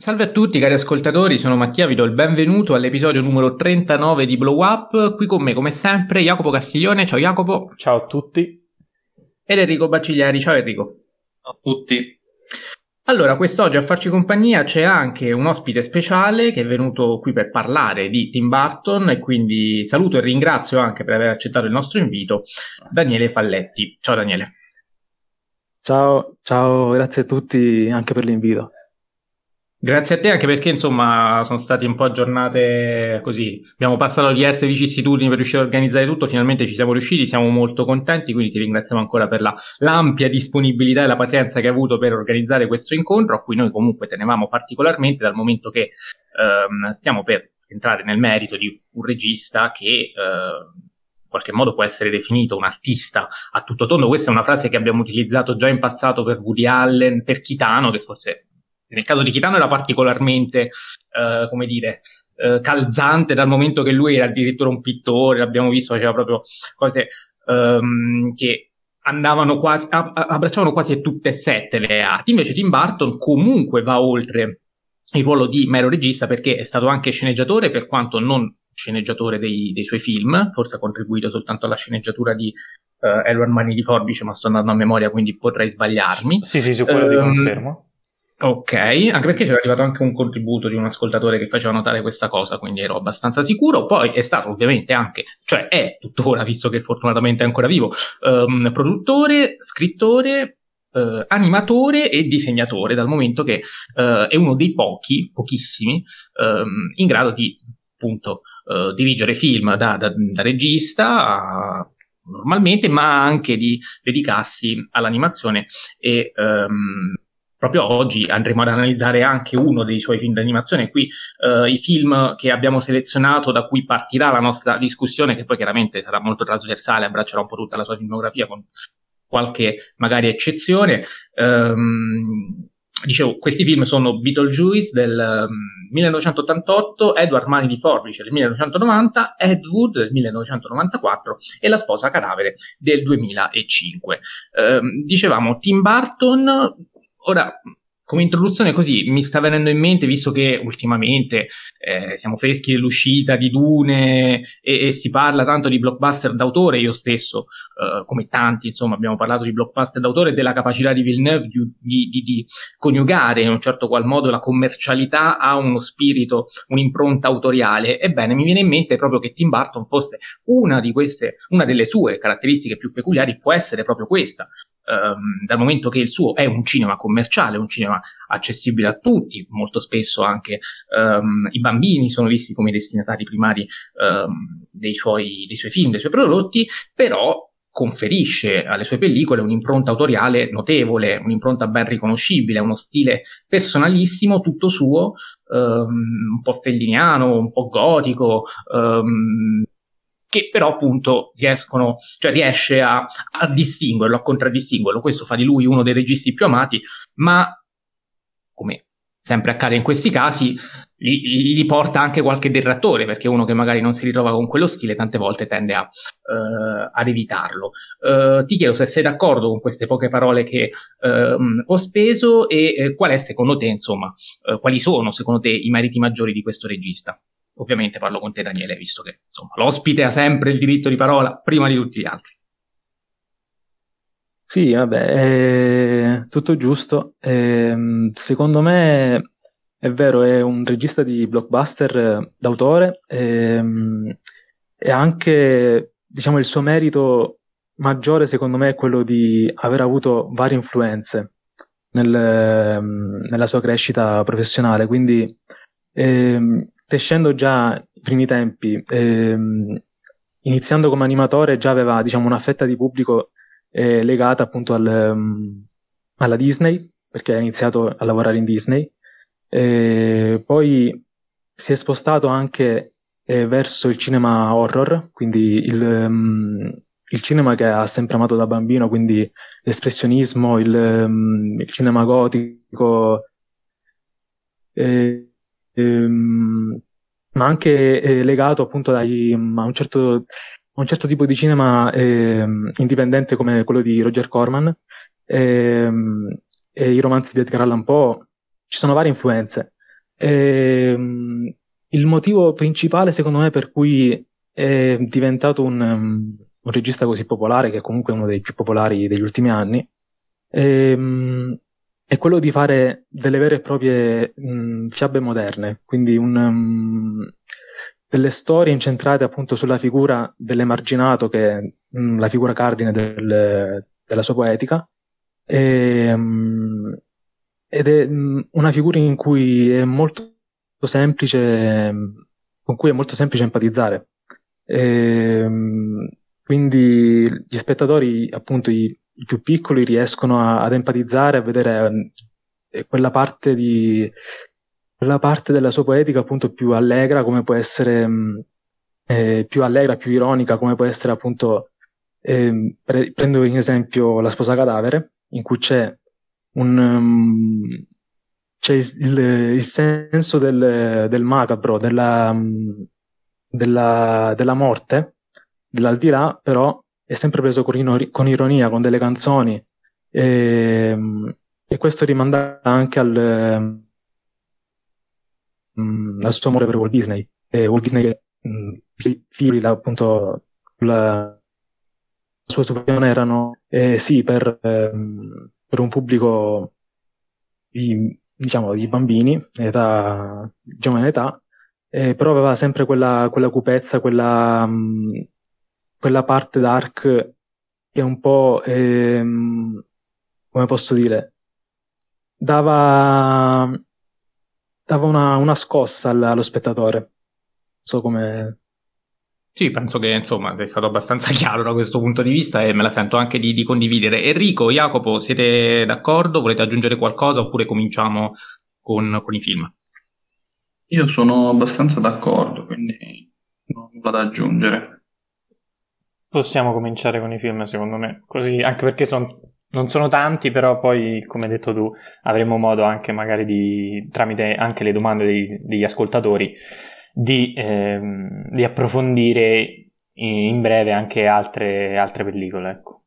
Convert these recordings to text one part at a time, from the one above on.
Salve a tutti cari ascoltatori, sono Mattia, vi do il benvenuto all'episodio numero 39 di Blow Up. Qui con me, come sempre, Jacopo Castiglione. Ciao Jacopo. Ciao a tutti. Ed Enrico Bacigliari. Ciao Enrico. Ciao a tutti. Allora, quest'oggi a farci compagnia c'è anche un ospite speciale che è venuto qui per parlare di Tim Burton e quindi saluto e ringrazio anche per aver accettato il nostro invito, Daniele Falletti. Ciao Daniele. Ciao, ciao, grazie a tutti anche per l'invito. Grazie a te anche perché insomma sono state un po' giornate così, abbiamo passato diverse vicissitudini per riuscire a organizzare tutto, finalmente ci siamo riusciti, siamo molto contenti, quindi ti ringraziamo ancora per la, l'ampia disponibilità e la pazienza che hai avuto per organizzare questo incontro, a cui noi comunque tenevamo particolarmente dal momento che ehm, stiamo per entrare nel merito di un regista che eh, in qualche modo può essere definito un artista a tutto tondo. Questa è una frase che abbiamo utilizzato già in passato per Woody Allen, per Chitano, che forse nel caso di Chitano era particolarmente, eh, come dire, eh, calzante dal momento che lui era addirittura un pittore, l'abbiamo visto, faceva proprio cose ehm, che andavano quasi, abbracciavano quasi tutte e sette le arti. Invece Tim Burton comunque va oltre il ruolo di mero regista perché è stato anche sceneggiatore, per quanto non sceneggiatore dei, dei suoi film, forse ha contribuito soltanto alla sceneggiatura di uh, Edward Mani di Forbice, ma sto andando a memoria, quindi potrei sbagliarmi. Sì, sì, su quello um, ti ehm, confermo. Ok, anche perché c'era arrivato anche un contributo di un ascoltatore che faceva notare questa cosa, quindi ero abbastanza sicuro. Poi è stato ovviamente anche, cioè è tuttora, visto che fortunatamente è ancora vivo, um, produttore, scrittore, Uh, animatore e disegnatore, dal momento che uh, è uno dei pochi, pochissimi, um, in grado di appunto uh, dirigere film da, da, da regista normalmente, ma anche di dedicarsi all'animazione e um, proprio oggi andremo ad analizzare anche uno dei suoi film d'animazione. Qui uh, i film che abbiamo selezionato, da cui partirà la nostra discussione, che poi chiaramente sarà molto trasversale, abbraccerà un po' tutta la sua filmografia con qualche magari eccezione. Um, dicevo, questi film sono Beetlejuice del um, 1988, Edward Mani di Forbice del 1990, Ed Wood del 1994 e La sposa cadavere del 2005. Um, dicevamo, Tim Burton Ora, come introduzione così mi sta venendo in mente, visto che ultimamente eh, siamo freschi dell'uscita di Dune e, e, si parla tanto di blockbuster d'autore, io stesso, eh, come tanti, insomma, abbiamo parlato di blockbuster d'autore e della capacità di Villeneuve di, di, di, di, coniugare in un certo qual modo la commercialità a uno spirito, un'impronta autoriale. Ebbene, mi viene in mente proprio che Tim Burton fosse una di queste, una delle sue caratteristiche più peculiari, può essere proprio questa, ehm, dal momento che il suo è un cinema commerciale, un cinema accessibile a tutti, molto spesso anche ehm, i bambini sono visti come destinatari primari ehm, dei, suoi, dei suoi film, dei suoi prodotti, però conferisce alle sue pellicole un'impronta autoriale notevole, un'impronta ben riconoscibile, uno stile personalissimo, tutto suo, ehm, un po' felliniano, un po' gotico, ehm, che però appunto riescono, cioè riesce a, a distinguerlo, a contraddistinguerlo. Questo fa di lui uno dei registi più amati, ma come sempre accade in questi casi, gli, gli, porta anche qualche detrattore, perché uno che magari non si ritrova con quello stile tante volte tende a, uh, ad evitarlo. Uh, ti chiedo se sei d'accordo con queste poche parole che uh, ho speso e eh, qual è secondo te, insomma, quali sono secondo te i meriti maggiori di questo regista? Ovviamente parlo con te Daniele, visto che insomma, l'ospite ha sempre il diritto di parola prima di tutti gli altri. Sì, vabbè, è tutto giusto. E, secondo me è vero, è un regista di blockbuster d'autore e, e anche, diciamo, il suo merito maggiore secondo me è quello di aver avuto varie influenze nel, nella sua crescita professionale, quindi eh, crescendo già i primi tempi, ehm, iniziando come animatore, già aveva diciamo, una fetta di pubblico eh, legata appunto al, um, alla Disney, perché ha iniziato a lavorare in Disney. E poi si è spostato anche eh, verso il cinema horror, quindi il, um, il, cinema che ha sempre amato da bambino, quindi l'espressionismo, il, um, il cinema gotico. Eh, ehm, ma anche eh, legato appunto dai, a, un certo, a, un certo, tipo di cinema eh, indipendente come quello di Roger Corman ehm, e i romanzi di Edgar Allan Poe. Ci sono varie influenze. E, um, il motivo principale, secondo me, per cui è diventato un, un, regista così popolare, che è comunque uno dei più popolari degli ultimi anni, um, è quello di fare delle vere e proprie mh, fiabe moderne, quindi un, delle storie incentrate appunto sulla figura dell'emarginato, che è mh, la figura cardine del, della sua poetica, e, mh, ed è una figura in cui è molto semplice, con cui è molto semplice empatizzare. E, quindi gli spettatori, appunto i, i più piccoli, riescono a, ad empatizzare, a vedere eh, quella parte di quella parte della sua poetica appunto più allegra, come può essere eh, più allegra, più ironica, come può essere appunto eh, pre- prendo in esempio La sposa cadavere, in cui c'è un um, c'è il, il, senso del, del macabro, della, della, della morte, dell'aldilà, però è sempre preso con, con ironia, con delle canzoni, e, e questo rimanda anche al, um, al suo amore per Walt Disney. E Walt Disney che um, figli appunto la, sua superiore erano eh, sì per, ehm, per un pubblico di diciamo, di bambini, età, giovane età, eh, però aveva sempre quella, quella cupezza, quella, mh, quella parte dark che un po', ehm, come posso dire, dava, dava una, una scossa allo spettatore. So come, sì, penso che insomma sei stato abbastanza chiaro da questo punto di vista e me la sento anche di, di condividere. Enrico, Jacopo, siete d'accordo? Volete aggiungere qualcosa oppure cominciamo con, con i film? Io sono abbastanza d'accordo, quindi non ho nulla da aggiungere. Possiamo cominciare con i film, secondo me, così anche perché son, non sono tanti, però poi, come hai detto tu, avremo modo anche magari di, tramite anche le domande dei, degli ascoltatori, di, ehm, di approfondire in breve anche altre, altre pellicole. Ecco.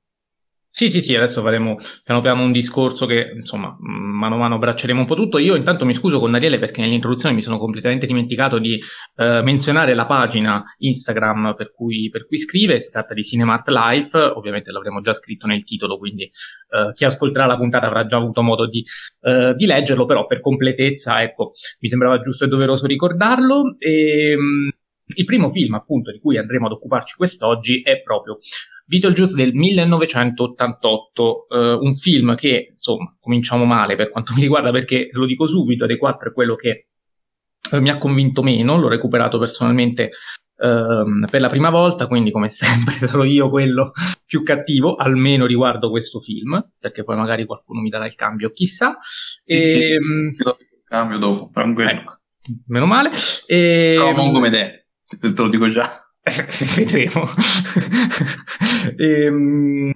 Sì, sì, sì, adesso faremo piano piano un discorso che, insomma, mano a mano bracceremo un po' tutto. Io intanto mi scuso con Daniele perché nell'introduzione mi sono completamente dimenticato di eh, menzionare la pagina Instagram per cui, per cui, scrive, si tratta di Cinemart Life, ovviamente l'avremo già scritto nel titolo, quindi eh, chi ascolterà la puntata avrà già avuto modo di, eh, di, leggerlo, però per completezza, ecco, mi sembrava giusto e doveroso ricordarlo. E, ehm, il primo film, appunto, di cui andremo ad occuparci quest'oggi è proprio Beetlejuice del 1988, eh, un film che, insomma, cominciamo male per quanto mi riguarda perché, lo dico subito, dei quattro è quello che eh, mi ha convinto meno, l'ho recuperato personalmente ehm, per la prima volta, quindi come sempre sarò io quello più cattivo, almeno riguardo questo film, perché poi magari qualcuno mi darà il cambio, chissà. E, sì, ehm, il cambio dopo, tranquillo. Ecco, meno male. E, Però non come te, te lo dico già. vedremo. ehm,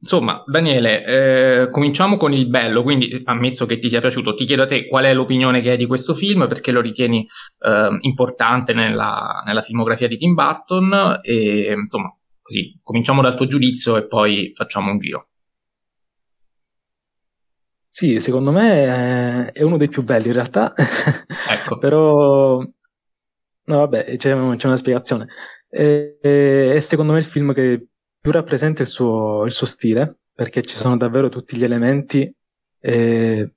insomma, Daniele, eh, cominciamo con il bello, quindi ammesso che ti sia piaciuto, ti chiedo a te qual è l'opinione che hai di questo film, perché lo ritieni eh, importante nella, nella, filmografia di Tim Burton e insomma, così, cominciamo dal tuo giudizio e poi facciamo un giro. Sì, secondo me è uno dei più belli in realtà, ecco. però No, vabbè, c'è, c'è una spiegazione. È, è, secondo me il film che più rappresenta il suo, il suo stile, perché ci sono davvero tutti gli elementi eh,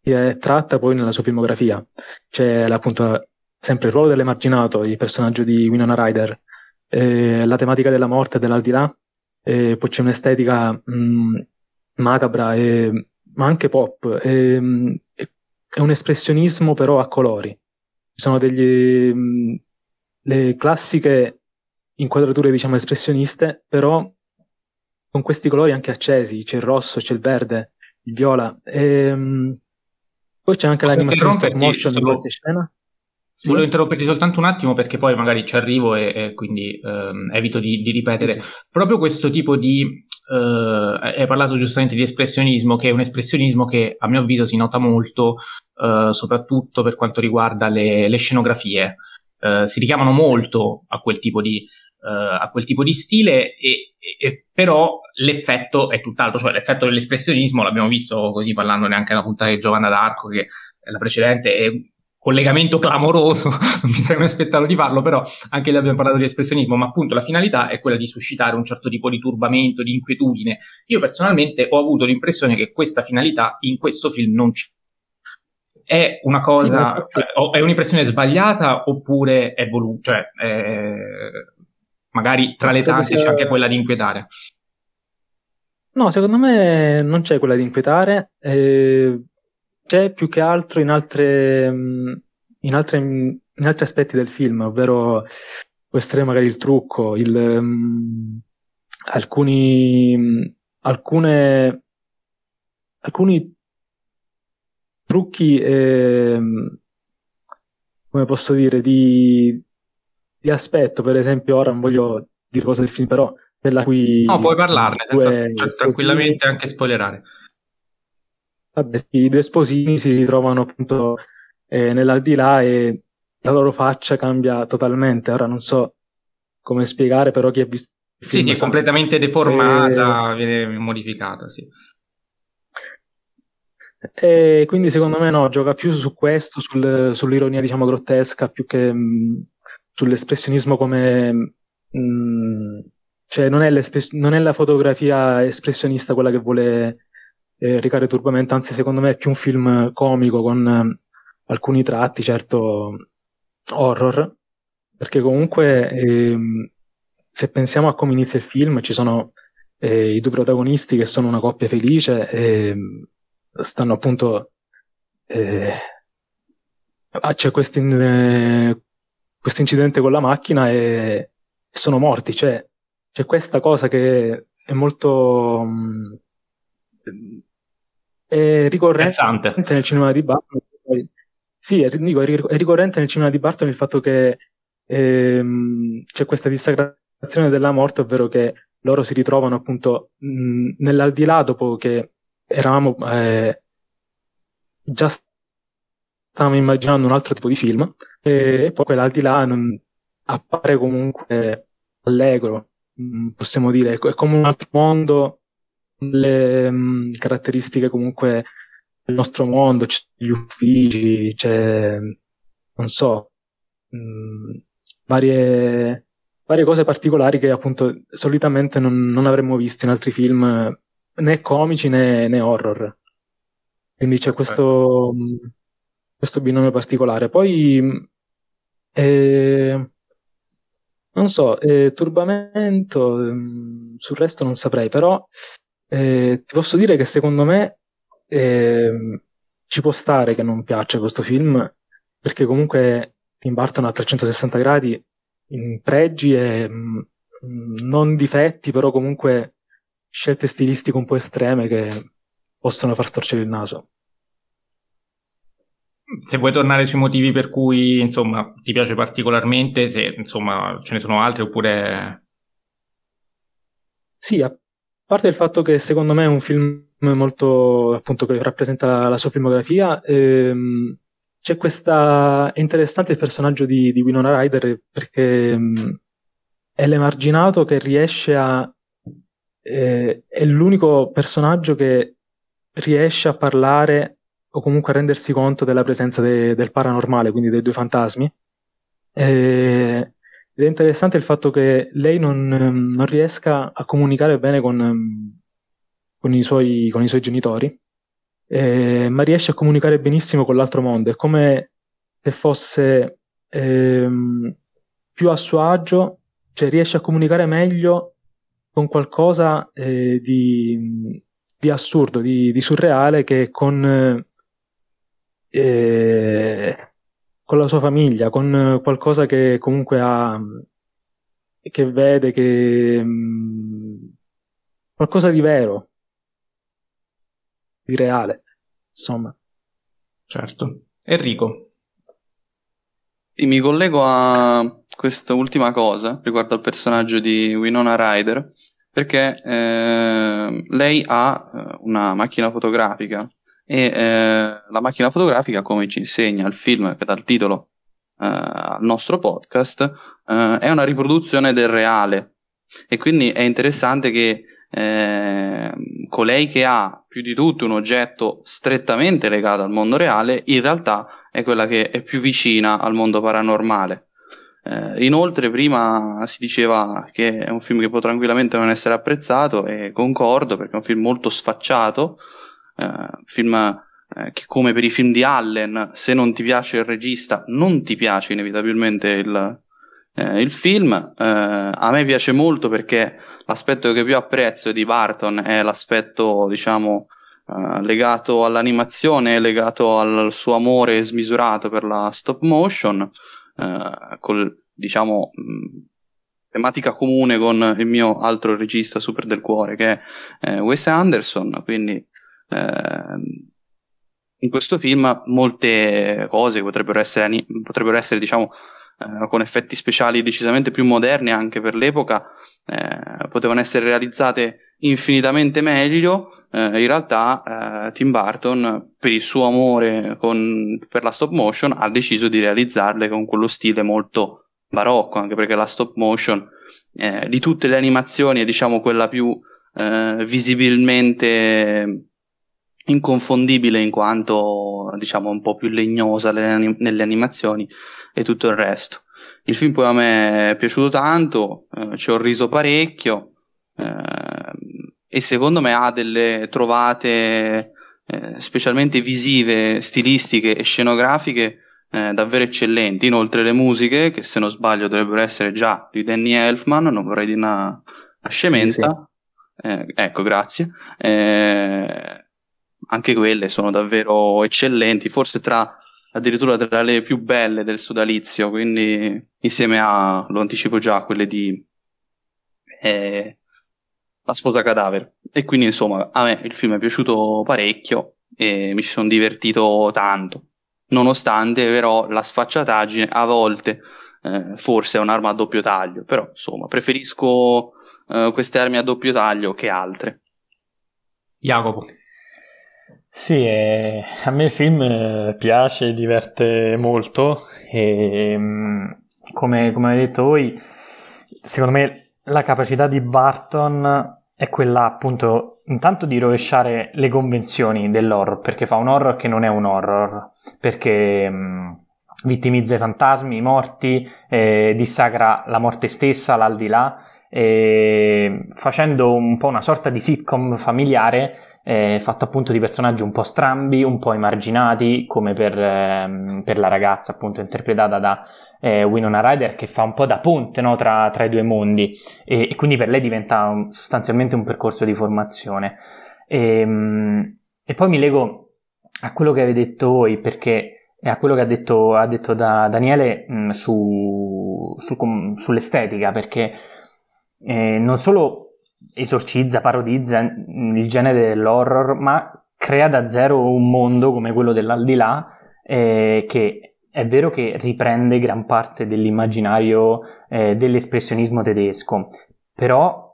che tratta poi nella sua filmografia. C'è appunto sempre il ruolo dell'emarginato, il personaggio di Winona Ryder, eh, la tematica della morte e dell'aldilà, eh, poi c'è un'estetica mh, mm, macabra, e, ma anche pop, e, è un espressionismo però a colori ci sono degli, mh, le classiche inquadrature, diciamo, espressioniste, però con questi colori anche accesi, c'è il rosso, c'è il verde, il viola. E, mh, poi c'è anche l'animazione stop motion in qualche scena. Sì. Volevo interromperti soltanto un attimo perché poi magari ci arrivo e, e quindi ehm, evito di, di ripetere. Sì, sì. Proprio questo tipo di... Eh, hai parlato giustamente di espressionismo, che è un espressionismo che a mio avviso si nota molto eh, soprattutto per quanto riguarda le, le scenografie. Eh, si richiamano molto a quel tipo di, a quel tipo di stile, e, e, però l'effetto è tutt'altro, cioè l'effetto dell'espressionismo l'abbiamo visto così parlando neanche nella puntata di Giovanna d'Arco che la precedente è un collegamento clamoroso, non mi sarei mai aspettato di farlo, però anche lì abbiamo parlato di espressionismo, ma appunto la finalità è quella di suscitare un certo tipo di turbamento, di inquietudine. Io personalmente ho avuto l'impressione che questa finalità in questo film non c'è. È una cosa, sì, cioè, è un'impressione sbagliata oppure è voluta, cioè, è... magari tra le tante c'è anche quella di inquietare. No, secondo me non c'è quella di inquietare, eh, c'è più che altro in, altre, in, altre, in altri aspetti del film, ovvero può essere magari il trucco, il, um, alcuni, alcune, alcuni trucchi, eh, come posso dire, di, di aspetto, per esempio, ora non voglio dire cose del film, però della cui... No, puoi parlarne, senza, senza tranquillamente anche spoilerare. Vabbè, i due sposini si ritrovano appunto eh, nell'aldilà e la loro faccia cambia totalmente. Ora non so come spiegare, però chi ha visto il film... Sì, sì, completamente deformata, e... viene modificata, sì. E quindi secondo me no, gioca più su questo, sul, sull'ironia diciamo grottesca, più che mh, sull'espressionismo come... Mh, cioè non è, non è, la fotografia espressionista quella che vuole eh, recare turbamento, anzi secondo me è più un film comico con eh, alcuni tratti, certo horror, perché comunque ehm, se pensiamo a come inizia il film ci sono eh, i due protagonisti che sono una coppia felice e stanno appunto eh, ah, c'è questo eh, incidente con la macchina e sono morti, cioè c'è questa cosa che è molto mh, mm, è ricorrente nel cinema di Barton. Sì, è, dico, è ricorrente nel cinema di Barton il fatto che ehm, c'è questa dissacrazione della morte, ovvero che loro si ritrovano appunto mh, nell'aldilà dopo che eravamo eh, già stavamo immaginando un altro tipo di film e, e poi quell'aldilà non, appare comunque allegro, mh, possiamo dire, è come un altro mondo le mh, caratteristiche comunque del nostro mondo, c'è gli uffici, c'è, non so, mh, varie, varie cose particolari che appunto solitamente non, non avremmo visto in altri film né comici né, né horror. Quindi c'è questo, eh. questo binomio particolare. Poi, eh, non so, eh, turbamento, ehm, sul resto non saprei, però eh, ti posso dire che secondo me eh, ci può stare che non piaccia questo film, perché comunque Tim Burton a 360 gradi in pregi e mh, mm, non difetti, però comunque scelte stilistiche un po' estreme che possono far storcere il naso. Se vuoi tornare sui motivi per cui insomma ti piace particolarmente, se insomma ce ne sono altri oppure. Sì, a parte il fatto che secondo me è un film molto, appunto, che rappresenta la, sua filmografia, ehm, c'è questa... è interessante il personaggio di, di Winona Ryder perché ehm, è l'emarginato che riesce a... Eh, è l'unico personaggio che riesce a parlare o comunque a rendersi conto della presenza de, del paranormale, quindi dei due fantasmi. Eh, ed è interessante il fatto che lei non, non riesca a comunicare bene con, con, i, suoi, con i, suoi, genitori, eh, ma riesce a comunicare benissimo con l'altro mondo. È come se fosse ehm, più a suo agio, cioè riesce a comunicare meglio con qualcosa eh, di, di, assurdo, di, di, surreale che con... Eh, con la sua famiglia, con qualcosa che comunque ha, che vede, che mm, qualcosa di vero, di reale, insomma. Certo. Enrico. E mi collego a questa ultima cosa riguardo al personaggio di Winona Ryder, perché eh, lei ha eh, una macchina fotografica e eh, la macchina fotografica, come ci insegna il film che dà il titolo eh, al nostro podcast, eh, è una riproduzione del reale. E quindi è interessante che eh, colei che ha più di tutto un oggetto strettamente legato al mondo reale, in realtà è quella che è più vicina al mondo paranormale. Eh, inoltre, prima si diceva che è un film che può tranquillamente non essere apprezzato, e concordo perché è un film molto sfacciato, eh, film eh, che come per i film di Allen, se non ti piace il regista, non ti piace inevitabilmente il, eh, il film. Eh, a me piace molto perché l'aspetto che più apprezzo di Barton è l'aspetto, diciamo, Uh, legato all'animazione, legato al suo amore smisurato per la stop motion, uh, col, diciamo, mh, tematica comune con il mio altro regista super del cuore che è eh, Wes Anderson, quindi eh, in questo film molte cose potrebbero essere, potrebbero essere diciamo, eh, con effetti speciali decisamente più moderni anche per l'epoca, eh, potevano essere realizzate infinitamente meglio. Eh, in realtà eh, Tim Burton, per il suo amore con, per la stop motion, ha deciso di realizzarle con quello stile molto barocco, anche perché la stop motion eh, di tutte le animazioni è diciamo quella più visibilmente inconfondibile in quanto diciamo un po' più legnosa nelle, nelle animazioni e tutto il resto. Il film poi a me è piaciuto tanto, eh, ci ho riso parecchio eh, e secondo me ha delle trovate eh, specialmente visive, stilistiche e scenografiche eh, davvero eccellenti. Inoltre le musiche, che se non sbaglio dovrebbero essere già di Danny Elfman, non vorrei dire una, una scemenza. Sì, sì. Eh, ecco, grazie. Anche quelle sono davvero eccellenti, forse tra addirittura tra le più belle del sodalizio, quindi insieme a, lo anticipo già, quelle di eh, La sposa cadavere. E quindi insomma a me il film è piaciuto parecchio e mi ci sono divertito tanto, nonostante però la sfacciataggine a volte eh, forse è un'arma a doppio taglio, però insomma preferisco eh, queste armi a doppio taglio che altre. Jacopo. Sì, eh, a me il film eh, piace, diverte molto e mm, come, come avete detto voi, secondo me la capacità di Barton è quella appunto intanto di rovesciare le convenzioni dell'horror, perché fa un horror che non è un horror, perché mh, mm, vittimizza i fantasmi, i morti, eh, dissacra la morte stessa, l'aldilà, eh, facendo un po' una sorta di sitcom familiare eh, fatto appunto di personaggi un po' strambi, un po' emarginati, come per, ehm, per la ragazza appunto interpretata da eh, Winona Ryder, che fa un po' da ponte no, tra, tra, i due mondi e, e, quindi per lei diventa un, sostanzialmente un percorso di formazione. E, ehm, e, poi mi lego a quello che avete detto voi, perché è a quello che ha detto, ha detto da Daniele mh, su, su, sull'estetica, perché eh, non solo esorcizza, parodizza il genere dell'horror, ma crea da zero un mondo come quello dell'aldilà eh, che è vero che riprende gran parte dell'immaginario eh, dell'espressionismo tedesco, però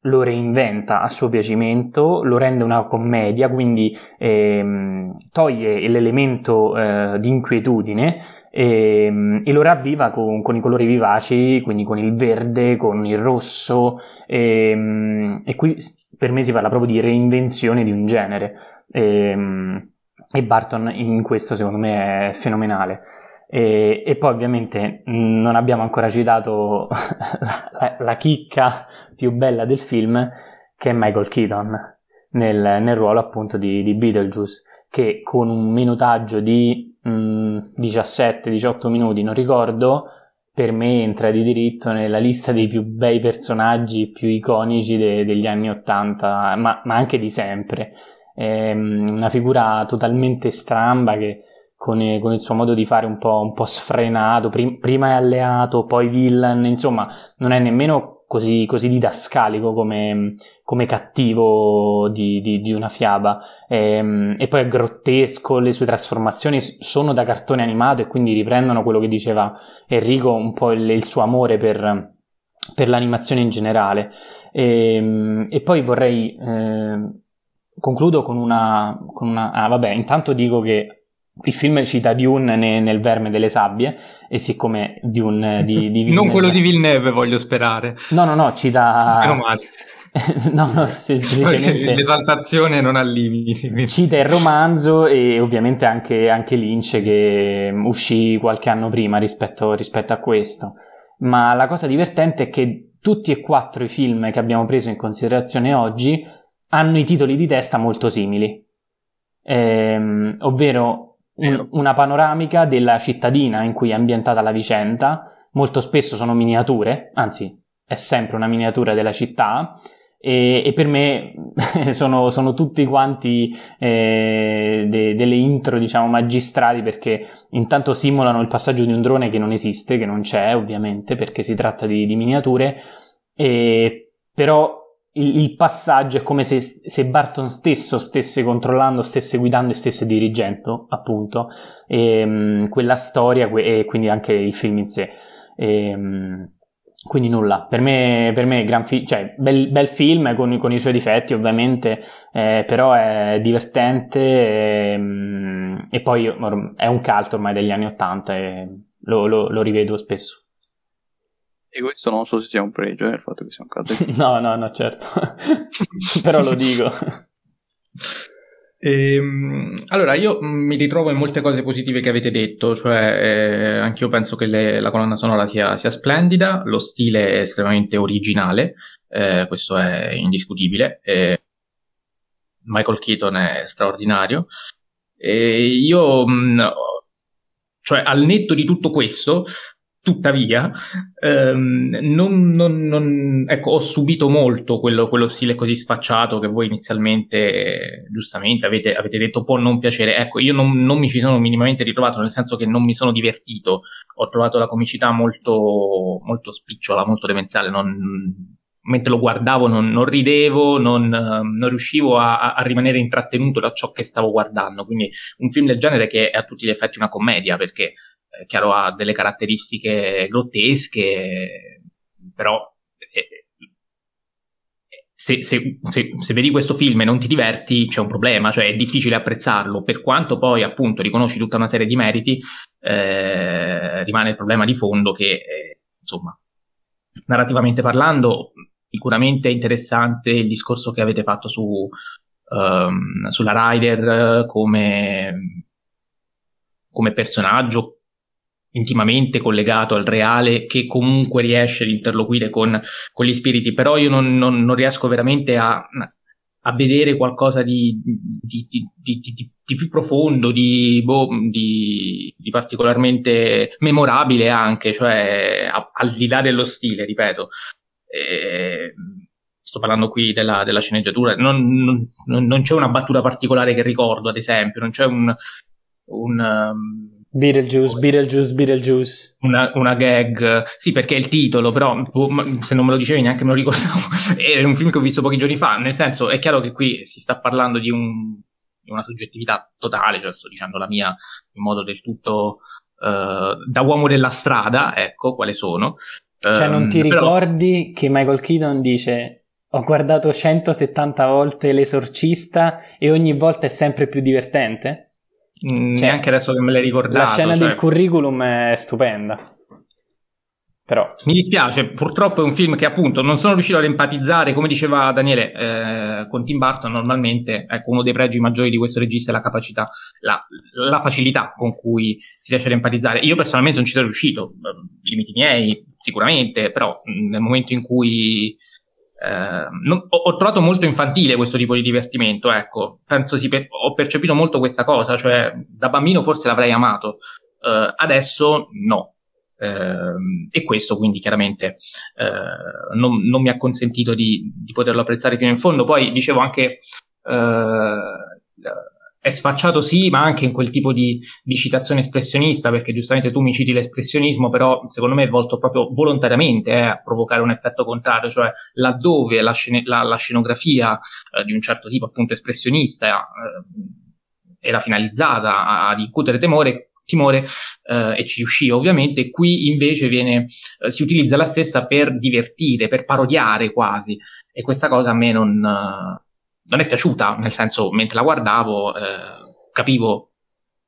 lo reinventa a suo piacimento, lo rende una commedia, quindi ehm, toglie l'elemento eh, di inquietudine e, ehm, e lo ravviva con, con, i colori vivaci, quindi con il verde, con il rosso e, ehm, e, qui per me si parla proprio di reinvenzione di un genere e, ehm, e Barton in questo secondo me è fenomenale. E, e, poi ovviamente non abbiamo ancora citato la, la, chicca più bella del film che è Michael Keaton nel, nel ruolo appunto di, di Beetlejuice che con un minutaggio di 17-18 mm, minuti, non ricordo, per me entra di diritto nella lista dei più bei personaggi, più iconici de- degli anni 80, ma, ma anche di sempre. È mm, una figura totalmente stramba che con, con, il suo modo di fare un po', un po sfrenato, prim- prima è alleato, poi villain, insomma, non è nemmeno così, così didascalico come, come cattivo di, di, di, una fiaba. E, ehm, e, poi è grottesco, le sue trasformazioni sono da cartone animato e quindi riprendono quello che diceva Enrico, un po' il, il suo amore per, per, l'animazione in generale. E, ehm, e poi vorrei... Eh, concludo con una, con una... Ah, vabbè, intanto dico che il film cita Dune ne, nel Verme delle Sabbie e siccome Dune di, di Villeneuve... Non quello di Villeneuve voglio sperare. No, no, no, cita... no, no, semplicemente... L'esaltazione non ha limiti. Cita il romanzo e ovviamente anche, anche Lynch che uscì qualche anno prima rispetto, rispetto a questo. Ma la cosa divertente è che tutti e quattro i film che abbiamo preso in considerazione oggi hanno i titoli di testa molto simili, ehm, ovvero una panoramica della cittadina in cui è ambientata la vicenda, molto spesso sono miniature, anzi è sempre una miniatura della città, e, e per me sono, sono, tutti quanti eh, de, delle intro diciamo magistrali perché intanto simulano il passaggio di un drone che non esiste, che non c'è ovviamente perché si tratta di, di miniature, e, però il, il, passaggio è come se, se, Barton stesso stesse controllando, stesse guidando e stesse dirigendo appunto e, um, quella storia e quindi anche il film in sé. E, um, quindi nulla, per me, per me gran fi- cioè, bel, bel, film con, con, i suoi difetti ovviamente, eh, però è divertente e, ehm, e, poi è un cult ormai degli anni Ottanta e lo, lo, lo, rivedo spesso. E questo non so se sia un pregio, eh, il fatto che sia un cult. no, no, no, certo, però lo dico. Ehm, allora, io mi ritrovo in molte cose positive che avete detto, cioè eh, anch'io penso che le, la colonna sonora sia, sia, splendida, lo stile è estremamente originale, eh, questo è indiscutibile. Eh, Michael Keaton è straordinario. E io, mh, cioè, al netto di tutto questo, Tuttavia, ehm, non, non, non, ecco, ho subito molto quello, quello, stile così sfacciato che voi inizialmente, giustamente, avete, avete, detto può non piacere. Ecco, io non, non, mi ci sono minimamente ritrovato, nel senso che non mi sono divertito. Ho trovato la comicità molto, molto spicciola, molto demenziale. mentre lo guardavo non, ridevo, non, riuscivo a, a, rimanere intrattenuto da ciò che stavo guardando. Quindi un film del genere che è a tutti gli effetti una commedia, perché eh, chiaro ha delle caratteristiche grottesche, però eh, se, se, se, se, vedi questo film e non ti diverti c'è un problema, cioè è difficile apprezzarlo, per quanto poi appunto riconosci tutta una serie di meriti, eh, rimane il problema di fondo che eh, insomma, narrativamente parlando, sicuramente è interessante il discorso che avete fatto su, um, sulla Rider come, come personaggio, intimamente collegato al reale che comunque riesce ad interloquire con, con gli spiriti, però io non, non, non riesco veramente a, a, vedere qualcosa di, di, di, di più profondo, boh, di, particolarmente memorabile anche, cioè a, al di là dello stile, ripeto. E, sto parlando qui della, della sceneggiatura, non, non, c'è una battuta particolare che ricordo, ad esempio, non c'è un, un um, Beetlejuice, Beetlejuice, Beetlejuice. Una, una gag, sì, perché è il titolo, però se non me lo dicevi neanche me lo ricordavo. è un film che ho visto pochi giorni fa, nel senso è chiaro che qui si sta parlando di, un, di una soggettività totale, cioè sto dicendo la mia in modo del tutto uh, da uomo della strada, ecco quale sono. Cioè non ti um, ricordi però... che Michael Keaton dice ho guardato 170 volte l'esorcista e ogni volta è sempre più divertente? Mm, cioè, neanche adesso che me l'hai ricordato. La scena cioè... del curriculum è stupenda. Però. Mi dispiace, purtroppo è un film che appunto non sono riuscito ad empatizzare, come diceva Daniele, eh, con Tim Burton normalmente, ecco, uno dei pregi maggiori di questo regista è la capacità, la, la, facilità con cui si riesce ad empatizzare. Io personalmente non ci sono riuscito, limiti miei sicuramente, però nel momento in cui eh, non, ho, ho, trovato molto infantile questo tipo di divertimento, ecco, penso si per, ho percepito molto questa cosa, cioè da bambino forse l'avrei amato, eh, adesso no. Eh, e questo quindi chiaramente eh, non, non, mi ha consentito di, di, poterlo apprezzare fino in fondo. Poi dicevo anche eh, è sfacciato sì, ma anche in quel tipo di, di, citazione espressionista, perché giustamente tu mi citi l'espressionismo, però secondo me è volto proprio volontariamente eh, a provocare un effetto contrario, cioè laddove la, scene, la, la scenografia eh, di un certo tipo appunto espressionista eh, era finalizzata ad incutere temore, timore eh, e ci riuscì ovviamente, qui invece viene, eh, si utilizza la stessa per divertire, per parodiare quasi, e questa cosa a me non non è piaciuta, nel senso, mentre la guardavo, eh, capivo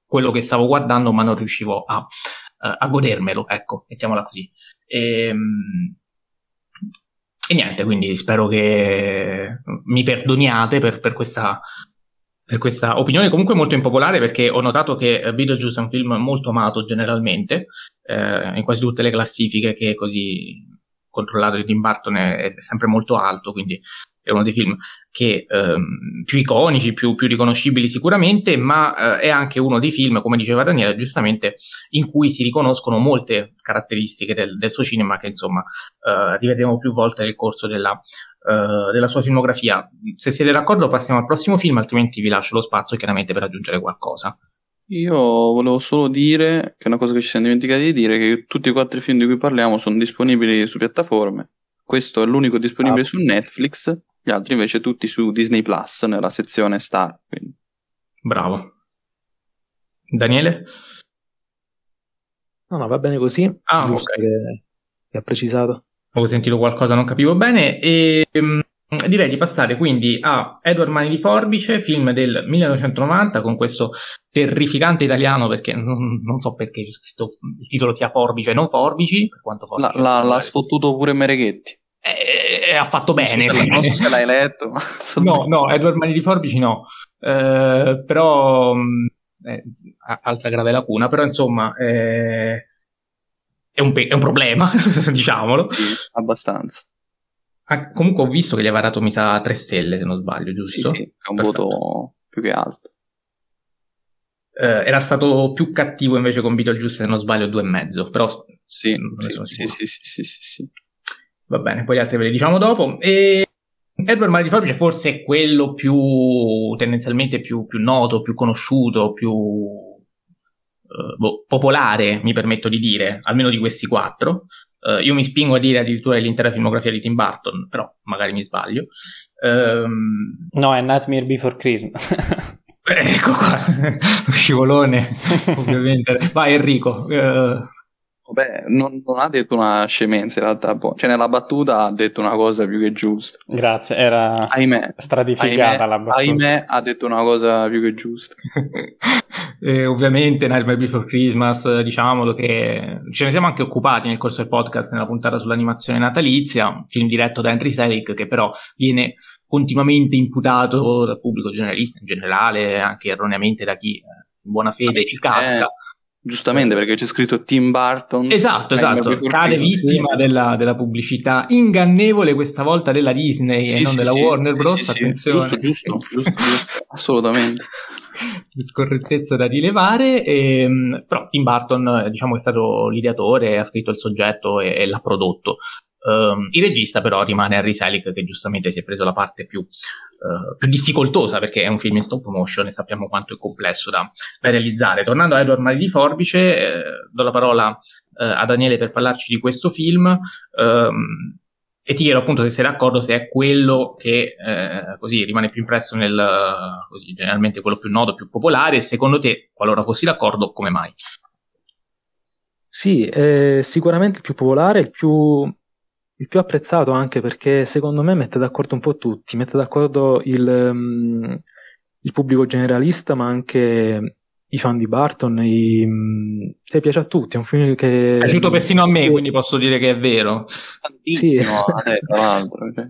quello che stavo guardando, ma non riuscivo a, a godermelo, ecco, mettiamola così. E, ehm, e niente, quindi spero che mi perdoniate per, per, questa, per, questa, opinione comunque molto impopolare perché ho notato che Beetlejuice è un film molto amato generalmente eh, in quasi tutte le classifiche che così controllato di Tim Burton è, è sempre molto alto, quindi è uno dei film che, ehm, più iconici, più, più, riconoscibili sicuramente, ma eh, è anche uno dei film, come diceva Daniele, giustamente, in cui si riconoscono molte caratteristiche del, del suo cinema che insomma eh, rivedremo più volte nel corso della, eh, della sua filmografia. Se siete d'accordo passiamo al prossimo film, altrimenti vi lascio lo spazio chiaramente per aggiungere qualcosa. Io volevo solo dire, che è una cosa che ci siamo dimenticati di dire, che tutti i quattro film di cui parliamo sono disponibili su piattaforme. Questo è l'unico disponibile ah. su Netflix gli altri invece tutti su Disney Plus nella sezione Star. Quindi. Bravo. Daniele? No, no, va bene così. Ah, ok. Che, che ha precisato. Ho sentito qualcosa, non capivo bene. E um, direi di passare quindi a Edward Mani di Forbice, film del 1990 con questo terrificante italiano perché non, non so perché il titolo sia Forbice e non Forbici, per quanto Forbice la, la, l'ha sfottuto pure Mereghetti. Eh, ha fatto bene. Non so, se, non so se l'hai letto. no, no, Edward Mani di Forbici no. Eh, però, mm, eh, altra grave lacuna, però insomma, eh, è, un, è, un, problema, diciamolo. Sì, abbastanza. Ah, comunque ho visto che gli aveva dato, mi sa, 3 stelle, se non sbaglio, giusto? Sì, sì è un Perfetto. voto più che alto. Eh, era stato più cattivo invece con Beetlejuice, se non sbaglio, 2,5, però... Sì, sì, sì, sì, sì, sì, sì. Va bene, poi gli altri ve li diciamo dopo. E Edward Mare di Forbice forse è quello più tendenzialmente più, più noto, più conosciuto, più uh, boh, popolare, mi permetto di dire, almeno di questi quattro. Uh, io mi spingo a dire addirittura l'intera filmografia di Tim Burton, però magari mi sbaglio. Um, no, è Nightmare Before Christmas. ecco qua, scivolone, ovviamente. Vai Enrico. Uh, Beh, non, non, ha detto una scemenza in realtà, cioè nella battuta ha detto una cosa più che giusta. Grazie, era ahimè, stratificata ahimè, la battuta. Ahimè ha detto una cosa più che giusta. e ovviamente Nightmare Before Christmas, diciamolo che ce ne siamo anche occupati nel corso del podcast nella puntata sull'animazione natalizia, un film diretto da Henry Selick che però viene continuamente imputato dal pubblico generalista in generale, anche erroneamente da chi eh, in buona fede ci casca. Eh Giustamente perché c'è scritto Tim Burton. Esatto, esatto. Cade vittima sì. della, della, pubblicità ingannevole questa volta della Disney sì, e non sì, della Warner Bros. Attenzione. Giusto, giusto, giusto, giusto. assolutamente. Scorrettezza da rilevare, e, ehm, però Tim Burton diciamo, è stato l'ideatore, ha scritto il soggetto e, e l'ha prodotto. Um, il regista però rimane Harry Selick che giustamente si è preso la parte più, uh, più, difficoltosa perché è un film in stop motion e sappiamo quanto è complesso da, da realizzare. Tornando a Edward Mari di Forbice, eh, do la parola uh, a Daniele per parlarci di questo film um, e ti chiedo appunto se sei d'accordo se è quello che eh, così rimane più impresso nel così, generalmente quello più noto, più popolare e secondo te, qualora fossi d'accordo, come mai? Sì, è sicuramente il più popolare, il più il più apprezzato anche perché secondo me mette d'accordo un po' tutti, mette d'accordo il, um, il pubblico generalista ma anche i fan di Barton, i, um, cioè, piace a tutti, è un film che... È piaciuto persino a me, quindi posso dire che è vero. Tantissimo, sì. eh, tra l'altro. Cioè.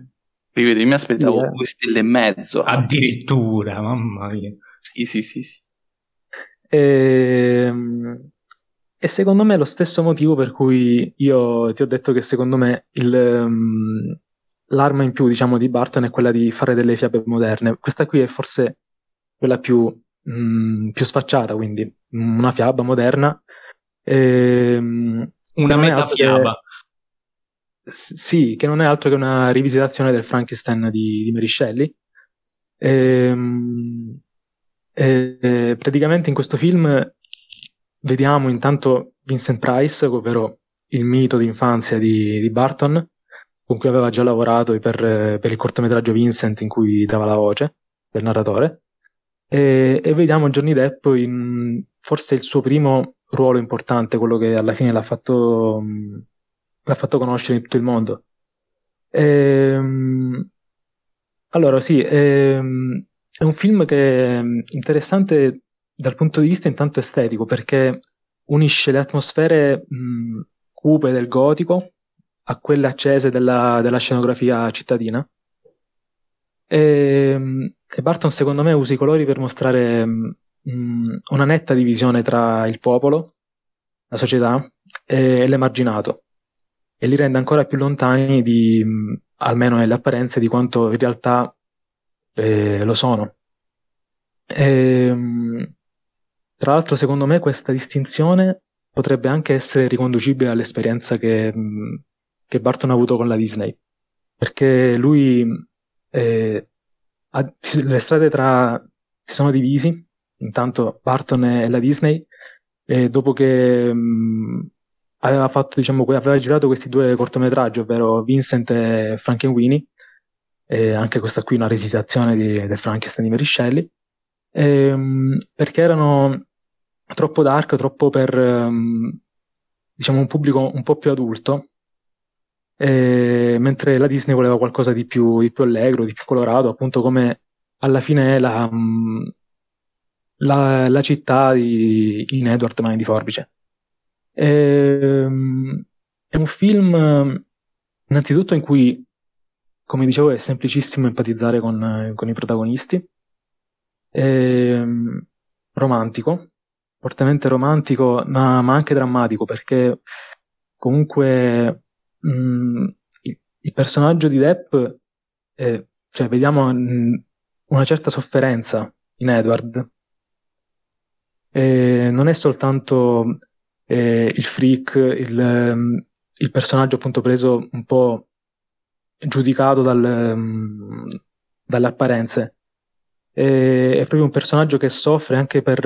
Rivedi, mi aspettavo yeah. due stelle e mezzo. Addirittura, mamma mia. Sì, sì, sì, sì. Ehm... E secondo me è lo stesso motivo per cui io ti ho detto che secondo me il, um, l'arma in più, diciamo, di Barton è quella di fare delle fiabe moderne. Questa qui è forse quella più, um, più sfacciata, quindi una fiaba moderna. E, um, una meta fiaba. Che, sì, che non è altro che una rivisitazione del Frankenstein di, di Mary Shelley. E, e, praticamente in questo film vediamo intanto Vincent Price, ovvero il mito d'infanzia di, di Barton, con cui aveva già lavorato per, per, il cortometraggio Vincent in cui dava la voce del narratore. E, e vediamo Johnny Depp in forse il suo primo ruolo importante, quello che alla fine l'ha fatto, l'ha fatto conoscere in tutto il mondo. Ehm, allora, sì, ehm, è un film che è interessante dal punto di vista intanto estetico, perché unisce le atmosfere mh, cupe del gotico a quelle accese della, della scenografia cittadina. E, e, Barton secondo me usa i colori per mostrare mh, una netta divisione tra il popolo, la società e, e l'emarginato e li rende ancora più lontani di, almeno nelle apparenze, di quanto in realtà eh, lo sono. E, tra l'altro, secondo me, questa distinzione potrebbe anche essere riconducibile all'esperienza che, che Barton ha avuto con la Disney, perché lui eh, ha, le strade tra si sono divisi, intanto Barton e la Disney, e dopo che mh, aveva fatto, diciamo, aveva girato questi due cortometraggi, ovvero Vincent e Frankenweenie, e anche questa qui una revisitazione di, del Frankenstein di Mary Shelley, ehm, perché erano troppo dark, troppo per um, diciamo un pubblico un po' più adulto, e, mentre la Disney voleva qualcosa di più, di più, allegro, di più colorato, appunto come alla fine è la, um, la, la città di, in Edward Mani di Forbice. E, um, è un film innanzitutto in cui, come dicevo, è semplicissimo empatizzare con, con i protagonisti, è, romantico, fortemente romantico, ma, ma anche drammatico, perché comunque mh, mm, il, personaggio di Depp, è, cioè, vediamo mh, una certa sofferenza in Edward. E non è soltanto eh, il freak, il, um, il, personaggio appunto preso un po' giudicato dal, dalle apparenze, è, proprio un personaggio che soffre anche per,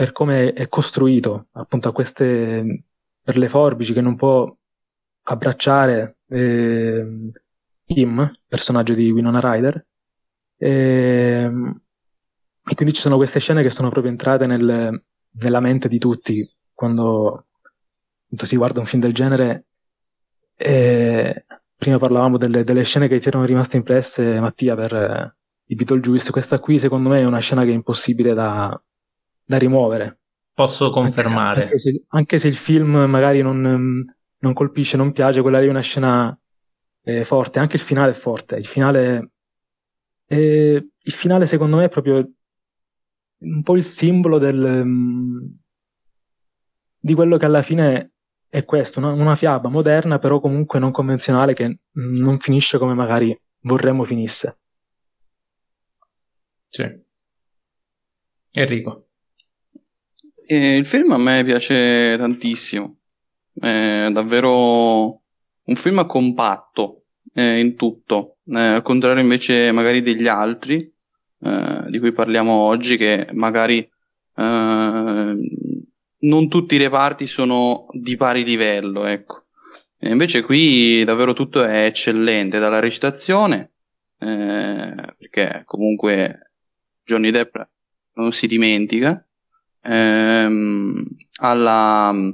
per come è costruito, appunto a queste, per le forbici che non può abbracciare eh, Kim, personaggio di Winona Ryder, e, ehm, e, quindi ci sono queste scene che sono proprio entrate nel, nella mente di tutti quando appunto, si guarda un film del genere. E prima parlavamo delle, delle, scene che ti erano rimaste impresse, Mattia, per eh, i Beetlejuice. Questa qui, secondo me, è una scena che è impossibile da, da rimuovere. Posso confermare. Anche se, anche, se, anche se, il film magari non, non, colpisce, non piace, quella lì è una scena eh, forte. Anche il finale è forte. Il finale, eh, il finale secondo me è proprio un po' il simbolo del, um, di quello che alla fine è questo, una, una fiaba moderna però comunque non convenzionale che non finisce come magari vorremmo finisse. Sì. Enrico. E il film a me piace tantissimo, è davvero un film compatto eh, in tutto, eh, al contrario invece magari degli altri eh, di cui parliamo oggi che magari eh, non tutti i reparti sono di pari livello, ecco. E invece qui davvero tutto è eccellente, dalla recitazione, eh, perché comunque Johnny Depp non si dimentica, ehm, alla mm,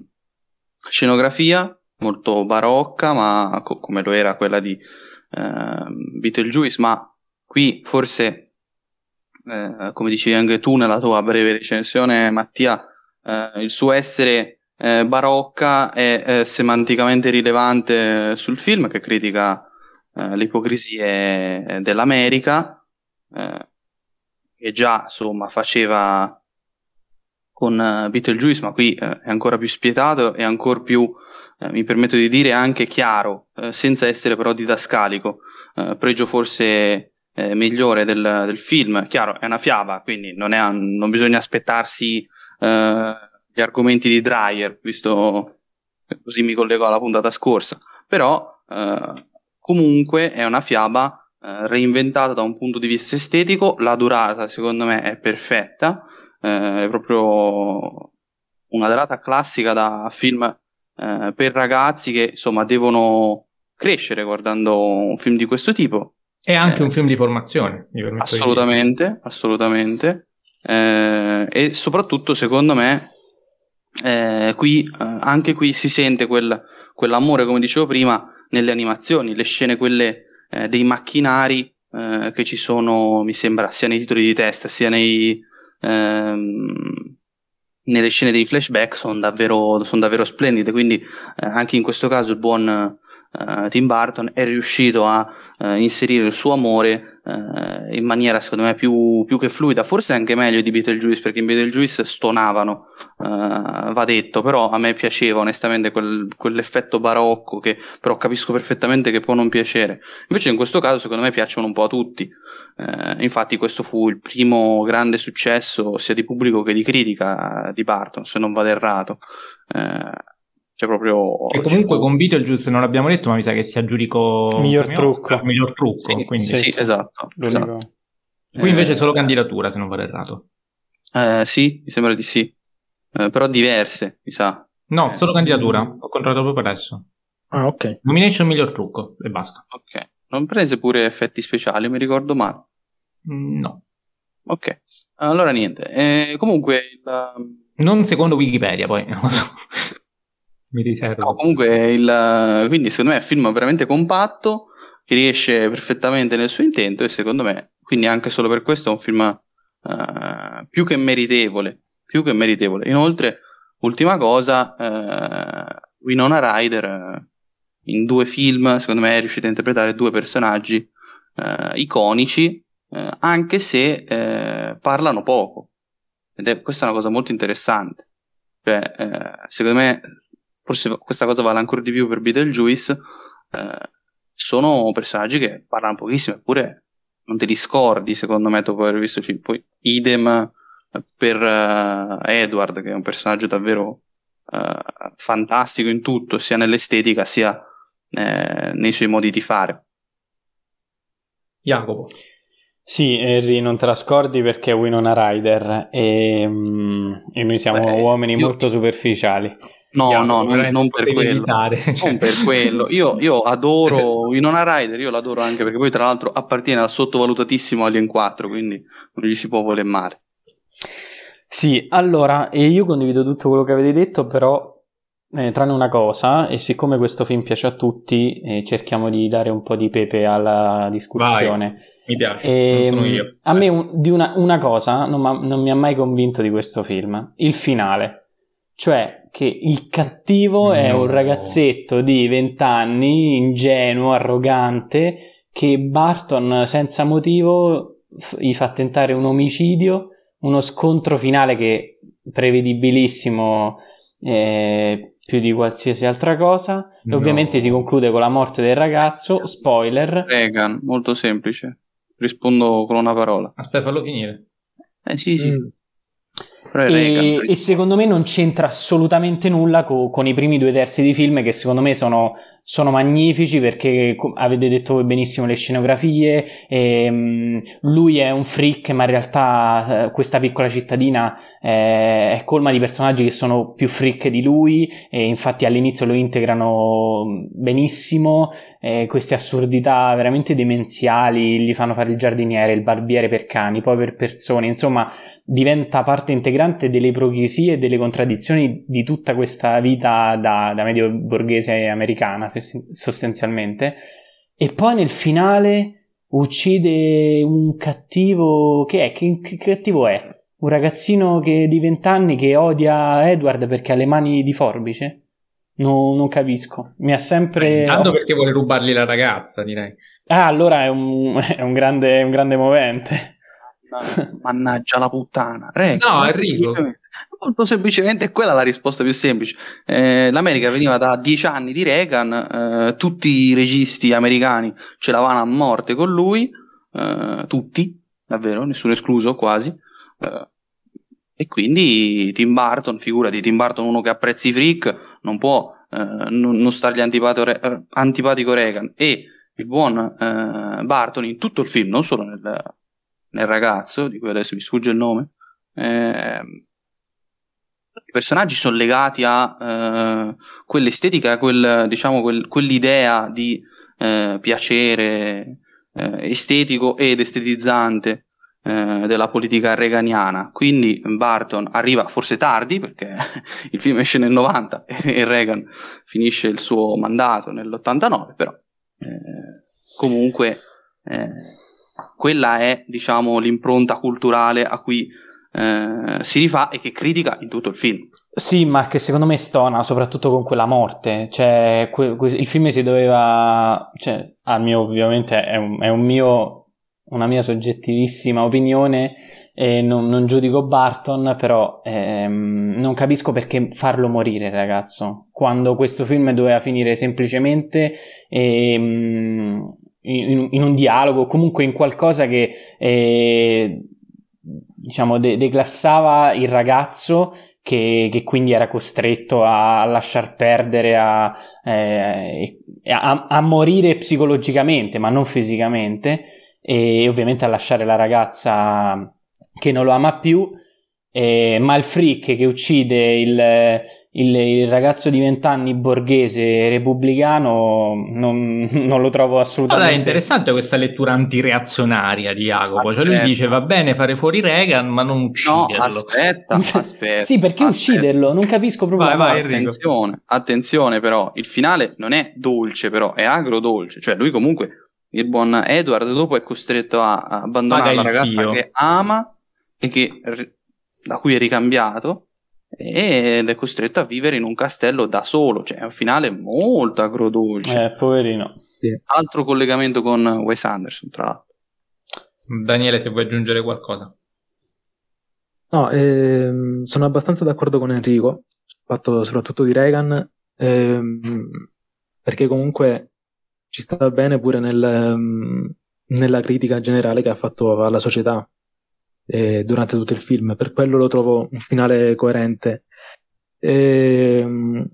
scenografia molto barocca, ma co- come lo era quella di ehm, Beetlejuice, ma qui forse, eh, come dicevi anche tu nella tua breve recensione, Mattia, eh, il suo essere eh, barocca è eh, semanticamente rilevante sul film che critica eh, le ipocrisie dell'America, eh, che già insomma faceva con uh, Beetlejuice, ma qui uh, è ancora più spietato e ancora più, uh, mi permetto di dire, anche chiaro, senza essere però didascalico, pregio forse migliore del, del, film. Chiaro, è una fiaba, quindi non, è, non bisogna aspettarsi gli argomenti di Dreyer, visto così mi collego alla puntata scorsa, però comunque è una fiaba reinventata da un punto di vista estetico, la durata secondo me è perfetta, eh, è proprio una durata classica da film eh, per ragazzi che insomma devono crescere guardando un film di questo tipo. È anche eh, un film di formazione. assolutamente, assolutamente. Eh, e soprattutto, secondo me, eh, qui, eh, anche qui si sente quel, quell'amore, come dicevo prima, nelle animazioni, le scene quelle dei macchinari che ci sono, mi sembra, sia nei titoli di testa sia nei, ehm, nelle scene dei flashback sono davvero, sono davvero splendide, quindi eh, anche in questo caso il buon eh, Tim Burton è riuscito a uh, inserire il suo amore uh, in maniera secondo me più, più, che fluida, forse anche meglio di Beetlejuice perché in Beetlejuice stonavano, va detto, però a me piaceva onestamente quel, quell'effetto barocco che però capisco perfettamente che può non piacere. Invece in questo caso secondo me piacciono un po' a tutti, infatti questo fu il primo grande successo sia di pubblico che di critica di Barton, se non vado errato. Cioè proprio... E comunque con Beetlejuice non l'abbiamo detto, ma mi sa che si aggiudicò... Miglior trucco. Miglior trucco, sì, quindi... Sì, sì, esatto. esatto. Qui invece è solo candidatura, se non vado errato. Eh, sì, mi sembra di sì. Eh, però diverse, mi sa. No, solo candidatura. Ho controllato proprio adesso. Ah, ok. Nomination miglior trucco e basta. Ok. Non prese pure effetti speciali, mi ricordo male. Mm, no. Ok. Allora niente. Eh, comunque... Il... Non secondo Wikipedia, poi. Mi riservo. No, comunque, il, quindi secondo me è un film veramente compatto che riesce perfettamente nel suo intento e secondo me, quindi anche solo per questo è un film uh, più che meritevole. Più che meritevole. Inoltre, ultima cosa, uh, Winona Ryder uh, in due film, secondo me è riuscita a interpretare due personaggi iconici, anche se parlano poco. Ed è, questa è una cosa molto interessante. Cioè, secondo me forse questa cosa vale ancora di più per Beetlejuice, eh, sono personaggi che parlano pochissimo, eppure non te li scordi secondo me dopo aver visto il film. Poi idem per uh, Edward, che è un personaggio davvero uh, fantastico in tutto, sia nell'estetica sia eh, nei suoi modi di fare. Jacopo. Sì, Henry, non te la scordi perché Winona Rider e, mm, e noi siamo Beh, uomini io... molto superficiali. No, no, non, non, per quello. non per quello. Io, io adoro Winona Rider, io l'adoro anche perché poi tra l'altro appartiene al sottovalutatissimo Alien 4, quindi non gli si può voler male. Sì, allora, e io condivido tutto quello che avete detto, però eh, tranne una cosa, e siccome questo film piace a tutti, eh, cerchiamo di dare un po' di pepe alla discussione. Vai, mi piace, e, sono ehm, io. A me un, di una, una cosa non, non mi ha mai convinto di questo film, il finale. Cioè, che il cattivo no. è un ragazzetto di 20 anni, ingenuo, arrogante, che Barton senza motivo f- gli fa tentare un omicidio, uno scontro finale che prevedibilissimo eh, più di qualsiasi altra cosa. E no. ovviamente si conclude con la morte del ragazzo. Spoiler. Reagan, molto semplice. Rispondo con una parola. Aspetta, fallo finire. Eh sì, sì. Mm. E, e, secondo me non c'entra assolutamente nulla co- con i primi due terzi di film che secondo me sono, sono magnifici perché avete detto voi benissimo le scenografie e, um, lui è un freak ma in realtà uh, questa piccola cittadina eh, è colma di personaggi che sono più freak di lui e infatti all'inizio lo integrano benissimo eh, queste assurdità veramente demenziali gli fanno fare il giardiniere, il barbiere per cani, poi per persone, insomma diventa parte integrante delle ipocrisie e delle contraddizioni di tutta questa vita da, da medio borghese americana sostanzialmente e poi nel finale uccide un cattivo che è? Che, che cattivo è? Un ragazzino che, di vent'anni che odia Edward perché ha le mani di forbice? No, non capisco. Mi ha sempre. Tanto perché vuole rubargli la ragazza, direi. Ah, allora è un, è un, grande, un grande movente. Mannaggia la puttana. Regga, no, Enrico. Molto semplicemente è quella la risposta più semplice. Eh, L'America veniva da dieci anni di Reagan, eh, tutti i registi americani ce l'avano a morte con lui, eh, tutti, davvero, nessuno escluso quasi. E quindi Tim Burton, figurati, Tim Burton, uno che apprezzi freak, non può eh, non, non stargli antipatico, antipatico Reagan. E il buon eh, Barton in tutto il film, non solo nel, nel ragazzo, di cui adesso mi sfugge il nome, eh, i personaggi sono legati a eh, quell'estetica, quel, diciamo, quel, quell'idea di eh, piacere eh, estetico ed estetizzante eh, della politica reganiana. Quindi Barton arriva forse tardi, perché il film esce nel 90 e Reagan finisce il suo mandato nell'89, però eh, comunque eh, quella è diciamo l'impronta culturale a cui eh, si rifà e che critica in tutto il film. Sì, ma che secondo me stona, soprattutto con quella morte. Cioè, que- que- il film si doveva. Cioè, al mio, ovviamente, è, un, è un mio, una mia soggettivissima opinione. E non, non giudico Barton, però ehm, non capisco perché farlo morire, ragazzo. Quando questo film doveva finire semplicemente ehm, in, in, un dialogo, comunque in qualcosa che eh, diciamo de- declassava il ragazzo che, che, quindi era costretto a, lasciar perdere, a, eh, a, a, morire psicologicamente, ma non fisicamente, e ovviamente a lasciare la ragazza che non lo ama più, eh, ma il freak che uccide il, il, il ragazzo di vent'anni borghese repubblicano non, non, lo trovo assolutamente. Allora, è interessante questa lettura antireazionaria di Jacopo. Cioè lui dice va bene fare fuori Reagan, ma non ucciderlo. No, aspetta, aspetta. sì, perché aspetta. ucciderlo? Non capisco proprio. Vai, vai, attenzione, attenzione però, il finale non è dolce però, è agrodolce. Cioè lui comunque, il buon Edward dopo è costretto a abbandonare la ragazza figlio. che ama e che, da cui è ricambiato ed è costretto a vivere in un castello da solo, cioè è un finale molto agrodolce. Eh, poverino. Sì. Altro collegamento con Wes Anderson, tra l'altro. Daniele, se vuoi aggiungere qualcosa. No, ehm, sono abbastanza d'accordo con Enrico, fatto soprattutto di Reagan, ehm, perché comunque ci sta bene pure nel, ehm, nella critica generale che ha fatto alla società eh, durante tutto il film. Per quello lo trovo un finale coerente. E, ehm,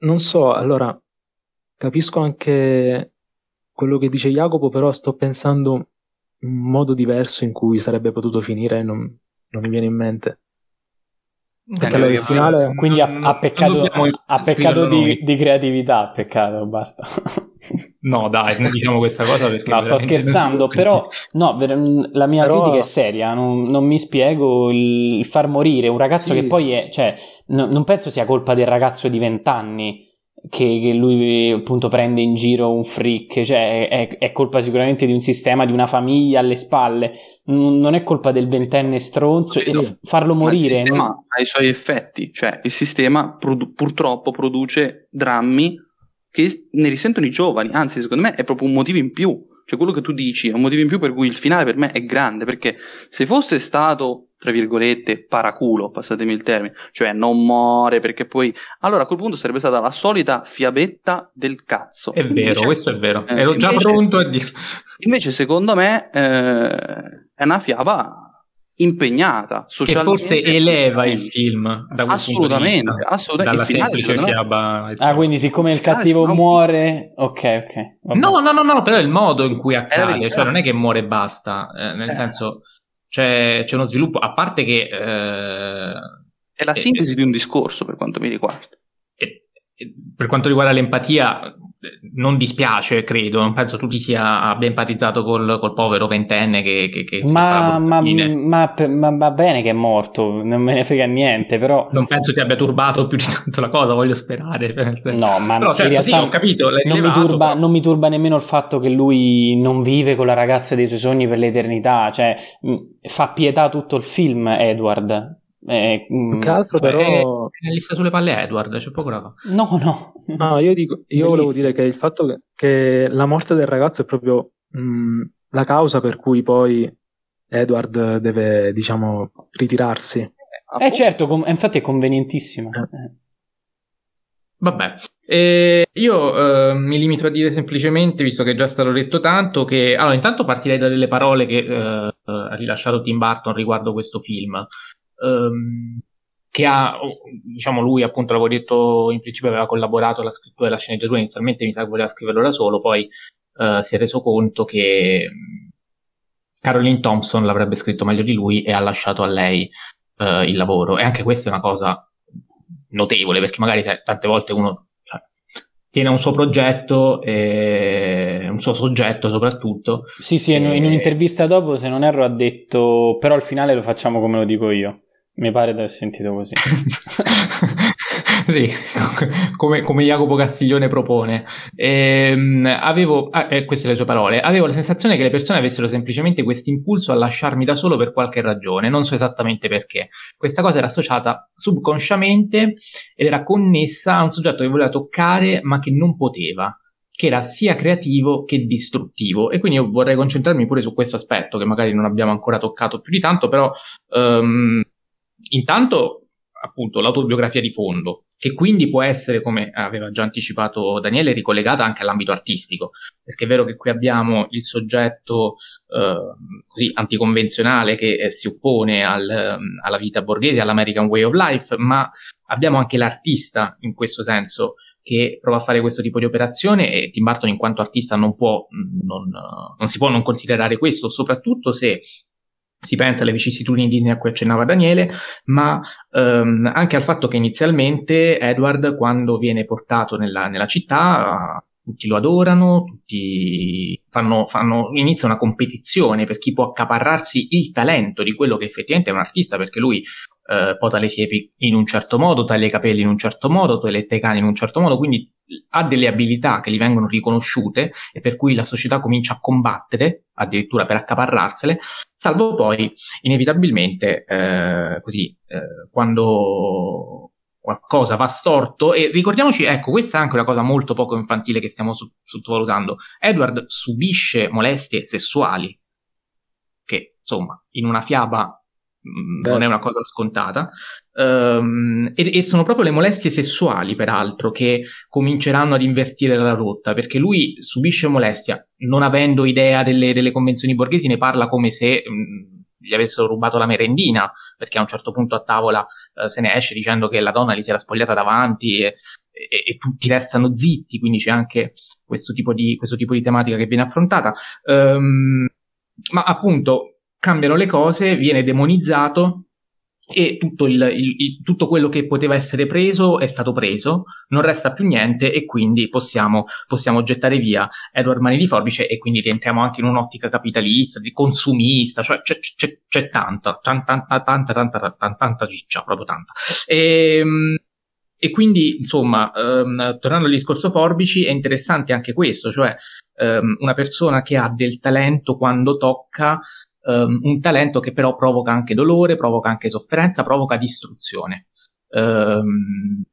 non so, allora capisco anche quello che dice Jacopo, però sto pensando un modo diverso in cui sarebbe potuto finire non, non mi viene in mente. Perché finale... Quindi ha, ha peccato, ha peccato di, di, creatività, ha peccato Barto. No, dai, non diciamo questa cosa perché... No, sto scherzando, però no, la mia però... critica è seria, non, non, mi spiego il far morire un ragazzo sì. che poi è... Cioè, no, non penso sia colpa del ragazzo di vent'anni che, che, lui appunto prende in giro un freak, cioè è, è colpa sicuramente di un sistema, di una famiglia alle spalle non è colpa del ventenne stronzo sì, e farlo morire. il sistema non... ha i suoi effetti, cioè il sistema produ- purtroppo produce drammi che ne risentono i giovani, anzi secondo me è proprio un motivo in più, cioè quello che tu dici è un motivo in più per cui il finale per me è grande, perché se fosse stato, tra virgolette, paraculo, passatemi il termine, cioè non muore perché poi, allora a quel punto sarebbe stata la solita fiabetta del cazzo. È vero, invece, questo è vero, eh, ero già invece, pronto a dire. Invece secondo me eh, è una fiaba impegnata socialmente. Che forse eleva il film da assolutamente, assolutamente. Dalla il finale, fiaba, ah, quindi siccome il cattivo muore, ok, ok. Vabbè. No, no, no, no, però è il modo in cui accade, cioè non è che muore e basta, eh, nel cioè. senso c'è, c'è, uno sviluppo, a parte che... Eh, è la sintesi eh, di un discorso per quanto mi riguarda. Per quanto riguarda l'empatia, non dispiace, credo, non penso tu ti sia abbia empatizzato col, col povero ventenne che, che, che ma, ma, ma, ma, va bene che è morto, non me ne frega niente, però... Non penso ti abbia turbato più di tanto la cosa, voglio sperare. No, ma però, certo, in realtà sì, ho capito, non, mi turba, non mi turba nemmeno il fatto che lui non vive con la ragazza dei suoi sogni per l'eternità, cioè fa pietà tutto il film Edward, eh, mm, che altro però... È, è lista sulle palle Edward, c'è poco da fare. No, no. No, io, dico, io volevo dire che il fatto che, che, la morte del ragazzo è proprio mh, mm, la causa per cui poi Edward deve, diciamo, ritirarsi. Eh certo, com- infatti è convenientissimo. Eh. eh. Vabbè, eh, io eh, mi limito a dire semplicemente, visto che è già stato detto tanto, che allora intanto partirei da delle parole che eh, ha rilasciato Tim Burton riguardo questo film ehm, che ha, diciamo lui appunto l'avevo detto in principio aveva collaborato alla scrittura della sceneggiatura, inizialmente mi sa che voleva scriverlo da solo, poi eh, si è reso conto che Caroline Thompson l'avrebbe scritto meglio di lui e ha lasciato a lei eh, il lavoro e anche questa è una cosa notevole perché magari t- tante volte uno cioè, tiene un suo progetto, e un suo soggetto soprattutto. Sì, sì, e... in un'intervista dopo, se non erro, ha detto però al finale lo facciamo come lo dico io Mi pare di aver sentito così. sì, come, come, Jacopo Castiglione propone. Ehm, avevo, ah, eh, queste le sue parole, avevo la sensazione che le persone avessero semplicemente questo impulso a lasciarmi da solo per qualche ragione, non so esattamente perché. Questa cosa era associata subconsciamente ed era connessa a un soggetto che voleva toccare ma che non poteva che era sia creativo che distruttivo. E quindi io vorrei concentrarmi pure su questo aspetto, che magari non abbiamo ancora toccato più di tanto, però um, intanto appunto l'autobiografia di fondo, che quindi può essere, come aveva già anticipato Daniele, ricollegata anche all'ambito artistico, perché è vero che qui abbiamo il soggetto eh, così anticonvenzionale che eh, si oppone al, ehm, alla vita borghese, all'American Way of Life, ma abbiamo anche l'artista in questo senso che prova a fare questo tipo di operazione e Tim Burton in quanto artista non può, non, non si può non considerare questo, soprattutto se si pensa alle vicissitudini a cui accennava Daniele, ma ehm, anche al fatto che inizialmente Edward, quando viene portato nella, nella città, tutti lo adorano, tutti fanno, fanno, inizia una competizione per chi può accaparrarsi il talento di quello che effettivamente è un artista, perché lui eh, pota le siepi in un certo modo, taglia i capelli in un certo modo, toiletta i cani in un certo modo, quindi ha delle abilità che gli vengono riconosciute e per cui la società comincia a combattere, addirittura per accaparrarsele, salvo poi inevitabilmente eh, così eh, quando qualcosa va storto e ricordiamoci, ecco, questa è anche una cosa molto poco infantile che stiamo su- sottovalutando. Edward subisce molestie sessuali che, insomma, in una fiaba Mm, Beh. non è una cosa scontata. Um, e, e, sono proprio le molestie sessuali, peraltro, che cominceranno ad invertire la rotta, perché lui subisce molestia, non avendo idea delle, delle convenzioni borghesi, ne parla come se mh, mm, gli avessero rubato la merendina, perché a un certo punto a tavola uh, se ne esce dicendo che la donna gli si era spogliata davanti e, e, e tutti restano zitti, quindi c'è anche questo tipo di, questo tipo di tematica che viene affrontata. Um, ma appunto cambiano le cose, viene demonizzato e tutto, il, il, tutto, quello che poteva essere preso è stato preso, non resta più niente e quindi possiamo, possiamo gettare via Edward Mani di Forbice e quindi rientriamo anche in un'ottica capitalista, di consumista, cioè c'è, c'è, c'è tanta, tanta, tanta, tanta, tanta, tanta, tanta ciccia, proprio tanta. E, ehm, e quindi, insomma, um, tornando al discorso Forbici, è interessante anche questo, cioè um, una persona che ha del talento quando tocca um, un talento che però provoca anche dolore, provoca anche sofferenza, provoca distruzione. Um,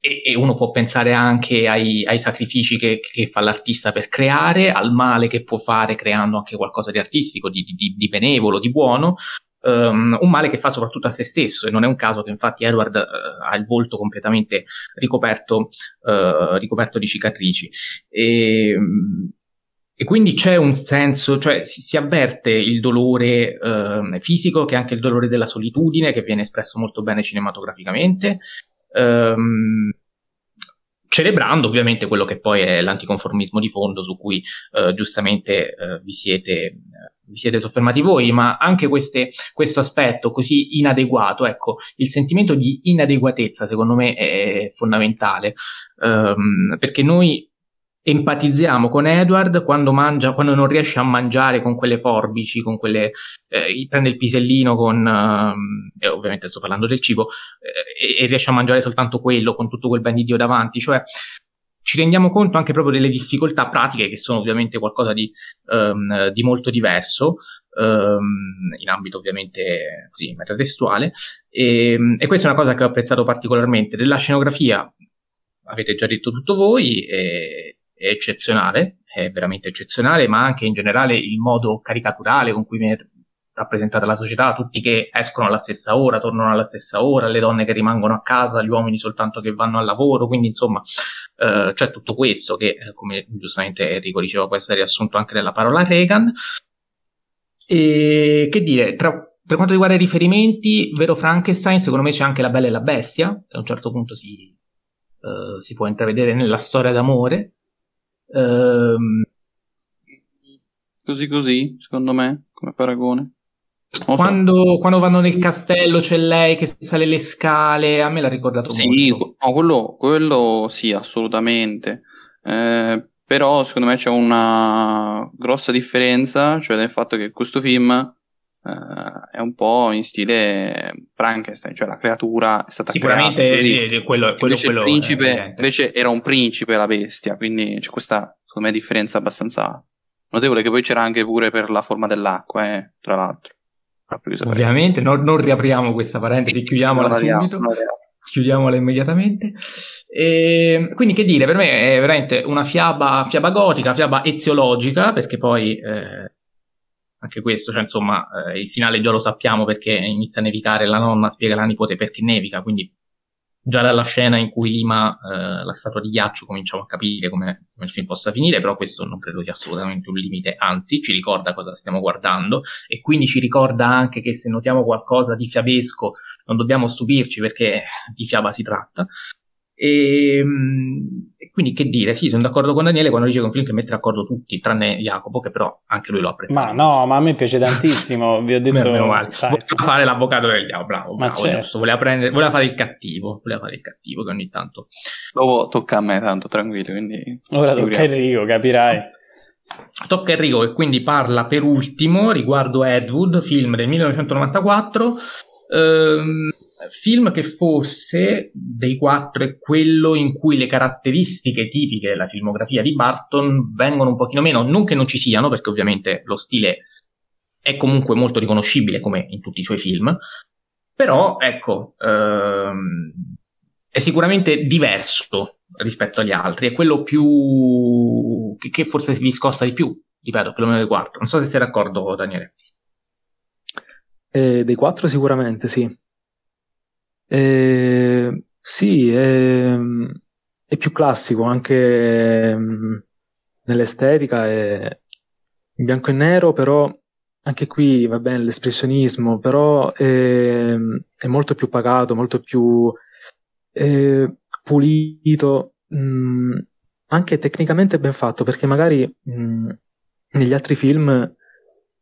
e, e, uno può pensare anche ai, ai sacrifici che, che, fa l'artista per creare, al male che può fare creando anche qualcosa di artistico, di, di, di benevolo, di buono, Um, un male che fa soprattutto a se stesso e non è un caso che infatti Edward uh, ha il volto completamente ricoperto, uh, ricoperto di cicatrici. E, um, e quindi c'è un senso, cioè si, si avverte il dolore eh, fisico, che è anche il dolore della solitudine, che viene espresso molto bene cinematograficamente, ehm, celebrando ovviamente quello che poi è l'anticonformismo di fondo su cui eh, giustamente eh, vi, siete, vi, siete, soffermati voi, ma anche queste, questo aspetto così inadeguato, ecco, il sentimento di inadeguatezza secondo me è fondamentale, ehm, perché noi empatizziamo con Edward quando, mangia, quando non riesce a mangiare con quelle forbici, con quelle, eh, prende il pisellino con, eh, ovviamente sto parlando del cibo, eh, e, riesce a mangiare soltanto quello con tutto quel ben di Dio davanti, cioè ci rendiamo conto anche proprio delle difficoltà pratiche che sono ovviamente qualcosa di, um, di molto diverso, um, in ambito ovviamente così, metatestuale, e, e questa è una cosa che ho apprezzato particolarmente. Della scenografia avete già detto tutto voi, e, è eccezionale, è veramente eccezionale, ma anche in generale il modo caricaturale con cui viene rappresentata la società, tutti che escono alla stessa ora, tornano alla stessa ora, le donne che rimangono a casa, gli uomini soltanto che vanno al lavoro, quindi insomma eh, c'è tutto questo che, eh, come giustamente Enrico diceva, può essere riassunto anche nella parola Reagan. E che dire, tra, per quanto riguarda i riferimenti, vero Frankenstein, secondo me c'è anche La Bella e la Bestia, a un certo punto si, uh, si può intravedere nella storia d'amore, Ehm... Così così, secondo me, come paragone. Quando, so. quando, vanno nel castello c'è lei che sale le scale, a me l'ha ricordato sì, molto. Sì, no, quello, quello, sì, assolutamente. Eh, però secondo me c'è una grossa differenza, cioè nel fatto che questo film Uh, è un po' in stile Frankenstein, cioè la creatura è stata Sicuramente creata così. Quello, quello, invece, quello principe, invece era un principe la bestia, quindi c'è questa, secondo me, differenza abbastanza notevole che poi c'era anche pure per la forma dell'acqua, eh, tra l'altro. Ovviamente, non, non, riapriamo questa parentesi, chiudiamola subito. Chiudiamola immediatamente. E, quindi, che dire, per me è veramente una fiaba, fiaba gotica, fiaba eziologica, perché poi eh, anche questo, cioè insomma, eh, il finale già lo sappiamo perché inizia a nevicare, la nonna spiega alla nipote perché nevica, quindi già dalla scena in cui lima eh, la statua di ghiaccio cominciamo a capire come, come, il film possa finire, però questo non credo sia assolutamente un limite, anzi ci ricorda cosa stiamo guardando e quindi ci ricorda anche che se notiamo qualcosa di fiabesco non dobbiamo stupirci perché di fiaba si tratta. E, ehm, e, quindi che dire, sì, sono d'accordo con Daniele quando dice che è un film che mette d'accordo tutti, tranne Jacopo, che però anche lui lo apprezza. Ma no, ma a me piace tantissimo, vi ho detto... Meno male. Dai, voleva fare l'avvocato del diavolo, bravo, bravo, certo. voleva, prendere, voleva fare il cattivo, voleva fare il cattivo che ogni tanto... Dopo tocca a me tanto, tranquillo, quindi... Ora tocca a Enrico, capirai. Tocca a Enrico che quindi parla per ultimo riguardo Ed Wood, film del 1994. Ehm, film che fosse dei quattro è quello in cui le caratteristiche tipiche della filmografia di Barton vengono un pochino meno, non che non ci siano, perché ovviamente lo stile è comunque molto riconoscibile come in tutti i suoi film, però ecco, ehm, è sicuramente diverso rispetto agli altri, è quello più che forse si discosta di più, ripeto, perlomeno dei quattro. Non so se sei d'accordo, Daniele. Eh, dei quattro sicuramente sì. Eh, sì, è, è, più classico anche mm, nell'estetica, è in bianco e nero, però anche qui va bene l'espressionismo, però è, è molto più pagato, molto più eh, pulito, mh, mm, anche tecnicamente ben fatto, perché magari mh, mm, negli altri film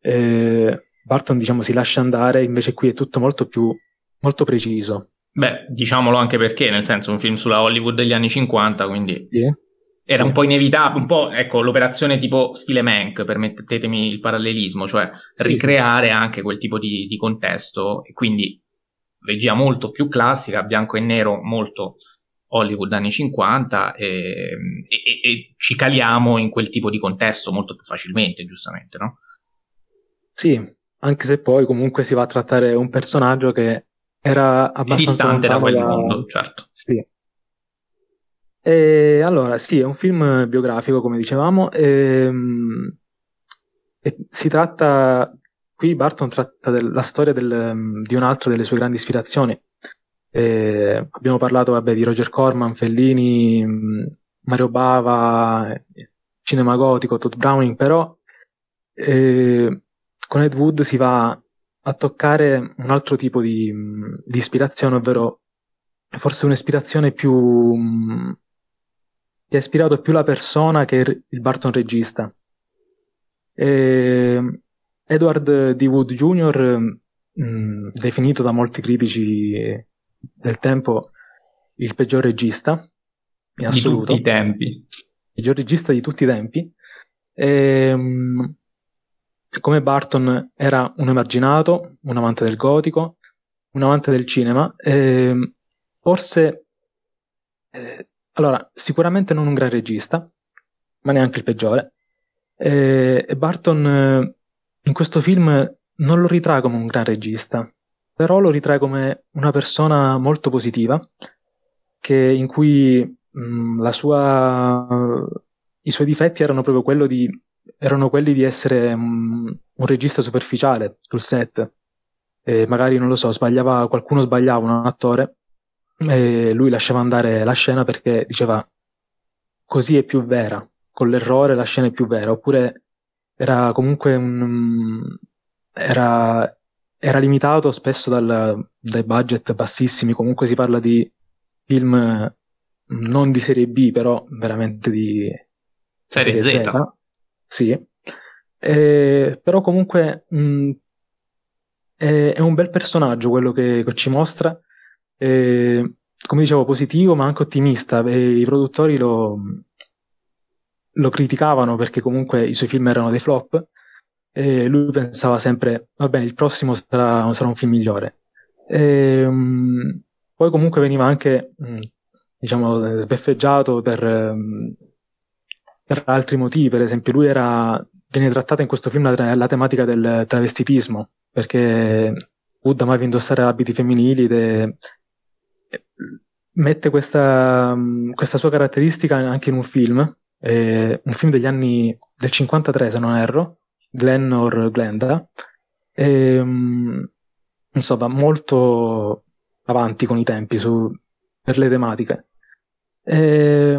eh, Barton diciamo si lascia andare, invece qui è tutto molto più molto preciso. Beh, diciamolo anche perché, nel senso, un film sulla Hollywood degli anni 50, quindi yeah. era sì. un po' inevitabile, un po', ecco, l'operazione tipo stile Mank, permettetemi il parallelismo, cioè sì, ricreare sì. anche quel tipo di, di, contesto, e quindi regia molto più classica, bianco e nero, molto Hollywood anni 50, e, e, e ci caliamo in quel tipo di contesto molto più facilmente, giustamente, no? Sì, anche se poi comunque si va a trattare un personaggio che era abbastanza distante da quel da... mondo, certo. Sì. E, allora, sì, è un film biografico, come dicevamo. E, ehm, e si tratta. Qui Barton tratta della storia del, di un'altra delle sue grandi ispirazioni. E abbiamo parlato vabbè, di Roger Corman, Fellini, Mario Bava, cinema gotico, Todd Browning, però eh, con Ed Wood si va a toccare un altro tipo di, di ispirazione, ovvero forse un'ispirazione più che ha ispirato più la persona che il Barton regista. E Edward D. Wood Jr., mh, definito da molti critici del tempo il peggior regista in assoluto. Di tutti i tempi. Il peggior regista di tutti i tempi. E, mh, come Barton era un emarginato, un amante del gotico, un amante del cinema, eh, forse, eh, allora, sicuramente non un gran regista, ma neanche il peggiore. Eh, e Barton eh, in questo film non lo ritrae come un gran regista, però lo ritrae come una persona molto positiva, che, in cui mh, mm, sua, i suoi difetti erano proprio quello di erano quelli di essere un, un regista superficiale sul set. E magari, non lo so, sbagliava, qualcuno sbagliava, un attore, e lui lasciava andare la scena perché diceva così è più vera, con l'errore la scena è più vera, oppure era comunque un... era, era limitato spesso dal, dai budget bassissimi, comunque si parla di film non di serie B, però veramente di serie, serie Z. Z. Sì, eh, però comunque mh, è, è, un bel personaggio quello che, che ci mostra, eh, come dicevo, positivo ma anche ottimista. I produttori lo, lo criticavano perché comunque i suoi film erano dei flop, e lui pensava sempre, va bene, il prossimo sarà, sarà un film migliore. E, um, poi comunque veniva anche, um, diciamo, sbeffeggiato per, per, altri motivi, per esempio lui era, viene trattata in questo film la, la tematica del travestitismo, perché Wood amava indossare abiti femminili ed è, mette questa, questa, sua caratteristica anche in un film, eh, un film degli anni del 53 se non erro, Glenn or Glenda, e, insomma molto avanti con i tempi su, per le tematiche. E,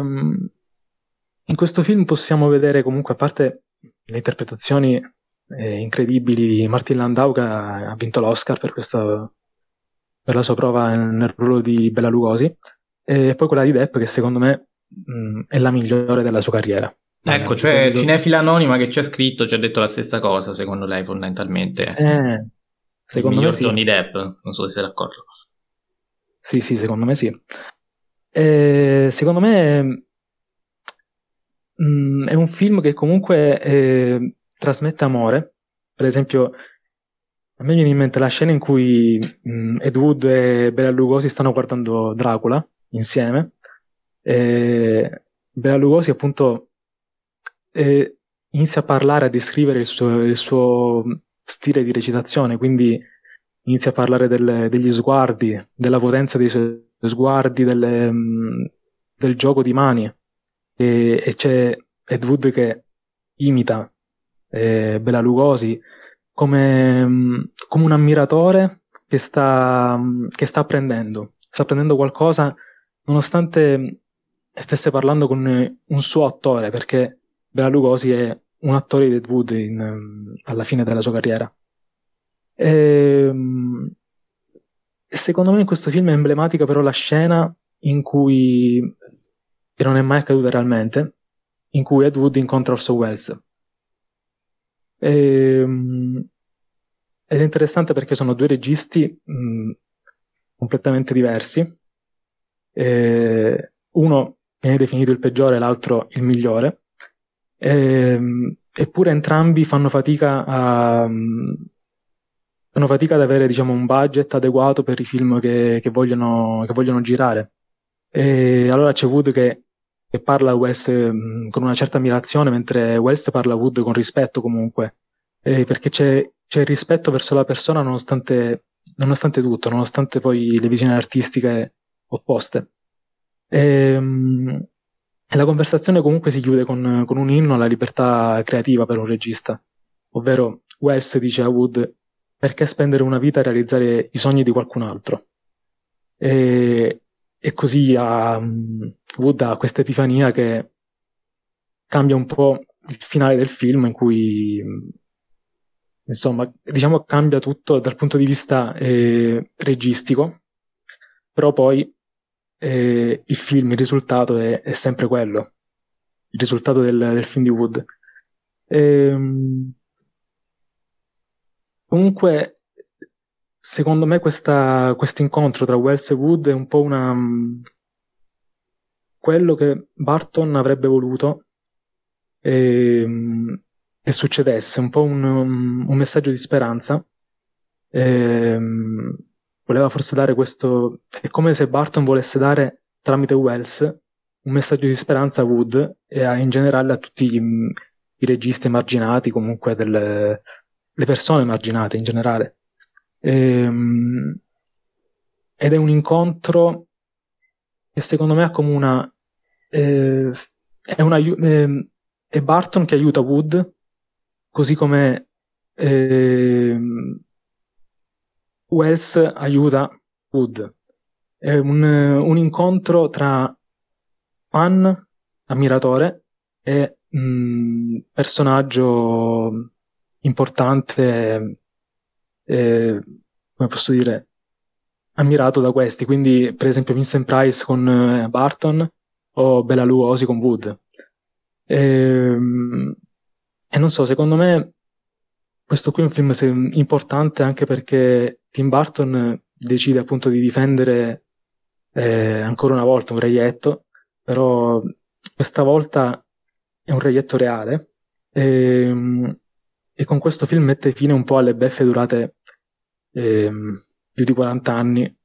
in questo film possiamo vedere comunque, a parte le interpretazioni eh, incredibili di Martin Landau che ha vinto l'Oscar per, questo, per la sua prova nel ruolo di Bella Lugosi, e poi quella di Depp che secondo me mh, è la migliore della sua carriera. Ecco, cioè dico... Cinefila Anonima che ci ha scritto ci ha detto la stessa cosa, secondo lei fondamentalmente. Eh, secondo me sì. Johnny Depp, non so se sei d'accordo. Sì, sì, secondo me sì. Eh, secondo me mh, è un film che comunque eh, trasmette amore. Per esempio, a me viene in mente la scena in cui mh, Ed Wood e Bela Lugosi stanno guardando Dracula insieme. E Bela Lugosi appunto eh, inizia a parlare, a descrivere il suo, il suo, stile di recitazione, quindi inizia a parlare del, degli sguardi, della potenza dei suoi sguardi, delle, mh, del gioco di mani. E, e, c'è Ed Wood che imita eh, Bela Lugosi come, mh, come, un ammiratore che sta, che sta apprendendo, sta apprendendo qualcosa nonostante stesse parlando con un suo attore, perché Bela Lugosi è un attore di Deadwood in, um, alla fine della sua carriera. E, um, secondo me in questo film è emblematica però la scena in cui, che non è mai accaduta realmente, in cui Ed Wood incontra Orson Welles. E, um, ed è interessante perché sono due registi mh, completamente diversi. E uno viene definito il peggiore, l'altro il migliore. Ehm, eppure entrambi fanno fatica a fanno fatica ad avere diciamo, un budget adeguato per i film che, che, vogliono, che vogliono, girare. E allora c'è Wood che, che parla a Wells mh, con una certa ammirazione, mentre Wells parla a Wood con rispetto comunque, e perché c'è, c'è rispetto verso la persona nonostante, nonostante, tutto, nonostante poi le visioni artistiche opposte. E, e la conversazione comunque si chiude con, con, un inno alla libertà creativa per un regista, ovvero Wells dice a Wood perché spendere una vita a realizzare i sogni di qualcun altro? E, e così ha, Wood ha questa epifania che cambia un po' il finale del film in cui insomma diciamo cambia tutto dal punto di vista eh, registico però poi eh, il film, il risultato è, è, sempre quello, il risultato del, del film di Wood. Ehm, comunque, secondo me questo incontro tra Wells e Wood è un po' una, quello che Barton avrebbe voluto e, ehm, che succedesse, un po' un, un messaggio di speranza. E, ehm, voleva forse dare questo. È come se Barton volesse dare tramite Wells un messaggio di speranza a Wood e a, in generale a tutti i, i registi emarginati, comunque delle, le persone emarginate in generale. E, ehm, ed è un incontro che secondo me accomuna. Eh, è, una, eh, è Barton che aiuta Wood, così come. Eh, Wells aiuta Wood. È un, un incontro tra fan, ammiratore e mh, mm, personaggio importante, eh, come posso dire, ammirato da questi. Quindi, per esempio, Vincent Price con eh, Barton o Bella Lugosi con Wood. E, ehm, e non so, secondo me questo qui è un film importante anche perché Tim Burton decide appunto di difendere eh, ancora una volta un reietto, però questa volta è un reietto reale e, e con questo film mette fine un po' alle beffe durate ehm, più di 40 anni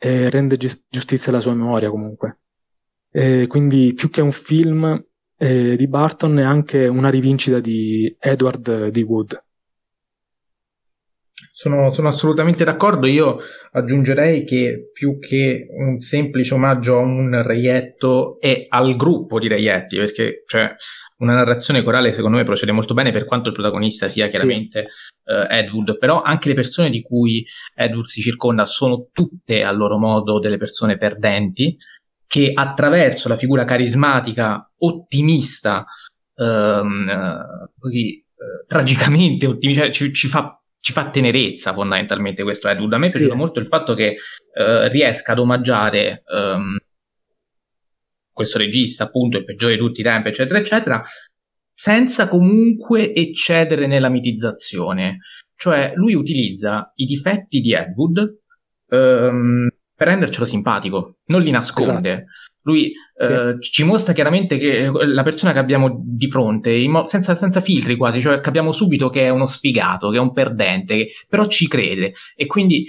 e rende giustizia alla sua memoria comunque. E quindi più che un film eh, di Barton è anche una rivincita di Edward D. Wood. Sono, sono, assolutamente d'accordo. Io aggiungerei che più che un semplice omaggio a un reietto è al gruppo di reietti, perché cioè, una narrazione corale secondo me procede molto bene per quanto il protagonista sia chiaramente sì. uh, Ed Wood, però anche le persone di cui Ed Wood si circonda sono tutte a loro modo delle persone perdenti che attraverso la figura carismatica, ottimista, um, uh, così uh, tragicamente ottimista, cioè, ci, ci, fa, ci, fa, tenerezza fondamentalmente questo Ed Wood. A me è piaciuto sì. molto il fatto che riesca ad omaggiare um, questo regista, appunto, il peggiore di tutti i tempi, eccetera, eccetera, senza comunque eccedere nella mitizzazione. Cioè, lui utilizza i difetti di Edwood ehm, per rendercelo simpatico, non li nasconde. Esatto. Lui sì. eh, ci mostra chiaramente che la persona che abbiamo di fronte, mo- senza, senza, filtri quasi, cioè capiamo subito che è uno sfigato, che è un perdente, che però ci crede e quindi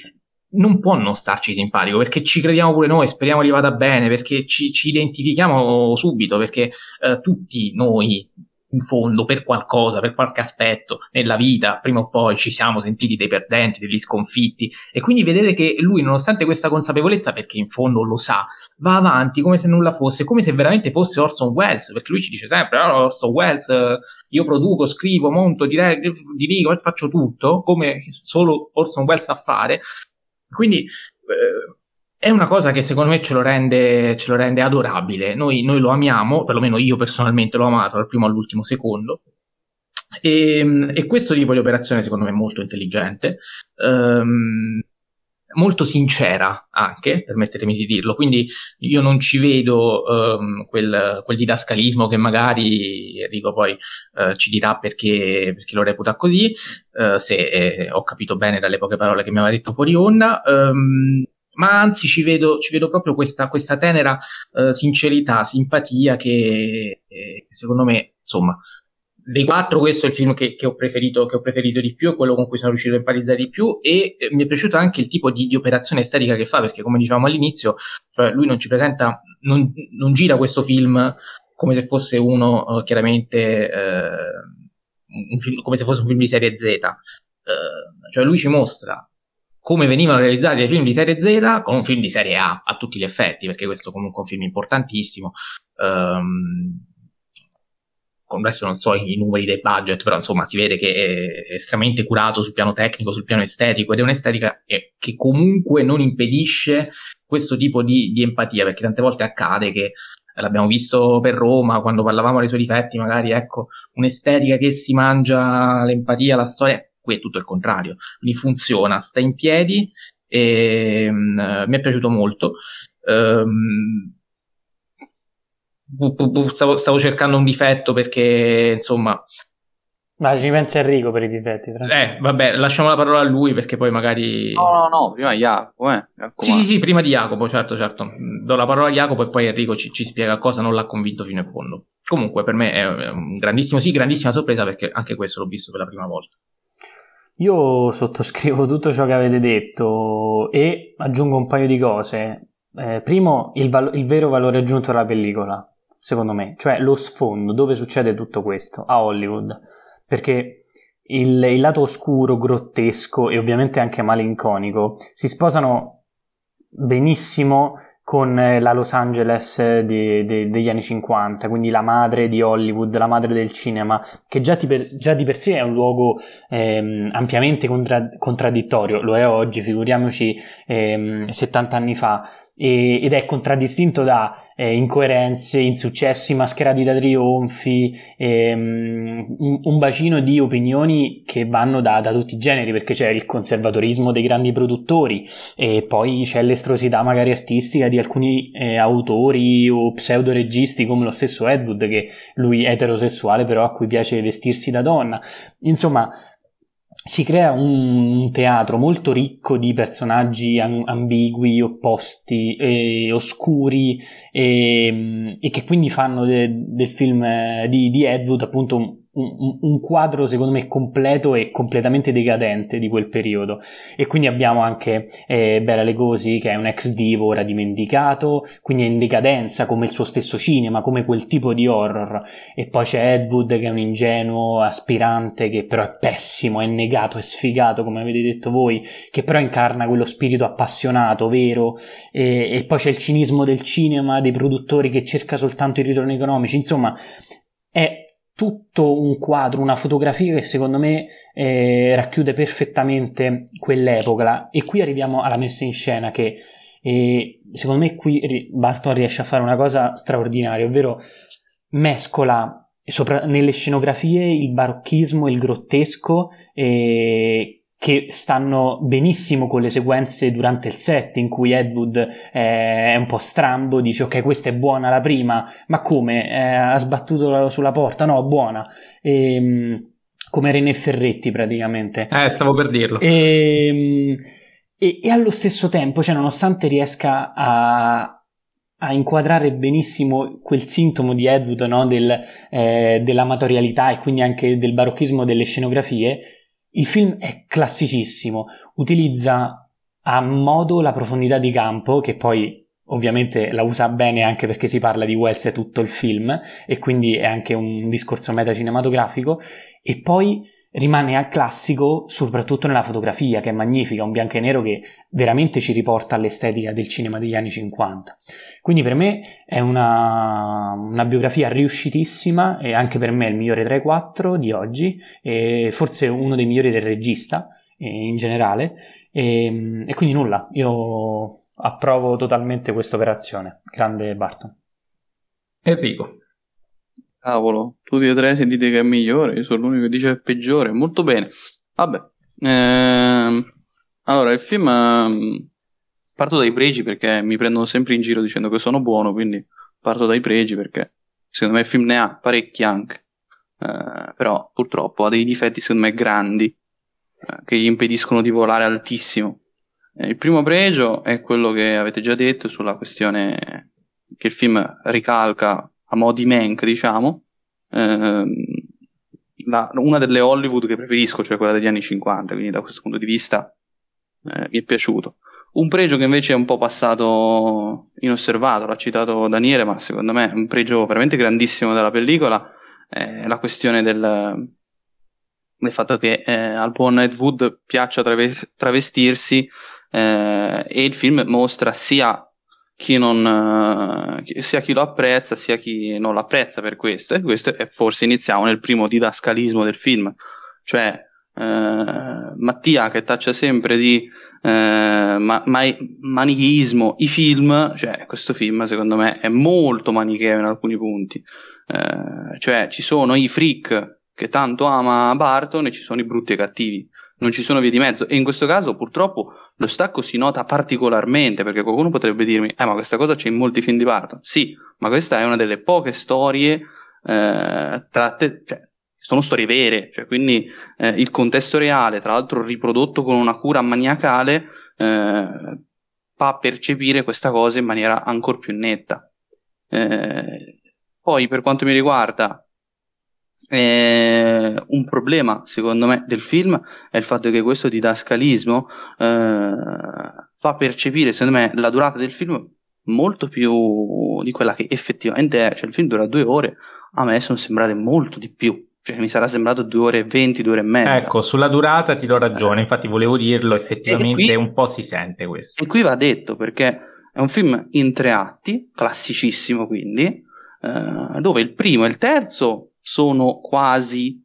non può non starci simpatico perché ci crediamo pure noi, speriamo gli vada bene, perché ci, ci identifichiamo subito, perché eh, tutti noi in fondo per qualcosa, per qualche aspetto nella vita, prima o poi ci siamo sentiti dei perdenti, degli sconfitti. E quindi vedere che lui nonostante questa consapevolezza, perché in fondo lo sa, va avanti come se nulla fosse, come se veramente fosse Orson Welles, perché lui ci dice sempre, oh, Orson Welles, io produco, scrivo, monto, dirigo, faccio tutto, come solo Orson Welles sa fare, quindi eh, è una cosa che secondo me ce lo rende, ce lo rende adorabile. Noi, noi, lo amiamo, perlomeno io personalmente l'ho amato dal primo all'ultimo secondo. E, e questo tipo di operazione secondo me è molto intelligente. Um, molto sincera anche, permettetemi di dirlo, quindi io non ci vedo um, quel, quel, didascalismo che magari Enrico poi uh, ci dirà perché, perché, lo reputa così, uh, se eh, ho capito bene dalle poche parole che mi aveva detto fuori onda. Um, ma anzi ci vedo, ci vedo proprio questa, questa tenera uh, sincerità, simpatia che, che secondo me, insomma, dei quattro questo è il film che, che, ho preferito, che, ho preferito, di più, quello con cui sono riuscito a empatizzare di più e eh, mi è piaciuto anche il tipo di, di, operazione estetica che fa perché come dicevamo all'inizio cioè lui non ci presenta non, non gira questo film come se fosse uno uh, chiaramente uh, un film, come se fosse un film di serie Z. Uh, cioè lui ci mostra come venivano realizzati dei film di serie Z con un film di serie A a tutti gli effetti perché questo comunque è un film importantissimo. Um, adesso non so i, numeri dei budget, però insomma si vede che è estremamente curato sul piano tecnico, sul piano estetico ed è un'estetica che, che comunque non impedisce questo tipo di, di, empatia, perché tante volte accade che eh, l'abbiamo visto per Roma quando parlavamo dei suoi difetti, magari ecco un'estetica che si mangia l'empatia, la storia, qui è tutto il contrario, quindi funziona, sta in piedi e um, mi è piaciuto molto. Um, stavo, stavo, cercando un difetto perché insomma ma ci pensa Enrico per i difetti eh vabbè lasciamo la parola a lui perché poi magari no no no prima Jacopo eh. sì sì sì prima di Jacopo certo certo do la parola a Jacopo e poi Enrico ci, ci spiega cosa non l'ha convinto fino in fondo comunque per me è un grandissimo sì grandissima sorpresa perché anche questo l'ho visto per la prima volta io sottoscrivo tutto ciò che avete detto e aggiungo un paio di cose. Eh, primo il, val- il vero valore aggiunto della pellicola secondo me, cioè lo sfondo, dove succede tutto questo, a Hollywood, perché il, il lato oscuro, grottesco e ovviamente anche malinconico si sposano benissimo con eh, la Los Angeles di, di, degli anni 50, quindi la madre di Hollywood, la madre del cinema, che già, per, già di per sé è un luogo ehm, ampiamente contra, contraddittorio, lo è oggi, figuriamoci ehm, 70 anni fa, e, ed è contraddistinto da eh, incoerenze, insuccessi mascherati da trionfi, ehm, un, un, bacino di opinioni che vanno da, da, tutti i generi, perché c'è il conservatorismo dei grandi produttori e poi c'è l'estrosità magari artistica di alcuni eh, autori o pseudo-registi come lo stesso Edwood, che lui è eterosessuale però a cui piace vestirsi da donna. Insomma, si crea un teatro molto ricco di personaggi ambigui, opposti, e oscuri e, e, che quindi fanno de, del film di, di Edwood appunto un, un, quadro secondo me completo e completamente decadente di quel periodo. E quindi abbiamo anche eh, Bela Legosi che è un ex divo ora dimenticato quindi è in decadenza come il suo stesso cinema come quel tipo di horror. E poi c'è Ed Wood che è un ingenuo aspirante che però è pessimo è negato è sfigato come avete detto voi che però incarna quello spirito appassionato vero? E, e poi c'è il cinismo del cinema dei produttori che cerca soltanto i ritorni economici. Insomma tutto un quadro, una fotografia che secondo me eh, racchiude perfettamente quell'epoca. E qui arriviamo alla messa in scena che eh, secondo me qui Barton riesce a fare una cosa straordinaria, ovvero mescola sopra, nelle scenografie il barocchismo, il grottesco eh, che stanno benissimo con le sequenze durante il set in cui Ed Wood è un po' strambo, dice ok questa è buona la prima, ma come? Eh, ha sbattuto sulla porta? No, buona. E, ehm, come René Ferretti praticamente. Eh, stavo per dirlo. E, ehm, e, e allo stesso tempo, cioè nonostante riesca a, a inquadrare benissimo quel sintomo di Edwood no? Del, eh, dell'amatorialità e quindi anche del barocchismo delle scenografie, il film è classicissimo, utilizza a modo la profondità di campo, che poi ovviamente la usa bene anche perché si parla di Wells tutto il film, e quindi è anche un discorso metacinematografico, e poi rimane al classico soprattutto nella fotografia che è magnifica, un bianco e nero che veramente ci riporta all'estetica del cinema degli anni 50. Quindi per me è una, una biografia riuscitissima e anche per me è il migliore tra i quattro di oggi e forse uno dei migliori del regista eh, in generale e, e quindi nulla, io approvo totalmente questa operazione. Grande Barton. Enrico. Cavolo, tutti e tre sentite che è migliore, io sono l'unico che dice che è peggiore. Molto bene. Vabbè. Ehm, allora, il film... Ehm, parto dai pregi perché mi prendono sempre in giro dicendo che sono buono, quindi parto dai pregi perché secondo me il film ne ha parecchi anche. Eh, però purtroppo ha dei difetti secondo me grandi eh, che gli impediscono di volare altissimo. Eh, il primo pregio è quello che avete già detto sulla questione che il film ricalca a mo' di Mank, diciamo, ehm, la, una delle Hollywood che preferisco, cioè quella degli anni 50, quindi da questo punto di vista eh, mi è piaciuto. Un pregio che invece è un po' passato inosservato, l'ha citato Daniele, ma secondo me è un pregio veramente grandissimo della pellicola, è la questione del, del fatto che eh, al buon Ed Wood piaccia traves- travestirsi eh, e il film mostra sia chi non, eh, sia chi lo apprezza sia chi non lo apprezza per questo. E questo è forse iniziamo nel primo didascalismo del film. Cioè eh, Mattia che taccia sempre di eh, ma- ma- manichismo i film cioè questo film secondo me è molto manicheo in alcuni punti. Eh, cioè ci sono i freak che tanto ama Barton e ci sono i brutti e cattivi non ci sono vie di mezzo. E in questo caso purtroppo lo stacco si nota particolarmente perché qualcuno potrebbe dirmi eh ma questa cosa c'è in molti film di Barton sì ma questa è una delle poche storie eh, tratte cioè, sono storie vere cioè, quindi eh, il contesto reale tra l'altro riprodotto con una cura maniacale eh, fa percepire questa cosa in maniera ancora più netta. Eh, poi per quanto mi riguarda eh, un problema, secondo me, del film è il fatto che questo didascalismo eh, fa percepire, secondo me, la durata del film molto più di quella che effettivamente è. Cioè, il film dura due ore, a me sono sembrate molto di più. Cioè, mi sarà sembrato due ore e venti, due ore e mezza. Ecco, sulla durata ti do ragione, infatti volevo dirlo, effettivamente qui, un po' si sente questo. E qui va detto perché è un film in tre atti, classicissimo quindi, eh, dove il primo e il terzo sono quasi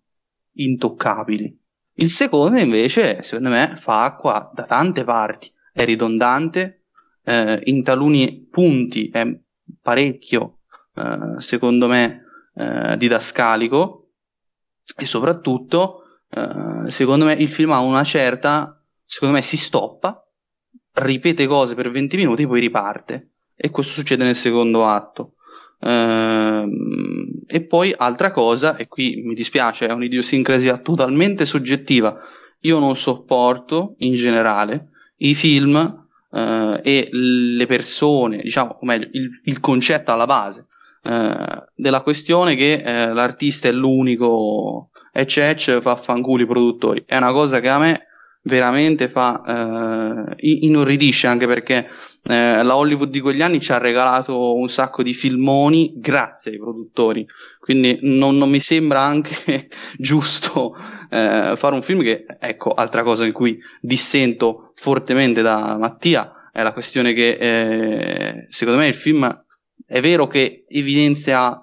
intoccabili. Il secondo invece, secondo me, fa acqua da tante parti, è ridondante, eh, in taluni punti è parecchio, eh, secondo me, eh, didascalico e soprattutto, eh, secondo me, il film ha una certa, secondo me, si stoppa, ripete cose per 20 minuti, poi riparte. E questo succede nel secondo atto. Ehm, e poi altra cosa, e qui mi dispiace, è un'idiosincrasia totalmente soggettiva. Io non sopporto in generale i film eh, e le persone, diciamo, o meglio, il, il concetto alla base eh, della questione che eh, l'artista è l'unico ecce ecce fa fanculo i produttori. È una cosa che a me veramente fa inorridisce anche perché eh, la Hollywood di quegli anni ci ha regalato un sacco di filmoni grazie ai produttori. Quindi non, non mi sembra anche giusto eh, fare un film che ecco altra cosa in cui dissento fortemente da Mattia è la questione che eh, secondo me il film è vero che evidenzia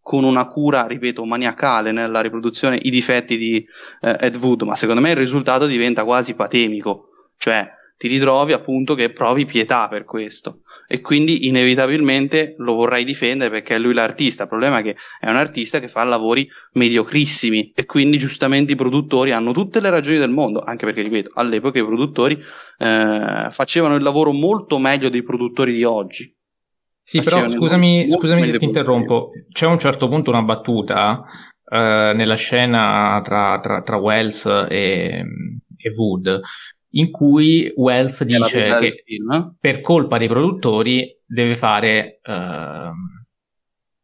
con una cura, ripeto, maniacale nella riproduzione i difetti di eh, Ed Wood, ma secondo me il risultato diventa quasi patemico, cioè ti ritrovi appunto che provi pietà per questo e quindi inevitabilmente lo vorrai difendere perché è lui l'artista. Il problema è che è un artista che fa lavori mediocrissimi e quindi giustamente i produttori hanno tutte le ragioni del mondo, anche perché ripeto, all'epoca i produttori eh, facevano il lavoro molto meglio dei produttori di oggi sì, però scusami, scusami se ti interrompo. C'è a un certo punto una battuta eh, nella scena tra, tra, tra Wells e, e, Wood in cui Wells dice che film, per colpa dei produttori deve fare eh,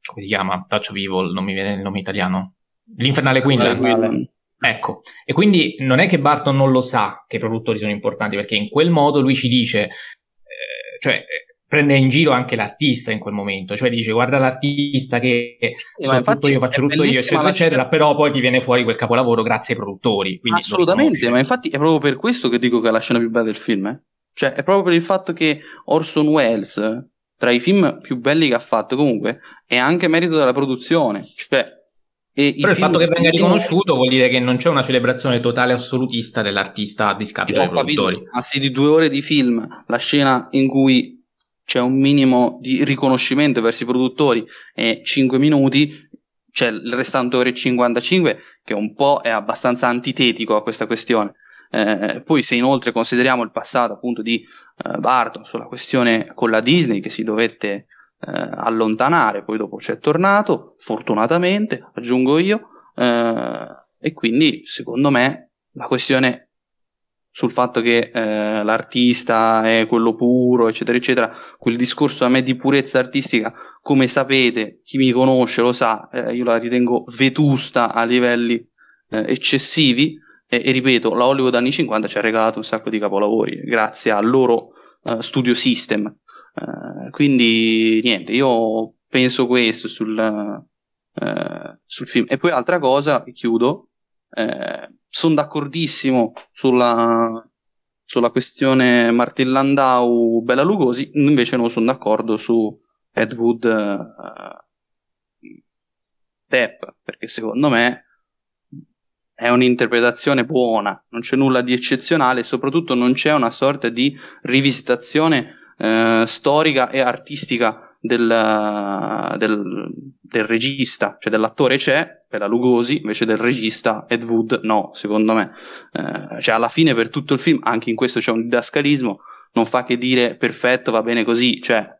come si chiama? Touch of Evil, non mi viene il nome italiano. L'Infernale Queen. Ecco, e quindi non è che Barton non lo sa che i produttori sono importanti, perché in quel modo lui ci dice, eh, cioè prende in giro anche l'artista in quel momento, cioè dice guarda l'artista che eh, so tutto io, faccio tutto io, eccetera, eccetera, però poi ti viene fuori quel capolavoro grazie ai produttori. Assolutamente, ma infatti è proprio per questo che dico che è la scena più bella del film, eh? cioè è proprio per il fatto che Orson Welles, tra i film più belli che ha fatto comunque, è anche merito della produzione, cioè e Però il fatto che venga riconosciuto vuol dire che non c'è una celebrazione totale assolutista dell'artista a discapito dei produttori. Ma sì, di due ore di film, la scena in cui c'è un minimo di riconoscimento verso i produttori e 5 minuti, c'è il restante ore 55 che un po' è abbastanza antitetico a questa questione. Eh, poi se inoltre consideriamo il passato appunto di eh, Barton sulla questione con la Disney che si dovette eh, allontanare, poi dopo c'è tornato, fortunatamente, aggiungo io, eh, e quindi secondo me la questione sul fatto che eh, l'artista è quello puro, eccetera, eccetera, quel discorso a me di purezza artistica, come sapete, chi mi conosce lo sa, eh, io la ritengo vetusta a livelli eh, eccessivi e, e, ripeto, la Hollywood anni 50 ci ha regalato un sacco di capolavori grazie al loro eh, studio system. Eh, quindi niente, io penso questo sul, sul film. E poi altra cosa, chiudo, eh, sono d'accordissimo sulla, sulla questione Martin Landau Bella Lugosi, invece non sono d'accordo su Ed Wood uh, Depp, perché secondo me è un'interpretazione buona, non c'è nulla di eccezionale e soprattutto non c'è una sorta di rivisitazione uh, storica e artistica del, del, del regista, cioè dell'attore c'è, per la Lugosi, invece del regista Ed Wood no, secondo me. Eh, cioè alla fine per tutto il film, anche in questo c'è un didascalismo, non fa che dire perfetto, va bene così, cioè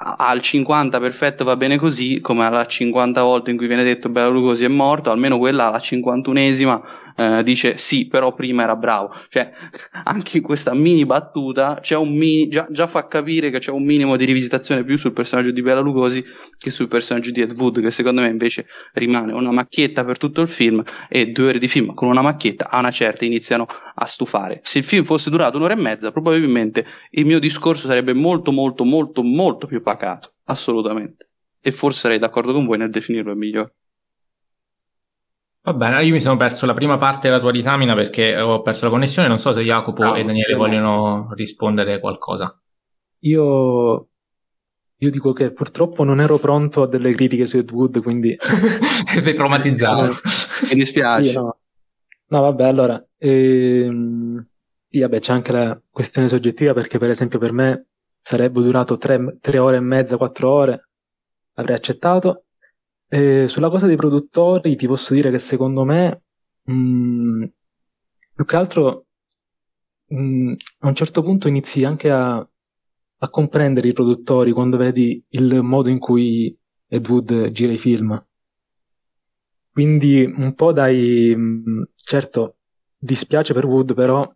al 50 perfetto va bene così, come alla 50 volte in cui viene detto Bela Lugosi è morto, almeno quella alla 51esima eh, dice sì, però prima era bravo. Cioè, anche in questa mini battuta mini, già, già, fa capire che c'è un minimo di rivisitazione più sul personaggio di Bela Lugosi che sul personaggio di Ed Wood, che secondo me invece rimane una macchietta per tutto il film e due ore di film con una macchietta a una certa iniziano a stufare. Se il film fosse durato un'ora e mezza, probabilmente il mio discorso sarebbe molto molto molto molto più pacato, assolutamente. E forse sarei d'accordo con voi nel definirlo il migliore. Va bene, io mi sono perso la prima parte della tua disamina perché ho perso la connessione, non so se Jacopo no, e Daniele vogliono rispondere qualcosa. Io, io dico che purtroppo non ero pronto a delle critiche su Ed Wood, quindi... Sei traumatizzato. Mi dispiace. No. no. vabbè, allora... Ehm... Sì, vabbè, c'è anche la questione soggettiva perché per esempio per me sarebbe durato tre, tre ore e mezza, quattro ore, avrei accettato eh, sulla cosa dei produttori ti posso dire che secondo me mh, mm, più che altro mh, mm, a un certo punto inizi anche a, a, comprendere i produttori quando vedi il modo in cui Ed Wood gira i film. Quindi un po' dai... Mm, certo, dispiace per Wood, però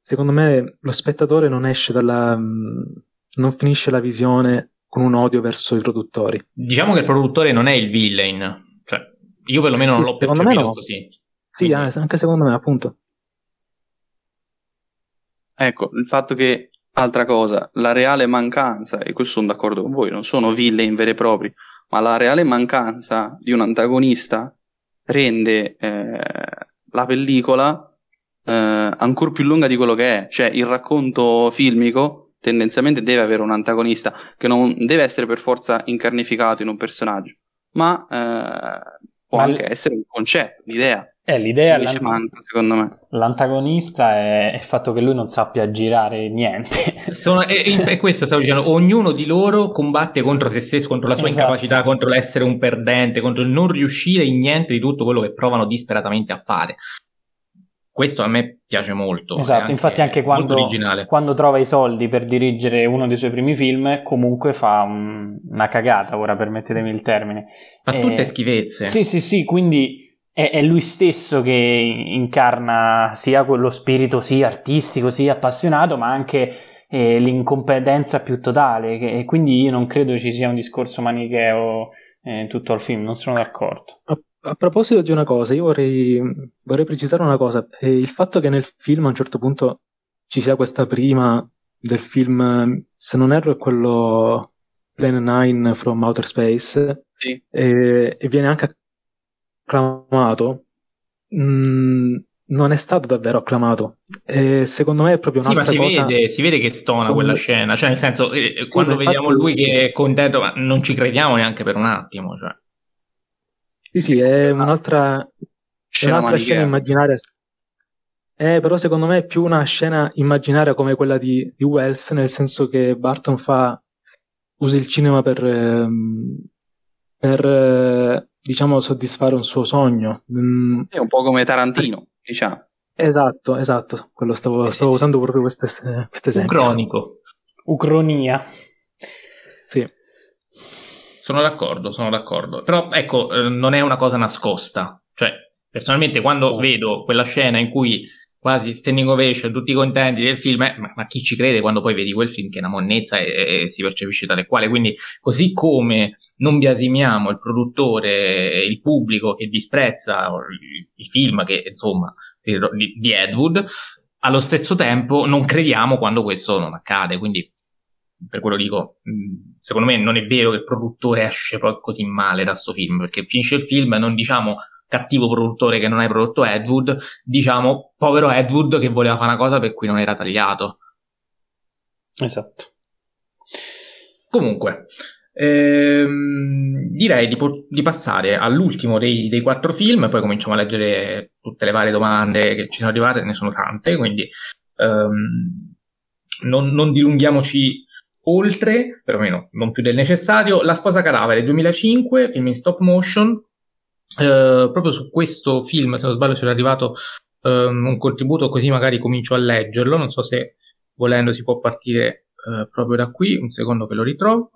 secondo me lo spettatore non esce dalla... non finisce la visione con un odio verso i produttori. Diciamo che il produttore non è il villain, cioè, io perlomeno non Sì, l'ho secondo me percepito no. così. Sì, Quindi- anche secondo me, appunto. Ecco, il fatto che, altra cosa, la reale mancanza, e questo sono d'accordo con voi, non sono villain veri e propri, ma la reale mancanza di un antagonista rende eh, la pellicola eh, ancora più lunga di quello che è. Cioè, il racconto filmico tendenzialmente deve avere un antagonista che non deve essere per forza incarnificato in un personaggio, ma eh, può Ma anche l- essere un concetto, un'idea. Eh, l'idea, Invece manca, secondo me. l'antagonista è il fatto che lui non sappia girare niente. Sono, e, e- e questo stavo dicendo, ognuno di loro combatte contro se stesso, contro la sua Esatto. incapacità, contro l'essere un perdente, contro il non riuscire in niente di tutto quello che provano disperatamente a fare. Questo a me piace molto. Esatto, infatti anche quando, quando trova i soldi per dirigere uno dei suoi primi film, comunque fa un- una cagata, ora permettetemi il termine. Fa Eh, tutte schifezze. Sì, sì, sì, quindi è, è lui stesso che incarna sia quello spirito sì artistico, sì appassionato, ma anche eh, l'incompetenza più totale. che- e quindi io non credo ci sia un discorso manicheo eh, in tutto il film, non sono d'accordo. A, proposito di una cosa, io vorrei, vorrei precisare una cosa. Eh, il fatto che nel film a un certo punto ci sia questa prima del film, se non erro, è quello Plan 9 from Outer Space, Sì. e, e viene anche acclamato, mm, non è stato davvero acclamato. E secondo me è proprio Sì, ma un'altra si cosa. vede, si vede che stona quella Come- scena, cioè nel senso, eh, quando vediamo infatti- lui che è contento, ma non ci crediamo neanche per un attimo. Cioè. Sì, sì, è un'altra, è Scena un'altra scena immaginaria. Eh, però secondo me è più una scena immaginaria come quella di, di Wells, nel senso che Barton fa, usa il cinema per, ehm, per eh, diciamo, soddisfare un suo sogno. Mm, È un po' come Tarantino, diciamo. esatto, esatto, quello stavo, Sì, stavo sì, usando proprio questo es- questo Un esempio. cronico. Ucronia. Sì. Sono d'accordo, sono d'accordo. Però ecco, eh, non è una cosa nascosta. Cioè, personalmente quando No. vedo quella scena in cui quasi standing ovation, tutti contenti del film, eh, ma, ma chi ci crede quando poi vedi quel film che è una monnezza e, e si percepisce tale quale? Quindi, così come non biasimiamo il produttore il pubblico che disprezza i, i film che, insomma, di, di Ed Wood, allo stesso tempo non crediamo quando questo non accade. Quindi, per quello dico, secondo me non è vero che il produttore esce poi così male da sto film, perché finisce il film e non diciamo cattivo produttore che non hai prodotto Ed Wood, diciamo povero Ed Wood che voleva fare una cosa per cui non era tagliato. Esatto. Comunque, ehm, direi di, po- di passare all'ultimo dei, dei quattro film, poi cominciamo a leggere tutte le varie domande che ci sono arrivate, ne sono tante, quindi ehm, non, non dilunghiamoci oltre, perlomeno non più del necessario. La sposa cadavere 2005, film in stop motion. Eh, proprio su questo film, se non sbaglio, c'era arrivato ehm, un contributo, così magari comincio a leggerlo. Non so se volendo si può partire eh, proprio da qui. Un secondo che lo ritrovo.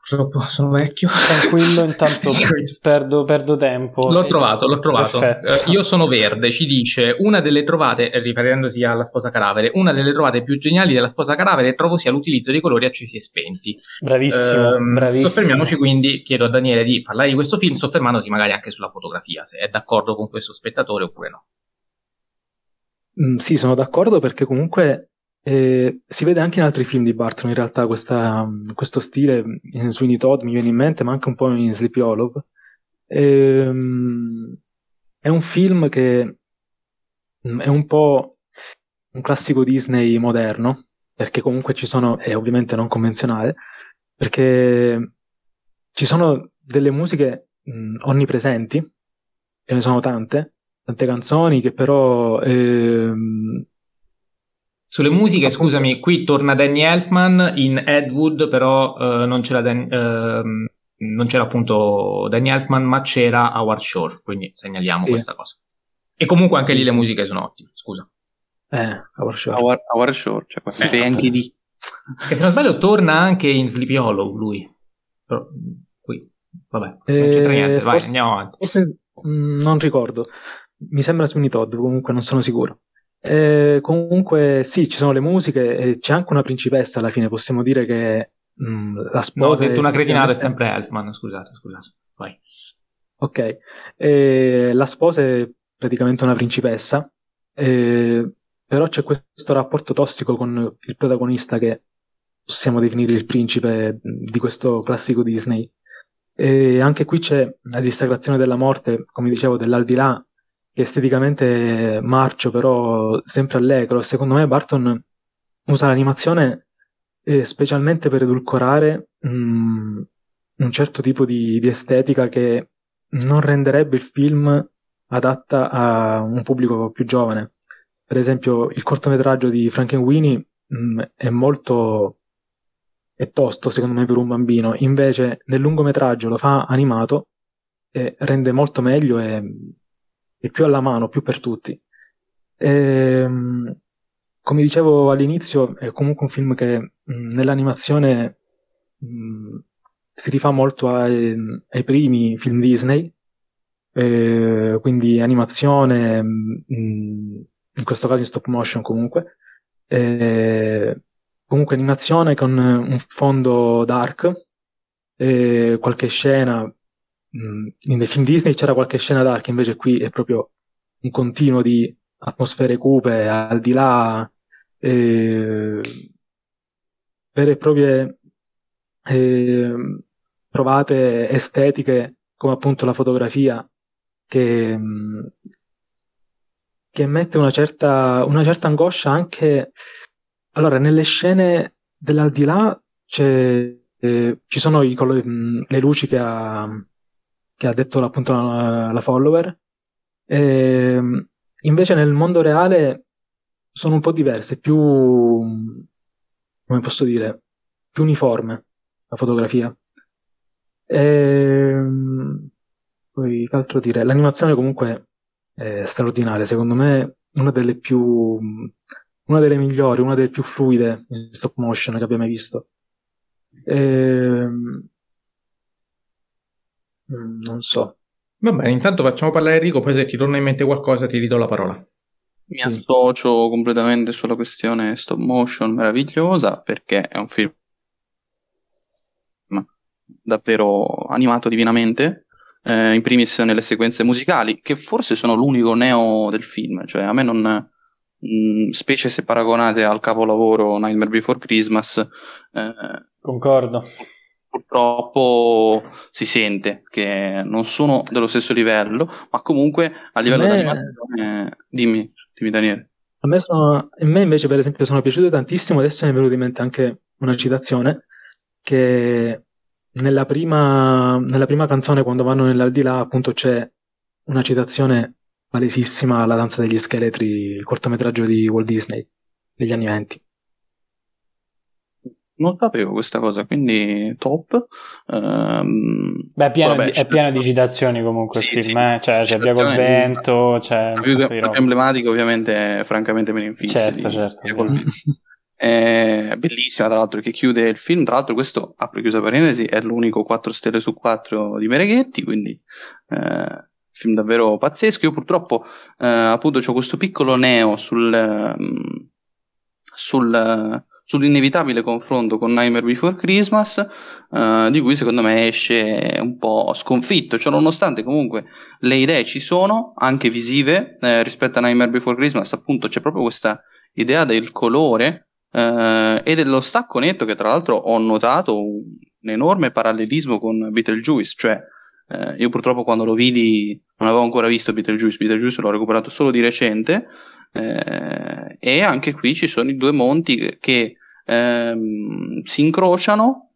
Purtroppo sono vecchio. Tranquillo, intanto perdo, perdo tempo. L'ho trovato, l'ho trovato. Eh, io sono verde, ci dice una delle trovate, eh, riferendosi alla sposa cadavere, una delle trovate più geniali della sposa cadavere trovo sia l'utilizzo di colori accesi e spenti. Bravissimo, Ehm, bravissimo. Soffermiamoci quindi, chiedo a Daniele di parlare di questo film, soffermandosi magari anche sulla fotografia, se è d'accordo con questo spettatore oppure no. Mm, sì, sono d'accordo perché comunque eh, si vede anche in altri film di Barton in realtà questa, questo stile in Sweeney Todd mi viene in mente, ma anche un po' in Sleepy Hollow. Ehm, è un film che è un po' un classico Disney moderno, perché comunque ci sono, è ovviamente non convenzionale, perché ci sono delle musiche mm, onnipresenti, ce ne sono tante, tante canzoni che però ehm, Sulle musiche, Appunto. scusami, qui torna Danny Elfman in Ed Wood, però eh, non c'era Dan- ehm, non c'era appunto Danny Elfman, ma c'era Howard Shore, quindi segnaliamo Sì. questa cosa. E comunque anche Sì, lì le sì. musiche sono ottime, scusa. eh, Howard Shore. Howard, Howard Shore, cioè qua Eh, anche di. Che se non sbaglio torna anche in Sleepy Hollow lui. Però, qui, vabbè, non Eh, c'entra niente, vai, forse- andiamo avanti. Forse mm, non ricordo, mi sembra Sweeney Todd, comunque non sono sicuro. Eh, comunque sì, ci sono le musiche e c'è anche una principessa alla fine, possiamo dire che mh, mm, la sposa... No, ho detto una cretinata, è sempre Elfman, scusate, scusate. Vai. Ok, e la sposa è praticamente una principessa, e... però c'è questo rapporto tossico con il protagonista che possiamo definire il principe di questo classico Disney. E anche qui c'è la distaccazione della morte, come dicevo, dell'aldilà, esteticamente marcio, però sempre allegro. Secondo me Barton usa l'animazione eh, specialmente per edulcorare mh, mm, un certo tipo di, di, estetica che non renderebbe il film adatta a un pubblico più giovane. Per esempio, il cortometraggio di Frankenweenie mm, è molto è tosto secondo me per un bambino, invece nel lungometraggio lo fa animato e rende molto meglio e è più alla mano, più per tutti. E, ehm, come dicevo all'inizio, è comunque un film che mh, nell'animazione mh, si rifà molto ai, ai primi film Disney, eh, quindi animazione, mh, in questo caso in stop motion comunque, eh, comunque animazione con un fondo dark, e qualche scena, nei film Disney c'era qualche scena dark, invece qui è proprio un continuo di atmosfere cupe, al di là, eh, vere e proprie eh, provate estetiche, come appunto la fotografia, che, mh, che mette una certa, una certa angoscia anche allora, nelle scene dell'aldilà eh, ci sono i, mh, le luci che ha, che ha detto appunto la, la follower. E, ehm, invece nel mondo reale sono un po' diverse, più, come posso dire, più uniforme la fotografia. E, ehm, poi, che altro dire? L'animazione comunque è straordinaria, secondo me una delle più una delle migliori, una delle più fluide in stop motion che abbia mai visto. Ehm... Mm, non so. Va bene, intanto facciamo parlare Enrico, poi se ti torna in mente qualcosa ti ridò la parola. Mi sì. associo completamente sulla questione stop motion meravigliosa perché è un film davvero animato divinamente, eh, in primis nelle sequenze musicali, che forse sono l'unico neo del film, cioè a me non, mh, specie se paragonate al capolavoro Nightmare Before Christmas. Eh, Concordo. Purtroppo si sente che non sono dello stesso livello, ma comunque a livello di animazione. Dimmi, dimmi Daniele. A me, sono, a me invece, per esempio, sono piaciute tantissimo. Adesso mi è venuta in mente anche una citazione che nella prima, nella prima canzone, quando vanno nell'aldilà, appunto c'è una citazione palesissima La danza degli scheletri, il cortometraggio di Walt Disney degli anni 20. Non sapevo questa cosa, quindi top. Um, Beh, è pieno, vabbè, di, è pieno di citazioni comunque sì, il film, sì. eh? cioè, c'è Via col vento, c'è... più, più emblematico ovviamente, francamente me ne infissi. Certo, di, certo. È bellissima, tra l'altro, che chiude il film. Tra l'altro, questo, apro chiusa parentesi, è l'unico 4 stelle su 4 di Mereghetti, quindi eh, film davvero pazzesco. Io purtroppo eh, appunto ho questo piccolo neo sul, um, sul, sull'inevitabile confronto con Nightmare Before Christmas, uh, di cui secondo me esce un po' sconfitto, cioè nonostante comunque le idee ci sono, anche visive, eh, rispetto a Nightmare Before Christmas, appunto c'è proprio questa idea del colore eh, e dello stacco netto che tra l'altro ho notato un, un enorme parallelismo con Beetlejuice, cioè eh, io purtroppo quando lo vidi non avevo ancora visto Beetlejuice, Beetlejuice l'ho recuperato solo di recente eh, e anche qui ci sono i due monti che, ehm, si incrociano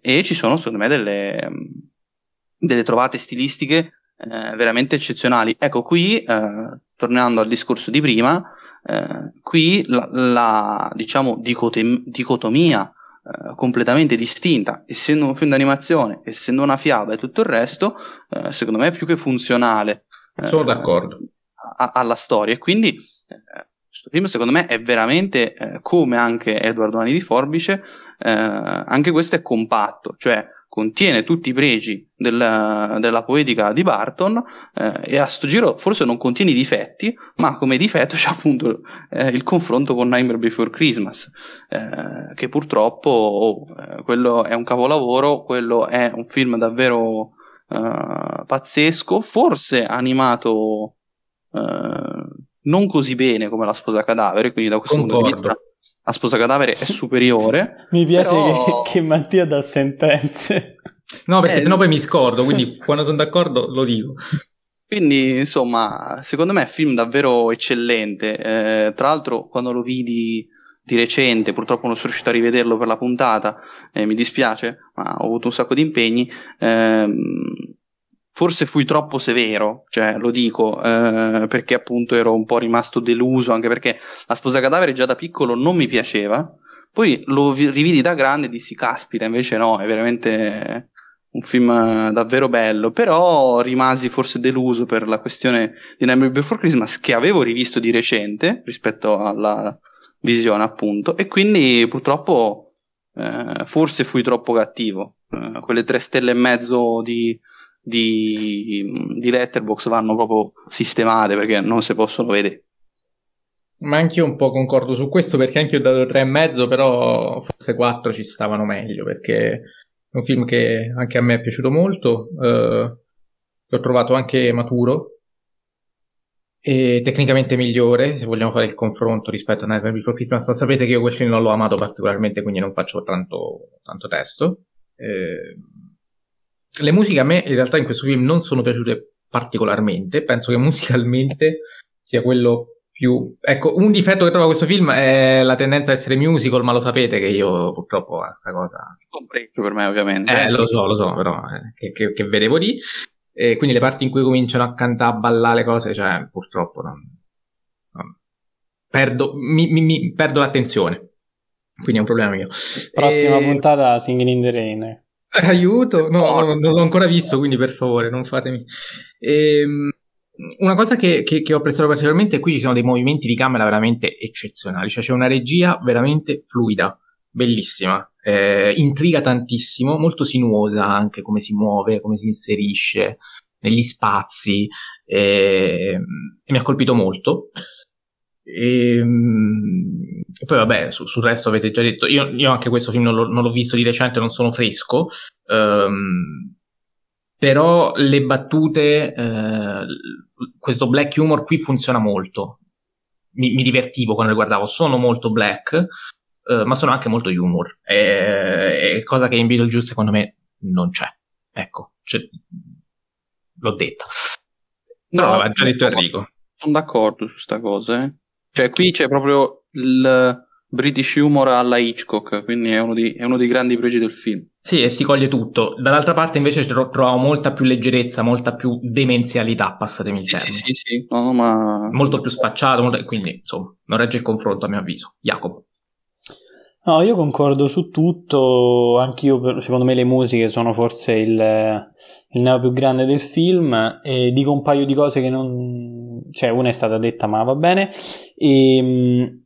e ci sono secondo me delle, delle trovate stilistiche eh, veramente eccezionali. Ecco qui, eh, tornando al discorso di prima, eh, qui la, la diciamo dicotem- dicotomia eh, completamente distinta, essendo un film d'animazione, essendo una fiaba e tutto il resto, eh, secondo me è più che funzionale. Sono d'accordo. A- alla storia. E quindi questo film, secondo me, è veramente come anche Edward Ani di Forbice, anche questo è compatto, cioè contiene tutti i pregi della, della poetica di Barton eh, e a sto giro forse non contiene i difetti, ma come difetto c'è appunto eh, il confronto con Nightmare Before Christmas, eh, che purtroppo oh, eh, quello è un capolavoro, quello è un film davvero eh, pazzesco, forse animato eh, non così bene come La sposa cadavere, quindi da questo Concordo. punto di vista la sposa cadavere è superiore. Mi piace Però- che, che Mattia dà sentenze. No, perché Eh, sennò poi mi scordo, quindi quando sono d'accordo lo dico. Quindi, insomma, secondo me è un film davvero eccellente. Eh, tra l'altro, quando lo vidi di recente, purtroppo non sono riuscito a rivederlo per la puntata, eh, mi dispiace, ma ho avuto un sacco di impegni. ehm, forse fui troppo severo, cioè lo dico, eh, perché appunto ero un po' rimasto deluso, anche perché La sposa cadavere già da piccolo non mi piaceva. Poi lo vi- rividi da grande e dissi, caspita, invece no, è veramente un film eh, davvero bello, però rimasi forse deluso per la questione di Nightmare Before Christmas che avevo rivisto di recente rispetto alla visione appunto e quindi purtroppo eh, forse fui troppo cattivo. Eh, quelle tre stelle e mezzo di, di, di Letterbox vanno proprio sistemate perché non si possono vedere. Ma anch'io un po' concordo su questo perché anche io ho dato tre e mezzo, però forse quattro ci stavano meglio perché è un film che anche a me è piaciuto molto, eh, che ho trovato anche maturo e tecnicamente migliore, se vogliamo fare il confronto rispetto a Nightmare Before Christmas, ma sapete che io quel film non l'ho amato particolarmente, quindi non faccio tanto, tanto testo. Eh, le musiche a me in realtà in questo film non sono piaciute particolarmente, penso che musicalmente sia quello più... Ecco, un difetto che trovo a questo film è la tendenza a essere musical, ma lo sapete che io purtroppo a sta cosa... Compreso per me ovviamente. Eh, sì. lo so, lo so, però eh, che, che- che vedevo lì. E quindi le parti in cui cominciano a cantare, a ballare le cose, cioè, purtroppo non... non- perdo, mi, mi- mi- perdo l'attenzione. Quindi è un problema mio. Prossima E- puntata Singing in the Rain. Aiuto, no, no, non l'ho ancora visto, quindi per favore non fatemi. Ehm, una cosa che, che- che ho apprezzato particolarmente è qui ci sono dei movimenti di camera veramente eccezionali, cioè c'è una regia veramente fluida, bellissima, eh, intriga tantissimo, molto sinuosa anche come si muove, come si inserisce negli spazi, ehm, e mi ha colpito molto. Ehm, E, poi vabbè, su- sul resto avete già detto, io, io anche questo film non, l'ho- non l'ho visto di recente, non sono fresco, ehm, però le battute, eh, questo black humor qui funziona molto. Mi, mi divertivo quando le guardavo, sono molto black, eh, ma sono anche molto humor. È, è cosa che in Beetlejuice secondo me non c'è. Ecco, c'è- l'ho detta. Però No, l'aveva già detto Enrico. Sono d'accordo su sta cosa, eh. Cioè, qui c'è proprio il British humor alla Hitchcock, quindi è uno, di- è uno dei grandi pregi del film. Sì, e si coglie tutto. Dall'altra parte invece tro- trovo molta più leggerezza, molta più demenzialità, passatemi il Sì, termine. sì, sì, sì. No, no, ma... Molto più spacciato, molto- quindi insomma, non regge il confronto a mio avviso. Jacopo. No, io concordo su tutto, anch'io secondo me le musiche sono forse il, il neo più grande del film e dico un paio di cose che non... cioè una è stata detta ma va bene. E, mh,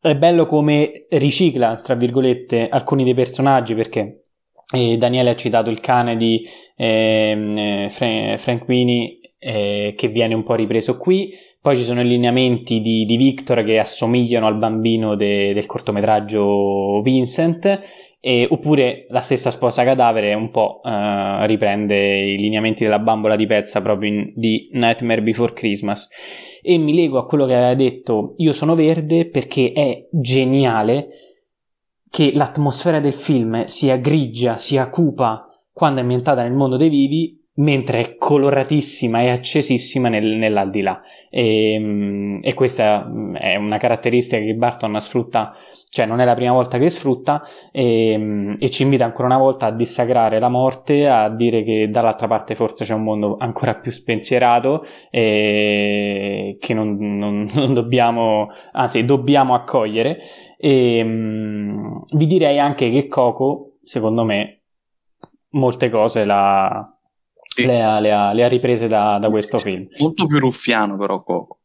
è bello come ricicla, tra virgolette, alcuni dei personaggi perché eh, Daniele ha citato il cane di ehm, eh, Fra- Frank Winnie eh, che viene un po' ripreso qui. Poi ci sono i lineamenti di, di Victor che assomigliano al bambino de- del cortometraggio Vincent, e- oppure la stessa sposa cadavere un po' eh, riprende i lineamenti della bambola di pezza proprio in- di Nightmare Before Christmas. E mi lego a quello che aveva detto Io sono verde perché è geniale che l'atmosfera del film sia grigia, sia cupa quando è ambientata nel mondo dei vivi, mentre è coloratissima e accesissima nel, nell'aldilà. E, mm, e questa mm, è una caratteristica che Barton sfrutta, cioè non è la prima volta che sfrutta, e, mm, e ci invita ancora una volta a dissacrare la morte, a dire che dall'altra parte forse c'è un mondo ancora più spensierato e che non, non- non dobbiamo, anzi dobbiamo accogliere. E, mm, vi direi anche che Coco, secondo me, molte cose la- Sì. le, ha, le ha- le ha riprese da, da questo film. Molto più ruffiano però Coco.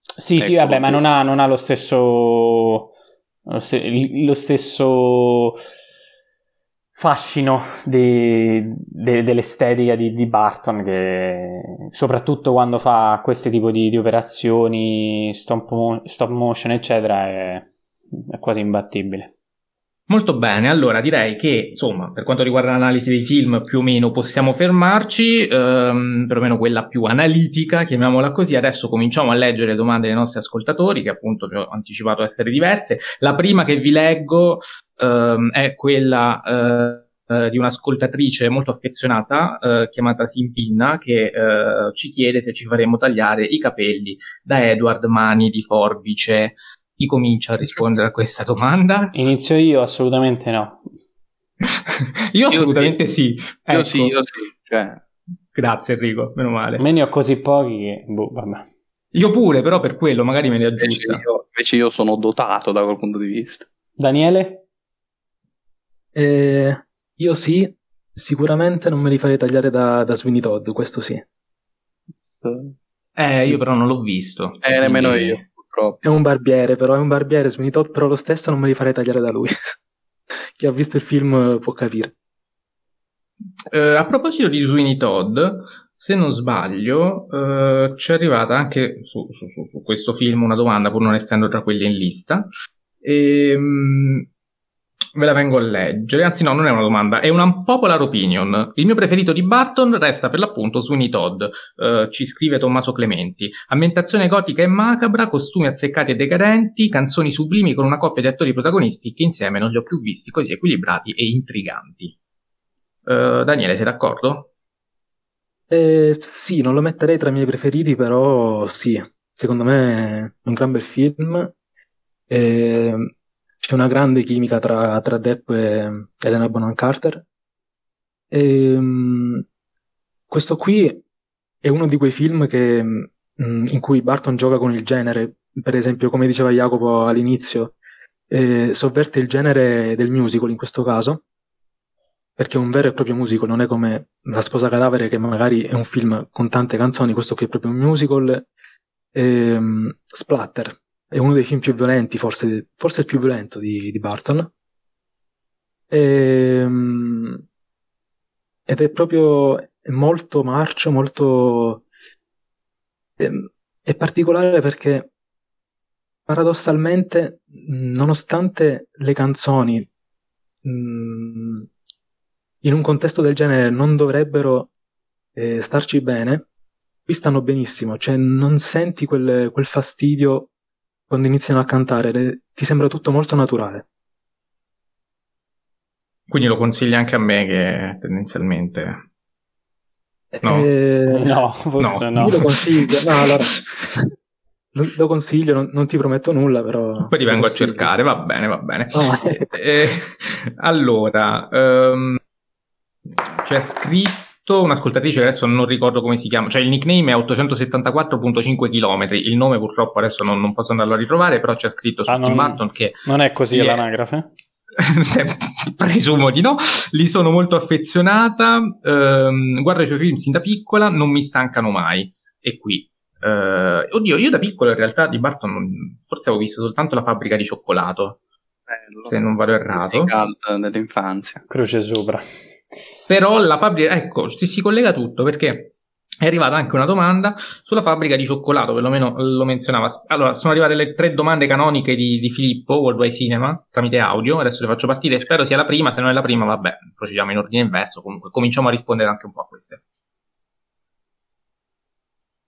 Sì, sì, Ecco. vabbè, ma non ha, non ha lo stesso. Lo, ste- lo stesso. fascino di, de, dell'estetica di, di, Barton che soprattutto quando fa questi tipi di, di operazioni stop, mo- stop, motion eccetera è, è quasi imbattibile Molto bene, allora direi che insomma per quanto riguarda l'analisi dei film più o meno possiamo fermarci, ehm, perlomeno quella più analitica, chiamiamola così. Adesso cominciamo a leggere le domande dei nostri ascoltatori, che appunto vi ho anticipato essere diverse. La prima che vi leggo ehm, è quella eh, eh, di un'ascoltatrice molto affezionata eh, chiamata Simpinna che eh, ci chiede se ci faremo tagliare i capelli da Edward Mani di Forbice. Chi comincia a rispondere a questa domanda? Inizio io, assolutamente no. io assolutamente sì. sì. Ecco. Io sì, io sì. Cioè... Grazie Enrico, meno male. Me ne ho così pochi che... Boh, vabbè. Io pure, però per quello magari me li aggiusta. Invece io, invece io sono dotato da quel punto di vista. Daniele? Eh, io sì, sicuramente non me li farei tagliare da, da Sweeney Todd, questo sì. Eh, io però non l'ho visto. Eh, quindi... nemmeno io. È un barbiere, però è un barbiere Sweeney Todd, però lo stesso non me li farei tagliare da lui. Chi ha visto il film può capire. Uh, a proposito di Sweeney Todd, se non sbaglio, uh, ci è arrivata anche su, su, su, questo film una domanda, pur non essendo tra quelli in lista. E, um, Ve la vengo a leggere, anzi no, non è una domanda, è una unpopular opinion. Il mio preferito di Barton resta per l'appunto Sweeney Todd, uh, ci scrive Tommaso Clementi. Ambientazione gotica e macabra, costumi azzeccati e decadenti, canzoni sublimi con una coppia di attori protagonisti che insieme non li ho più visti così equilibrati e intriganti. Uh, Daniele, sei d'accordo? Eh, sì, non lo metterei tra i miei preferiti, però sì, secondo me è un gran bel film. Eh, c'è una grande chimica tra, tra Depp e Elena Bonham Carter. E, um, questo qui è uno di quei film che, um, in cui Barton gioca con il genere, per esempio, come diceva Jacopo all'inizio, eh, sovverte il genere del musical in questo caso, perché è un vero e proprio musical, non è come La sposa cadavere che magari è un film con tante canzoni, questo qui è proprio un musical. Ehm, splatter, è uno dei film più violenti, forse, forse il più violento di, di Barton. E, ehm, ed è proprio molto marcio, molto... È, ehm, è particolare perché paradossalmente, nonostante le canzoni in un contesto del genere non dovrebbero eh, starci bene, qui stanno benissimo, cioè non senti quel, quel fastidio quando iniziano a cantare, le- ti sembra tutto molto naturale. Quindi lo consigli anche a me che tendenzialmente... No, Eh, No, forse no. io lo consiglio, no, allora, lo, lo consiglio, non, non ti prometto nulla, però Poi ti vengo a cercare, va bene, va bene. Ecco. Eh, allora, ehm, c'è scritto un'ascoltatrice che adesso non ricordo come si chiama, cioè il nickname è 874.5 km, il nome purtroppo adesso non, non posso andarlo a ritrovare, però c'è scritto su Ah, Tim non, Burton che non è così l'anagrafe? presumo di no, li sono molto affezionata, ehm, guardo i suoi film sin da piccola, non mi stancano mai, e qui... eh, oddio, io da piccolo in realtà di Barton non- forse avevo visto soltanto la fabbrica di cioccolato, Bello. se non vado errato. Dell'infanzia. Croce sopra. Però la fabbrica, ecco, si, si collega tutto perché è arrivata anche una domanda sulla fabbrica di cioccolato, perlomeno lo menzionava. Allora, sono arrivate le tre domande canoniche di, di Filippo, Worldwide Cinema, tramite audio, adesso le faccio partire, spero sia la prima, se non è la prima, vabbè, procediamo in ordine inverso, comunque cominciamo a rispondere anche un po' a queste.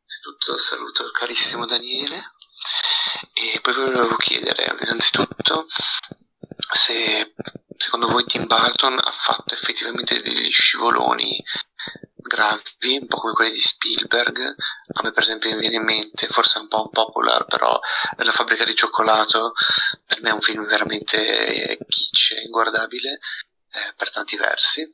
Innanzitutto saluto il carissimo Daniele e poi volevo chiedere innanzitutto se secondo voi Tim Burton ha fatto effettivamente degli scivoloni gravi, un po' come quelli di Spielberg. A me per esempio mi viene in mente, forse è un po' un popular, però La fabbrica di cioccolato per me è un film veramente kitsch e inguardabile eh, per tanti versi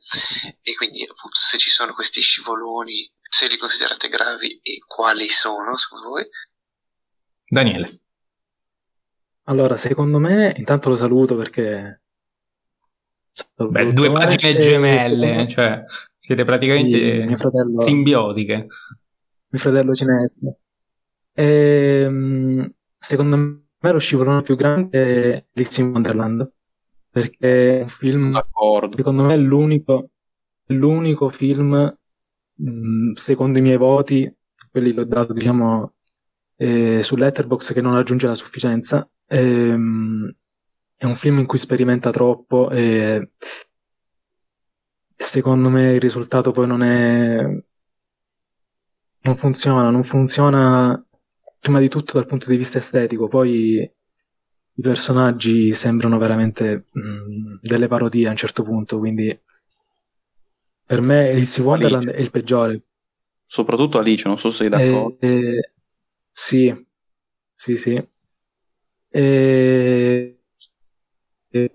e quindi appunto se ci sono questi scivoloni, se li considerate gravi e quali sono secondo voi? Daniele. Allora, secondo me, intanto lo saluto perché... Beh, due pagine Eh, gemelle, secondo- cioè siete Sì, praticamente mio fratello, simbiotiche. mio fratello cinefoilo. Ehm, secondo me lo scivolone più grande è Alice in Wonderland, perché è un film, D'accordo. secondo me è l'unico, l'unico film, mh, secondo i miei voti, quelli che ho dato, diciamo, eh, su Letterboxd che non raggiunge la sufficienza. Ehm, è un film in cui sperimenta troppo e secondo me il risultato poi non è... non funziona, non funziona prima di tutto dal punto di vista estetico, poi i personaggi sembrano veramente mh, delle parodie a un certo punto, quindi per me Alice Wonderland Alice. è il peggiore. Soprattutto Alice, non so se sei d'accordo. Eh, eh, sì, sì, sì. Eh, eh,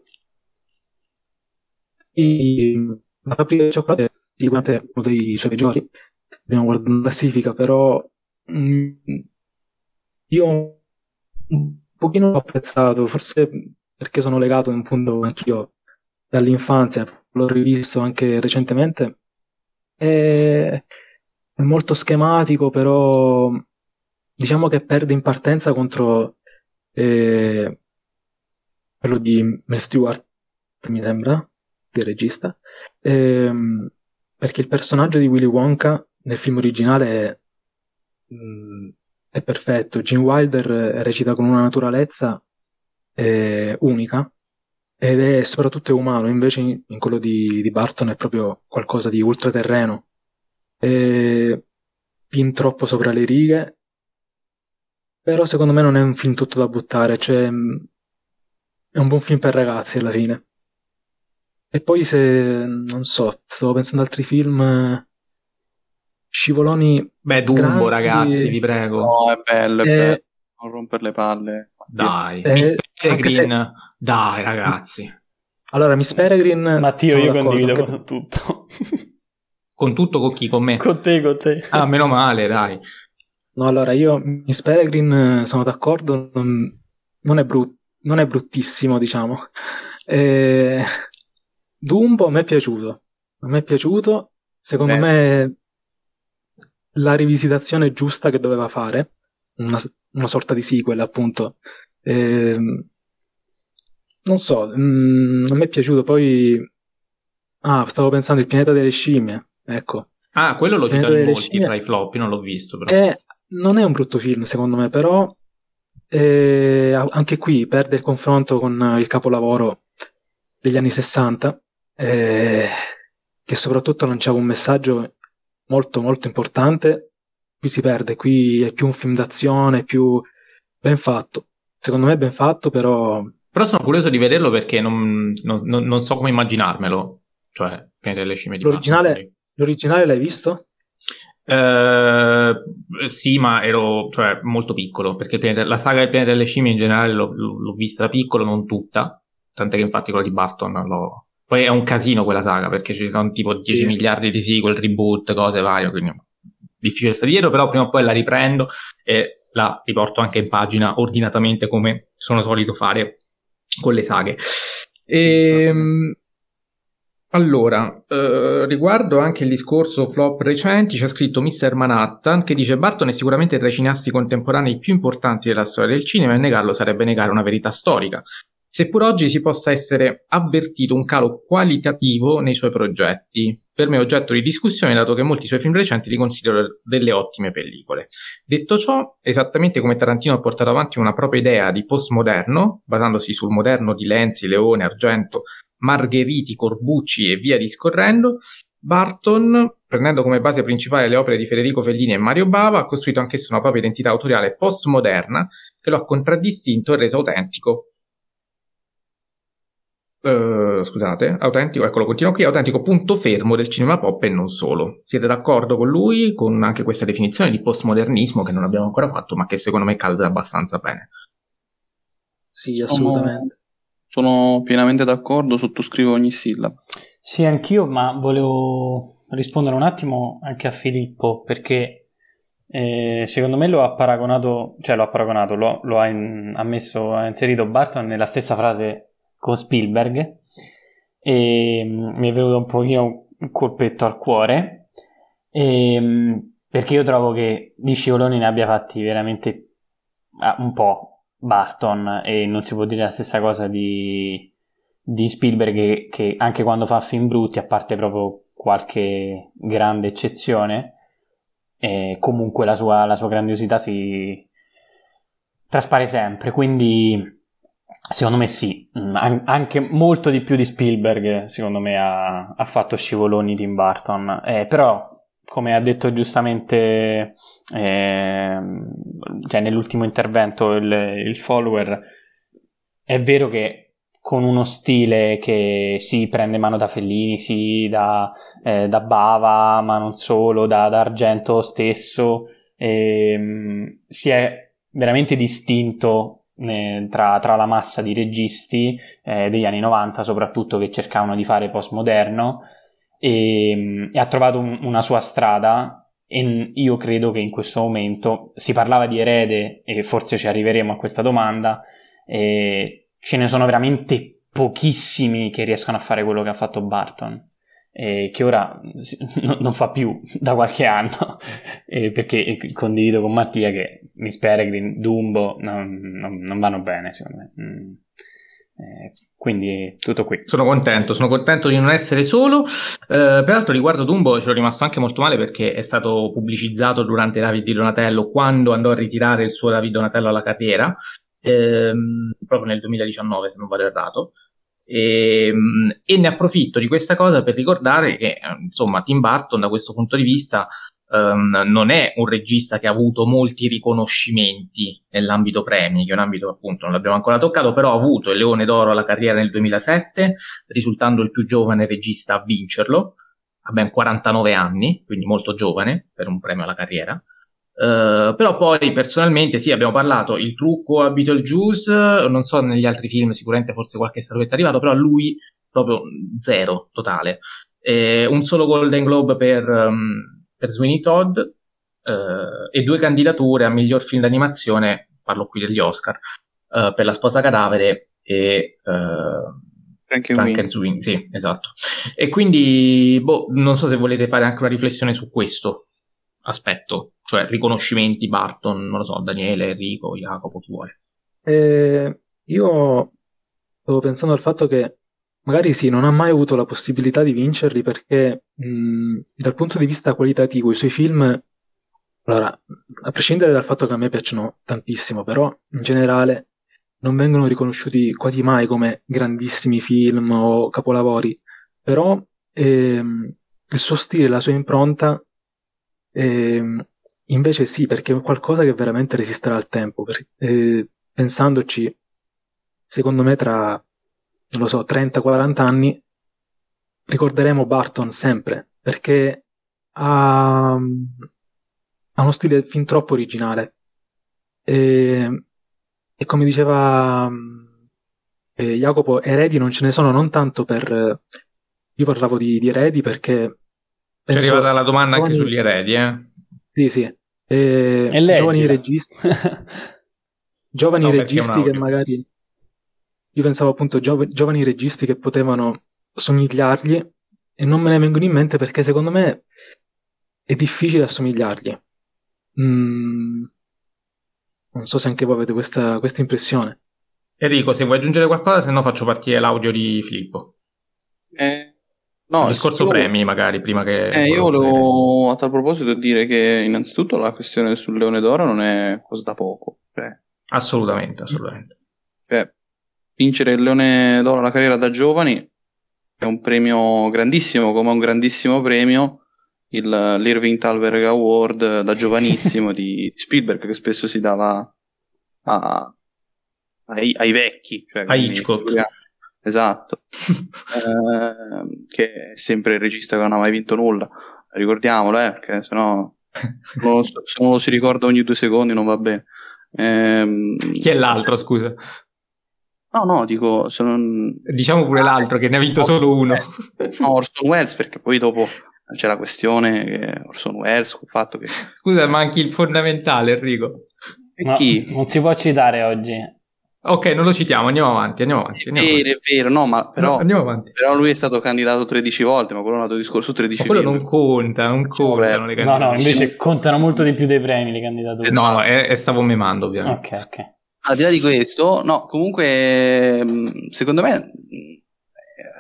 i- la fabbrica di cioccolato è sicuramente uno dei suoi peggiori. Dobbiamo guardare la classifica, però mm, io un pochino l'ho apprezzato, forse perché sono legato in fondo anch'io dall'infanzia, l'ho rivisto anche recentemente. È, è molto schematico, però diciamo che perde in partenza contro eh, quello di Mel Stewart, mi sembra, del regista, Ehm, perché il personaggio di Willy Wonka nel film originale è, mm, è perfetto. Gene Wilder eh, recita con una naturalezza eh, unica ed è soprattutto umano, invece in, in quello di, di Barton è proprio qualcosa di ultraterreno. È fin troppo sopra le righe, però secondo me non è un film tutto da buttare, cioè mh, è un buon film per ragazzi alla fine. E poi se, non so, stavo pensando ad altri film, eh, scivoloni Beh, Dumbo, grandi, ragazzi, vi prego. No, è bello, è eh, bello. Non rompere le palle. Dai, eh, Miss anche se- Peregrine, dai, ragazzi. Allora, Miss Peregrine, Matteo, sono io condivido anche- con tutto. Con tutto con chi? Con me? con te, con te. Ah, meno male, dai. No, allora io Miss Peregrine eh, sono d'accordo, non, non è brut- non è bruttissimo, diciamo. Eh, Dumbo a me è piaciuto, a me è piaciuto, secondo Beh. me la rivisitazione giusta che doveva fare, una, una sorta di sequel appunto. Ehm, non so, mm, a me è piaciuto, poi... Ah, stavo pensando il pianeta delle scimmie, ecco. Ah, quello lo Eh, citano in molti scimmie- tra i flop, non l'ho visto però. Eh, non è un brutto film, secondo me, però eh, anche qui perde il confronto con il capolavoro degli anni 60, eh, che soprattutto lanciava un messaggio molto, molto importante. Qui si perde, qui è più un film d'azione, più ben fatto. Secondo me è ben fatto, però Però sono curioso di vederlo perché non, non- non- so come immaginarmelo. Cioè, delle scimmie di L'originale- Batman, l'originale l'hai visto? Eh, sì, ma ero cioè, molto piccolo, perché la saga del pianeta delle scimmie in generale l'ho, l'ho- l'ho vista da piccolo, non tutta, tant'è che infatti quella di Barton l'ho... Poi è un casino quella saga, perché ci sono tipo 10 Sì. miliardi di sequel, reboot, cose varie, quindi difficile stare dietro, però prima o poi la riprendo e la riporto anche in pagina ordinatamente come sono solito fare con le saghe. Ehm, allora, eh, riguardo anche il discorso flop recenti, c'è scritto Mr. Manhattan che dice Barton è sicuramente tra i cineasti contemporanei più importanti della storia del cinema e negarlo sarebbe negare una verità storica. Seppur oggi si possa essere avvertito un calo qualitativo nei suoi progetti, per me oggetto di discussione dato che molti suoi film recenti li considero delle ottime pellicole. Detto ciò, esattamente come Tarantino ha portato avanti una propria idea di postmoderno, basandosi sul moderno di Lenzi, Leone, Argento, Margheriti, Corbucci e via discorrendo, Barton, prendendo come base principale le opere di Federico Fellini e Mario Bava, ha costruito anch'esso una propria identità autoriale postmoderna che lo ha contraddistinto e reso autentico. Eh, scusate, autentico, eccolo, continuo qui, autentico punto fermo del cinema pop e non solo. Siete d'accordo con lui, con anche questa definizione di postmodernismo che non abbiamo ancora fatto, ma che secondo me calza abbastanza bene? Sì, assolutamente. Sono pienamente d'accordo, sottoscrivo ogni sillaba. Sì, anch'io, ma volevo rispondere un attimo anche a Filippo perché eh, secondo me lo ha paragonato, cioè lo ha paragonato, lo, lo ha, in- ha messo, ha inserito Barton nella stessa frase con Spielberg e mm, mi è venuto un pochino un colpetto al cuore e, mm, perché io trovo che di scivoloni ne abbia fatti veramente ah, un po' Barton e non si può dire la stessa cosa di, di Spielberg che, che, anche quando fa film brutti, a parte proprio qualche grande eccezione, eh, comunque la sua, la sua grandiosità si traspare sempre. Quindi Secondo me sì, mm, anche molto di più di Spielberg, secondo me ha, ha fatto scivoloni Tim Burton, eh, però come ha detto giustamente eh, cioè nell'ultimo intervento il, il, follower, è vero che con uno stile che si prende mano da Fellini, sì, da, eh, da Bava, ma non solo, da, da Argento stesso, eh, si è veramente distinto tra, tra, la massa di registi eh, degli anni 90, soprattutto che cercavano di fare postmoderno, e, e ha trovato un, una sua strada. E io credo che in questo momento si parlava di erede, e forse ci arriveremo a questa domanda. E ce ne sono veramente pochissimi che riescono a fare quello che ha fatto Barton eh, che ora non fa più da qualche anno, eh, perché condivido con Mattia che Miss Peregrine, Dumbo non, non, non vanno bene secondo me. Mm. Eh, quindi tutto qui. Sono contento, sono contento di non essere solo. Eh, peraltro, riguardo Dumbo, ci sono rimasto anche molto male perché è stato pubblicizzato durante David di Donatello quando andò a ritirare il suo David Donatello alla carriera, ehm, proprio nel 2019, se non vado errato. E, ehm, e, ne approfitto di questa cosa per ricordare che insomma Tim Burton da questo punto di vista um, non è un regista che ha avuto molti riconoscimenti nell'ambito premi, che è un ambito appunto non l'abbiamo ancora toccato, però ha avuto il Leone d'Oro alla carriera nel 2007, risultando il più giovane regista a vincerlo, a ben 49 anni, quindi molto giovane per un premio alla carriera. Uh, però poi personalmente sì, abbiamo parlato il trucco a Beetlejuice, non so negli altri film, sicuramente forse qualche statuetta è arrivato, però lui proprio zero totale. Eh, un solo Golden Globe per, um, per Sweeney Todd uh, e due candidature a miglior film d'animazione, parlo qui degli Oscar, uh, per La sposa cadavere e Frankenweenie. sì, esatto. E quindi, boh, non so se volete fare anche una riflessione su questo aspetto, cioè riconoscimenti Barton, non lo so, Daniele, Enrico, Jacopo, chi vuole. Eh, io stavo pensando al fatto che magari sì, non ha mai avuto la possibilità di vincerli perché mh, dal punto di vista qualitativo i suoi film, allora, a prescindere dal fatto che a me piacciono tantissimo, però in generale non vengono riconosciuti quasi mai come grandissimi film o capolavori, però ehm, il suo stile, la sua impronta eh, invece sì, perché è qualcosa che veramente resisterà al tempo. Per, eh, pensandoci, secondo me tra, non lo so, 30-40 anni ricorderemo Barton sempre, perché ha, ha uno stile fin troppo originale. E, e come diceva eh, Jacopo, eredi non ce ne sono non tanto per... Io parlavo di, di eredi perché Penso... C'è arrivata la domanda giovani... anche sugli eredi, eh? Sì, sì. Eh, giovani registi, giovani no, registi che magari... Io pensavo appunto giov- giovani registi che potevano somigliargli e non me ne vengono in mente perché secondo me è difficile assomigliargli. Mm, non so se anche voi avete questa, questa impressione. Enrico, se vuoi aggiungere qualcosa, se no faccio partire l'audio di Filippo. Eh, No, il discorso io... premi magari prima che... Eh, io volevo a tal proposito dire che innanzitutto la questione sul Leone d'Oro non è cosa da poco. Cioè... Assolutamente, assolutamente. Cioè, vincere il Leone d'Oro alla carriera da giovani è un premio grandissimo, come un grandissimo premio il, l'Irving Thalberg Award da giovanissimo di Spielberg che spesso si dava a, ai, ai, vecchi. Cioè, a Hitchcock. Quindi, Esatto, eh, che è sempre il regista che non ha mai vinto nulla, ricordiamolo, eh, perché sennò non, se non lo si ricorda ogni due secondi non va bene. Eh, Chi è l'altro, scusa? No, no, dico... Non... Diciamo pure l'altro, che ne ha vinto solo uno. no, Orson Welles, perché poi dopo c'è la questione che Orson Welles, il fatto che... Scusa, manchi il fondamentale, Enrico. E no, chi? Non si può citare oggi. Ok, non lo citiamo, andiamo avanti, andiamo avanti. Andiamo è vero, è vero, no, ma però, no, però, lui è stato candidato 13 volte, ma quello è un altro discorso 13 ma quello non conta, non contano le No, no, invece contano molto di più dei premi le candidature. No, no, e, stavo memando ovviamente. Ok, ok. Al di là di questo, no, comunque, mm, secondo me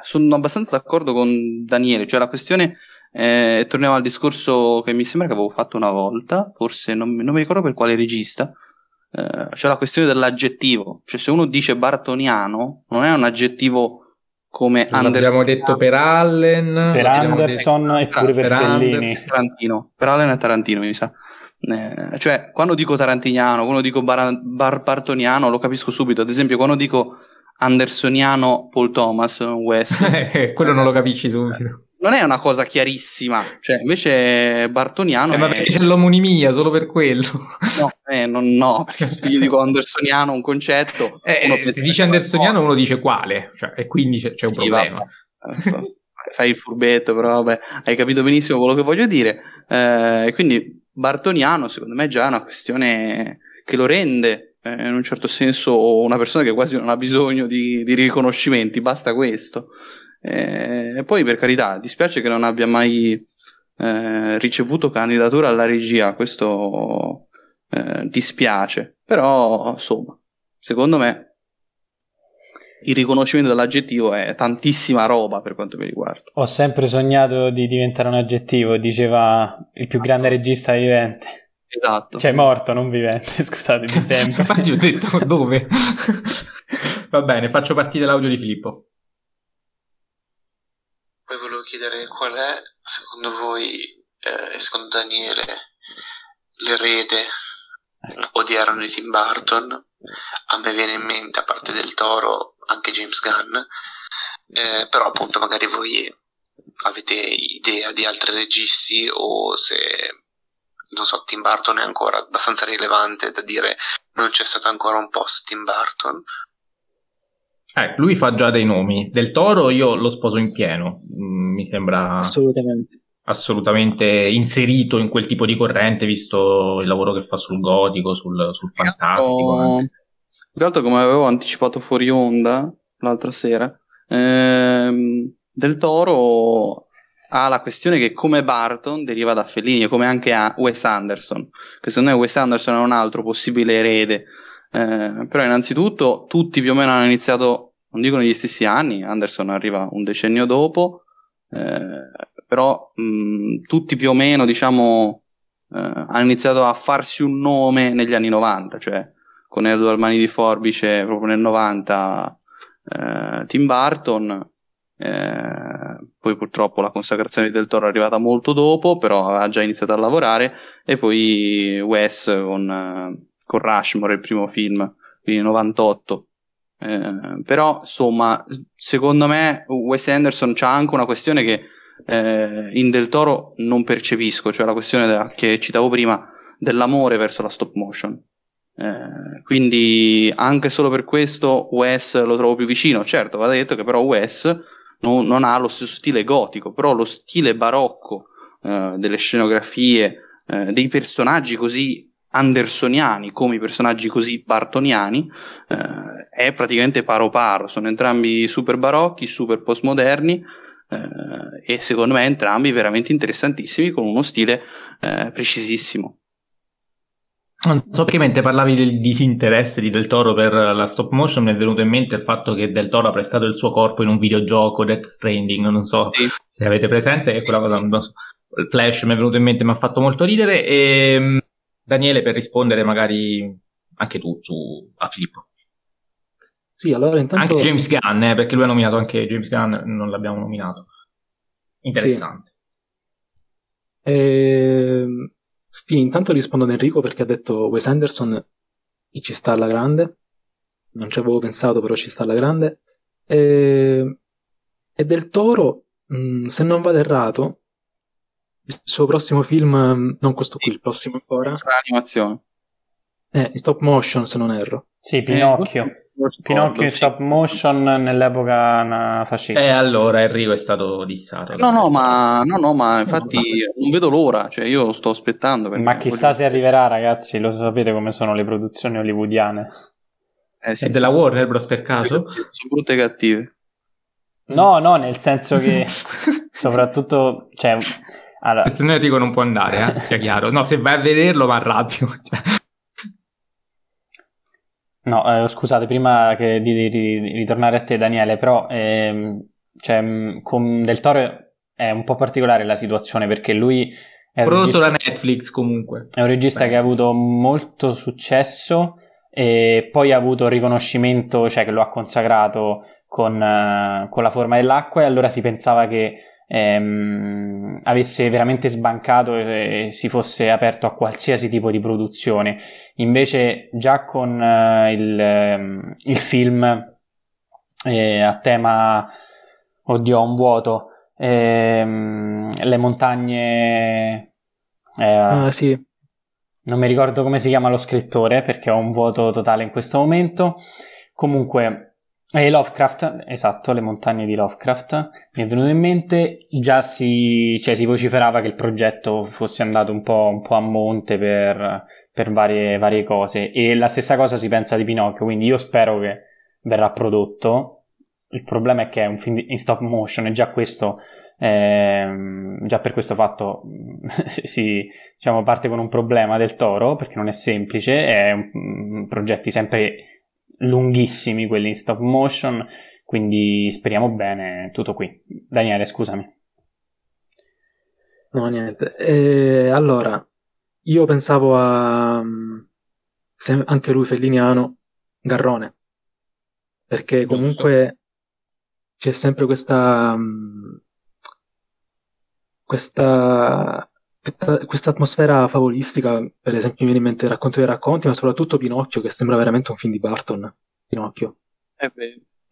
sono abbastanza d'accordo con Daniele, cioè la questione, eh, torniamo al discorso che mi sembra che avevo fatto una volta, forse non, non mi ricordo per quale regista, eh, cioè la questione dell'aggettivo, cioè se uno dice bartoniano non è un aggettivo come Anderson. L'abbiamo detto per Allen, per Anderson e pure per, per Fellini. Tarantino. Per Allen e Tarantino mi sa. Eh, cioè, quando dico tarantiniano, quando dico bar- bar- bartoniano, lo capisco subito. Ad esempio, quando dico andersoniano Paul Thomas, Wes. Eh, quello non lo capisci subito. Non è una cosa chiarissima, cioè invece Bartoniano. Eh, ma perché c'è l'omonimia solo per quello? No, eh, non, no perché se io dico andersoniano un concetto. Eh, se dice andersoniano, uno dice quale, cioè, e quindi c'è, c'è un sì, problema. Vabbè. Fai il furbetto, però vabbè, hai capito benissimo quello che voglio dire. Eh, quindi Bartoniano, secondo me, è già una questione che lo rende eh, in un certo senso una persona che quasi non ha bisogno di, di riconoscimenti, basta questo. Eh, e poi per carità, dispiace che non abbia mai eh, ricevuto candidatura alla regia, questo eh, dispiace, però insomma, secondo me il riconoscimento dell'aggettivo è tantissima roba per quanto mi riguarda. Ho sempre sognato di diventare un aggettivo, diceva il più grande regista vivente. Esatto. Cioè morto, non vivente, scusatemi sempre. Infatti ho detto dove. Va bene, faccio partire l'audio di Filippo. Chiedere qual è, secondo voi, eh, secondo Daniele, l'erede odierno di Tim Burton. A me viene in mente, a parte del Toro, anche James Gunn. Eh, però appunto magari voi avete idea di altri registi o se non so, Tim Burton è ancora abbastanza rilevante da dire non c'è stato ancora un post Tim Burton. Eh, lui fa già dei nomi. Del Toro io lo sposo in pieno, mm, mi sembra assolutamente. assolutamente inserito in quel tipo di corrente, visto il lavoro che fa sul gotico, sul, sul fantastico. Tra l'altro, come avevo anticipato fuori onda l'altra sera, ehm, Del Toro ha la questione che come Barton deriva da Fellini, come anche a Wes Anderson, che secondo me Wes Anderson è un altro possibile erede. Eh, però innanzitutto tutti più o meno hanno iniziato, non dico negli stessi anni, Anderson arriva un decennio dopo, eh, però mh, tutti più o meno diciamo eh, hanno iniziato a farsi un nome negli anni 90, cioè con Edward Mani di Forbice proprio nel 90 eh, Tim Burton eh, poi purtroppo la consacrazione del Toro è arrivata molto dopo, però ha già iniziato a lavorare e poi Wes con, eh, con Rushmore, il primo film, quindi 98. Eh, però insomma, secondo me Wes Anderson c'ha anche una questione che eh, in Del Toro non percepisco, cioè la questione da, che citavo prima dell'amore verso la stop motion. Eh, quindi anche solo per questo Wes lo trovo più vicino. Certo, va detto che però Wes non, non ha lo stesso stile gotico, però lo stile barocco eh, delle scenografie, eh, dei personaggi così andersoniani come i personaggi così bartoniani eh, è praticamente paro paro, sono entrambi super barocchi, super postmoderni eh, e secondo me entrambi veramente interessantissimi con uno stile eh, precisissimo. Non so che mentre parlavi del disinteresse di Del Toro per la stop motion mi è venuto in mente il fatto che Del Toro ha prestato il suo corpo in un videogioco Death Stranding, non so sì. se avete presente, è quella cosa, so, il flash mi è venuto in mente, mi ha fatto molto ridere e mm, Daniele per rispondere magari anche tu su, a Filippo. Sì, allora intanto... Anche James Gunn, eh, perché lui ha nominato anche James Gunn, non l'abbiamo nominato. Interessante. Sì. Ehm sì, intanto rispondo ad Enrico perché ha detto Wes Anderson ci sta alla grande. Non ci avevo pensato, però ci sta alla grande. E, e del Toro, mh, mm, se non vado errato, il suo prossimo film, mm, non questo qui, il prossimo ancora. Sarà animazione. Eh, in stop motion, se non erro. Sì, Pinocchio. Eh, Pinocchio in stop motion nell'epoca fascista. E eh, allora Enrico è stato dissato. No, no, ma, no, no, ma infatti non vedo l'ora, cioè io sto aspettando. Ma chissà voglio... se arriverà, ragazzi, lo sapete come sono le produzioni hollywoodiane. Eh, sì, è della Warner Bros. per caso? Sono brutte e cattive. No, no, nel senso che soprattutto... Cioè, allora... Se no Enrico non può andare, eh, sia chiaro. No, se vai a vederlo va arrabbio. Cioè. No, eh, scusate, prima di, di, di, ritornare a te Daniele, però ehm, cioè, mh, con Del Toro è un po' particolare la situazione perché lui è Prodotto regista, da Netflix comunque. è un regista Beh. che ha avuto molto successo e poi ha avuto il riconoscimento, cioè che lo ha consacrato con, eh, con la forma dell'acqua e allora si pensava che ehm, avesse veramente sbancato e, e si fosse aperto a qualsiasi tipo di produzione. Invece già con eh, il, ehm, il film eh, a tema, oddio, un vuoto, ehm, le montagne... eh, Ah, sì. non mi ricordo come si chiama lo scrittore perché ho un vuoto totale in questo momento. Comunque, eh, Lovecraft, esatto, le montagne di Lovecraft, mi è venuto in mente, già si, cioè, si vociferava che il progetto fosse andato un po', un po' a monte per, per varie, varie cose e la stessa cosa si pensa di Pinocchio, quindi io spero che verrà prodotto. Il problema è che è un film in stop motion e già questo, ehm, già per questo fatto si, diciamo, parte con un problema del toro perché non è semplice, è un- progetti sempre lunghissimi quelli in stop motion, quindi speriamo bene, tutto qui. Daniele, scusami. No, niente. E allora, io pensavo a mm, anche lui felliniano, Garrone, perché comunque c'è sempre questa mm, questa questa atmosfera favolistica, per esempio mi viene in mente il racconto dei racconti, ma soprattutto Pinocchio, che sembra veramente un film di Barton, Pinocchio. Eh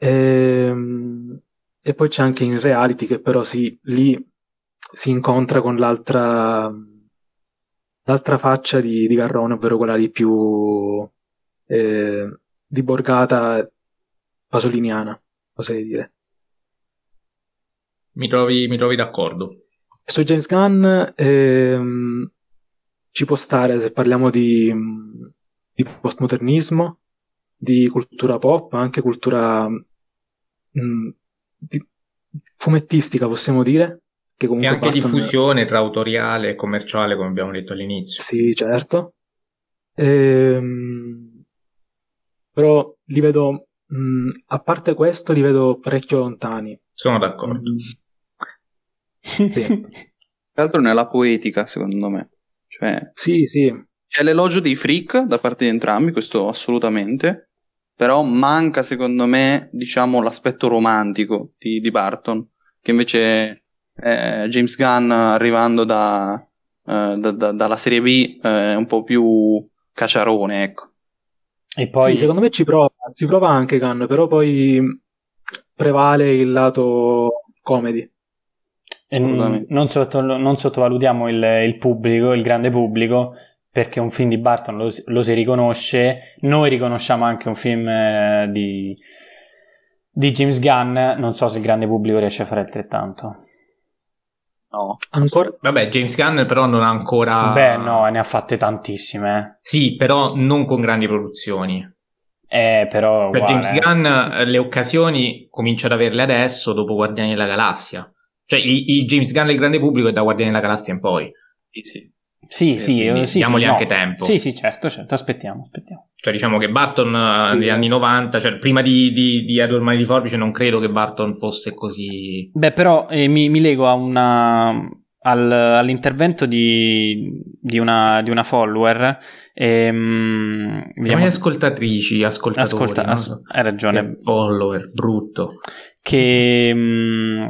Ehm, E, poi c'è anche in reality che però sì, lì si incontra con l'altra l'altra faccia di, di Garrone, ovvero quella lì più eh, di borgata pasoliniana, oserei dire. Mi trovi, mi trovi d'accordo. Su James Gunn ehm, ci può stare se parliamo di, di postmodernismo, di cultura pop, anche cultura mh, di- fumettistica, possiamo dire. Che E anche Barton- diffusione tra autoriale e commerciale, come abbiamo detto all'inizio. Sì, certo. Ehm, però li vedo, mh, a parte questo, li vedo parecchio lontani. Sono d'accordo. Sì. Tra l'altro nella poetica, secondo me. Cioè, Sì, sì, c'è l'elogio dei freak da parte di entrambi, questo assolutamente. Però manca, secondo me, diciamo, l'aspetto romantico di, di Barton, che invece eh, James Gunn arrivando da, eh, da- da- dalla serie B eh, è un po' più cacciarone, ecco. E poi, Sì, secondo me ci prova, ci prova anche Gunn, però poi prevale il lato comedy. Non, sotto- non sottovalutiamo il, il pubblico, il grande pubblico, perché un film di Barton lo, si- lo si riconosce. Noi riconosciamo anche un film eh, di, di James Gunn. Non so se il grande pubblico riesce a fare altrettanto. No. Ancora, Vabbè, James Gunn però non ha ancora... Beh, no, ne ha fatte tantissime. Sì, però non con grandi produzioni. Eh, però. Per uguale. James Gunn eh, le occasioni comincia ad averle adesso, dopo Guardiani della Galassia. Cioè, il, James Gunn del grande pubblico è da Guardiani della Galassia in poi. Sì, sì. Sì, sì, eh, sì, diamogli sì, anche no. tempo. Sì, sì, certo, certo. Aspettiamo, aspettiamo. Cioè, diciamo che Barton eh, negli anni 90, cioè prima di, di, di Edward Mani di Forbice, non credo che Barton fosse così... Beh, però eh, mi, mi lego a una, al- all'intervento di, di, una, di una follower. ehm, vediamo- ascoltatrici, ascoltatori. ascolta, no? as- hai ragione. Che Follower, brutto. che mm,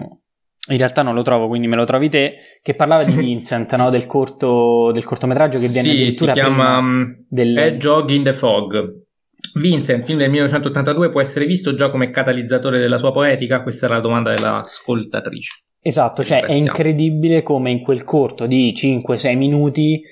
in realtà non lo trovo, quindi me lo trovi te, che parlava di Vincent, no? del, corto, del cortometraggio che viene Sì, si addirittura chiama prima mm, del... Bad Jog in the Fog. Vincent, film del 1982, può essere visto già come catalizzatore della sua poetica? Questa era la domanda dell'ascoltatrice. Esatto, cioè è incredibile come in quel corto di 5-6 minuti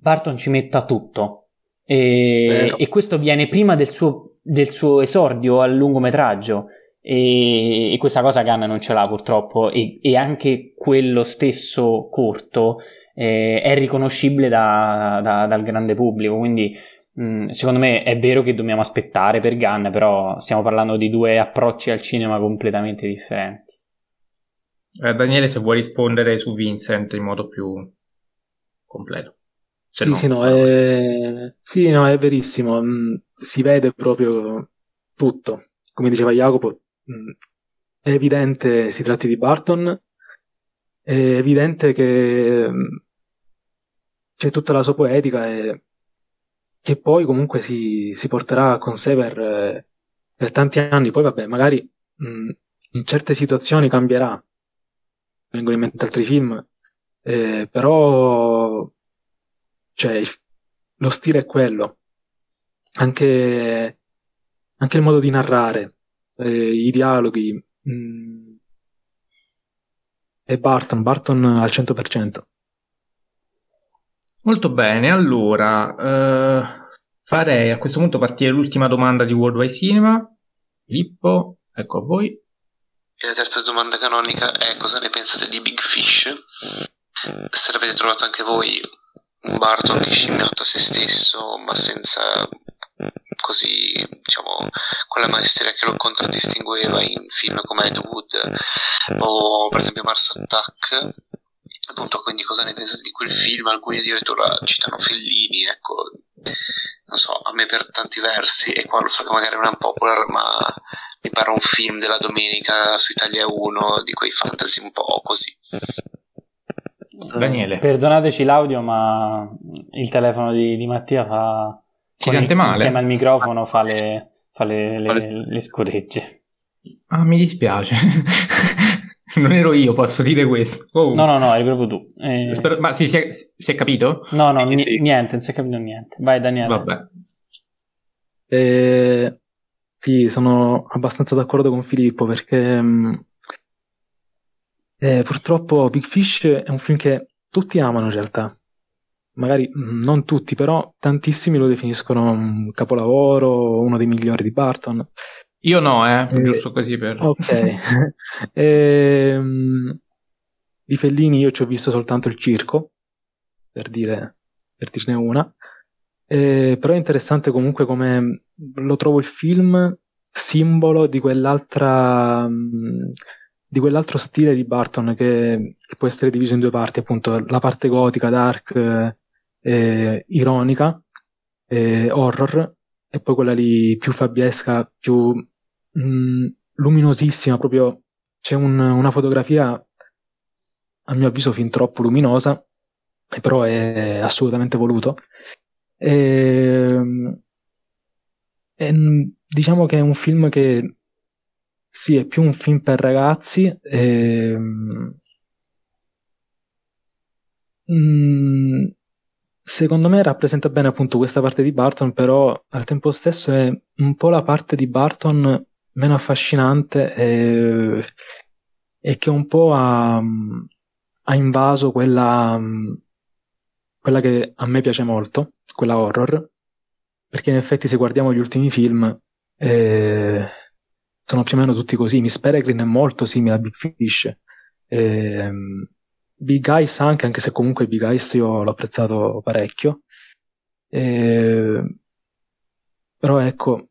Barton ci metta tutto. E, e questo viene prima del suo, del suo esordio al lungometraggio. E, e questa cosa Gunn non ce l'ha purtroppo. E, e anche quello stesso corto eh, è riconoscibile da- da- dal grande pubblico. Quindi mh, secondo me è vero che dobbiamo aspettare per Gunn, però stiamo parlando di due approcci al cinema completamente differenti. Eh, Daniele, se vuoi rispondere su Vincent in modo più completo. Se sì, sì, no, è... sì, no, è verissimo. Mm, si vede proprio tutto. Come diceva Jacopo, mm, è evidente si tratti di Barton, è evidente che mm, c'è tutta la sua poetica e che poi comunque si, si porterà con sé per, per, tanti anni. Poi vabbè, magari mh, mm, in certe situazioni cambierà, vengono in mente altri film, eh, però cioè, lo stile è quello. Anche, anche il modo di narrare, eh, i dialoghi. Mh, mm, e Barton, Barton al 100%. Molto bene, allora eh, farei a questo punto partire l'ultima domanda di Worldwide Cinema. Filippo, ecco a voi. E la terza domanda canonica è cosa ne pensate di Big Fish? Se l'avete trovato anche voi un Barton che scimmiotta se stesso, ma senza così, diciamo, quella maestria che lo contraddistingueva in film come Ed Wood o per esempio Mars Attack. Appunto quindi cosa ne pensate di quel film? Alcuni addirittura citano Fellini ecco non so a me per tanti versi e qua lo so che magari non è un popular ma mi pare un film della domenica su Italia 1 di quei fantasy un po' così. Daniele. Perdonateci l'audio ma il telefono di, di Mattia fa ci sente male insieme al microfono fa le, fa le, le, le scoregge ah mi dispiace Non ero io, posso dire questo. Oh. No, no, no, eri proprio tu. Eh... Spero... Ma sì, si, è, si è capito? No, no, sì, sì. niente, non si è capito niente. Vai, Daniele. Vabbè. Eh, sì, sono abbastanza d'accordo con Filippo perché mm, eh, purtroppo Big Fish è un film che tutti amano in realtà. Magari mm, non tutti, però tantissimi lo definiscono un capolavoro, uno dei migliori di Barton. Io no, eh, eh giusto così per... Ok. ehm, di Fellini io ci ho visto soltanto il circo, per, dire, per dirne una. Eh, però è interessante comunque come lo trovo il film simbolo di quell'altra di quell'altro stile di Barton che, che, può essere diviso in due parti, appunto la parte gotica, dark, eh, ironica, eh, horror, e poi quella lì più fabiesca, più mh, mm, luminosissima, proprio c'è un, una fotografia a mio avviso fin troppo luminosa, però è assolutamente voluto. E, e, diciamo che è un film che sì, è più un film per ragazzi. E, mh, secondo me rappresenta bene appunto questa parte di Barton, però al tempo stesso è un po' la parte di Barton meno affascinante e, e che un po' ha, ha invaso quella, quella che a me piace molto, quella horror, perché in effetti se guardiamo gli ultimi film eh, sono più o meno tutti così. Miss Peregrine è molto simile a Big Fish. Eh, Big Eyes anche, anche se comunque Big Eyes io l'ho apprezzato parecchio. Eh, però ecco,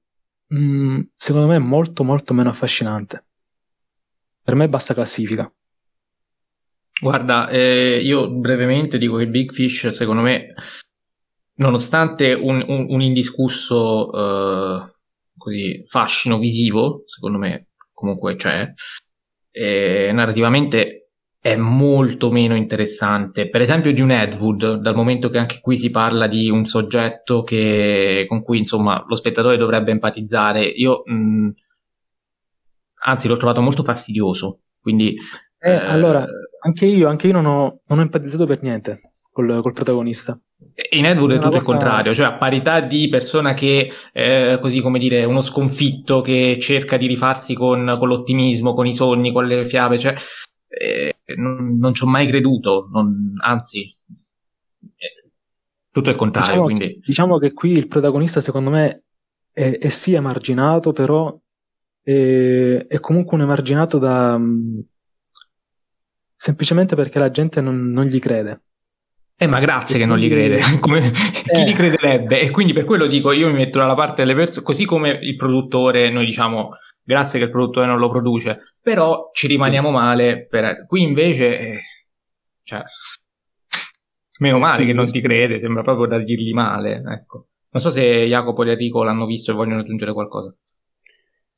mh, mm, secondo me è molto molto meno affascinante. Per me basta classifica. Guarda, eh, io brevemente dico che Big Fish, secondo me, nonostante un, un, un indiscusso eh, così, fascino visivo, secondo me comunque c'è, eh, narrativamente è molto meno interessante. Per esempio di un Edwood, dal momento che anche qui si parla di un soggetto che, con cui insomma lo spettatore dovrebbe empatizzare, io mh, anzi l'ho trovato molto fastidioso. Quindi, eh, eh, allora, anche io, anche io non, ho, non ho empatizzato per niente col, col protagonista. In Edward è tutto cosa... il contrario, cioè a parità di persona che, eh, così come dire, uno sconfitto che cerca di rifarsi con, con l'ottimismo, con i sogni, con le fiabe, cioè eh, non, non ci ho mai creduto, non, anzi, eh, tutto il contrario. Diciamo, quindi... diciamo che qui il protagonista, secondo me, è, è sì emarginato, però è, è comunque un emarginato da mm, semplicemente perché la gente non, non gli crede. Eh, ma grazie che non gli crede, come... chi gli crederebbe? E quindi per quello dico, io mi metto dalla parte delle persone, così come il produttore, noi diciamo, grazie che il produttore non lo produce, però ci rimaniamo male. Per... Qui invece, eh, cioè, meno male sì, che non ti crede, sembra proprio da dirgli male. Ecco. Non so se Jacopo e Enrico l'hanno visto e vogliono aggiungere qualcosa.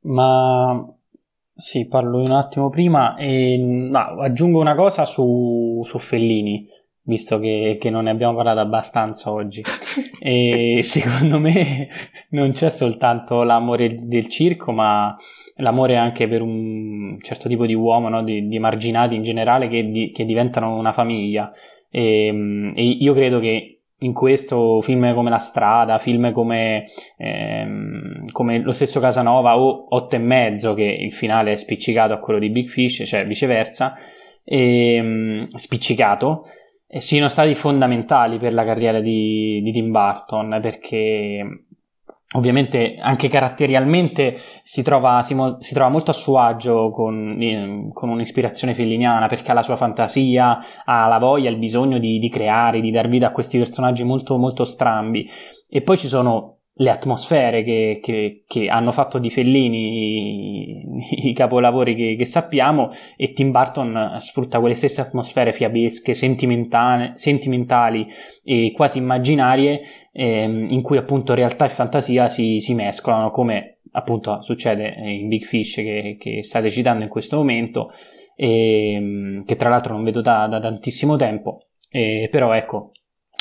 Ma Sì, parlo un attimo prima e no, aggiungo una cosa su, su Fellini, visto che, che, non ne abbiamo parlato abbastanza oggi. e secondo me non c'è soltanto l'amore del circo, ma l'amore anche per un certo tipo di uomo, no? di, di, marginati in generale, che, di, che diventano una famiglia. E, e, io credo che in questo film come La Strada, film come, ehm, come lo stesso Casanova o Otto e mezzo, che il finale è spiccicato a quello di Big Fish, cioè viceversa, ehm, spiccicato, siano stati fondamentali per la carriera di, di Tim Burton, perché ovviamente anche caratterialmente si trova, si, si trova, molto a suo agio con, con, un'ispirazione felliniana perché ha la sua fantasia, ha la voglia, il bisogno di, di creare, di dar vita a questi personaggi molto, molto strambi. E poi ci sono le atmosfere che, che, che, hanno fatto di Fellini i, i capolavori che, che, sappiamo e Tim Burton sfrutta quelle stesse atmosfere fiabesche, sentimentali e quasi immaginarie ehm, in cui appunto realtà e fantasia si, si, mescolano come appunto succede in Big Fish che, che state citando in questo momento ehm, che tra l'altro non vedo da, da tantissimo tempo eh, però ecco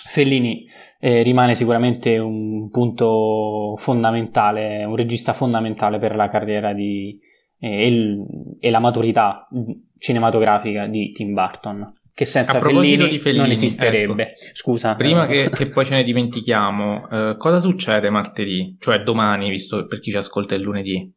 Fellini eh, rimane sicuramente un punto fondamentale, un regista fondamentale per la carriera di, eh, e, e, la maturità cinematografica di Tim Burton. Che senza Fellini, Fellini, non esisterebbe. Ecco. Scusa. Prima che, che, poi ce ne dimentichiamo, eh, cosa succede martedì? Cioè domani, visto per chi ci ascolta il lunedì?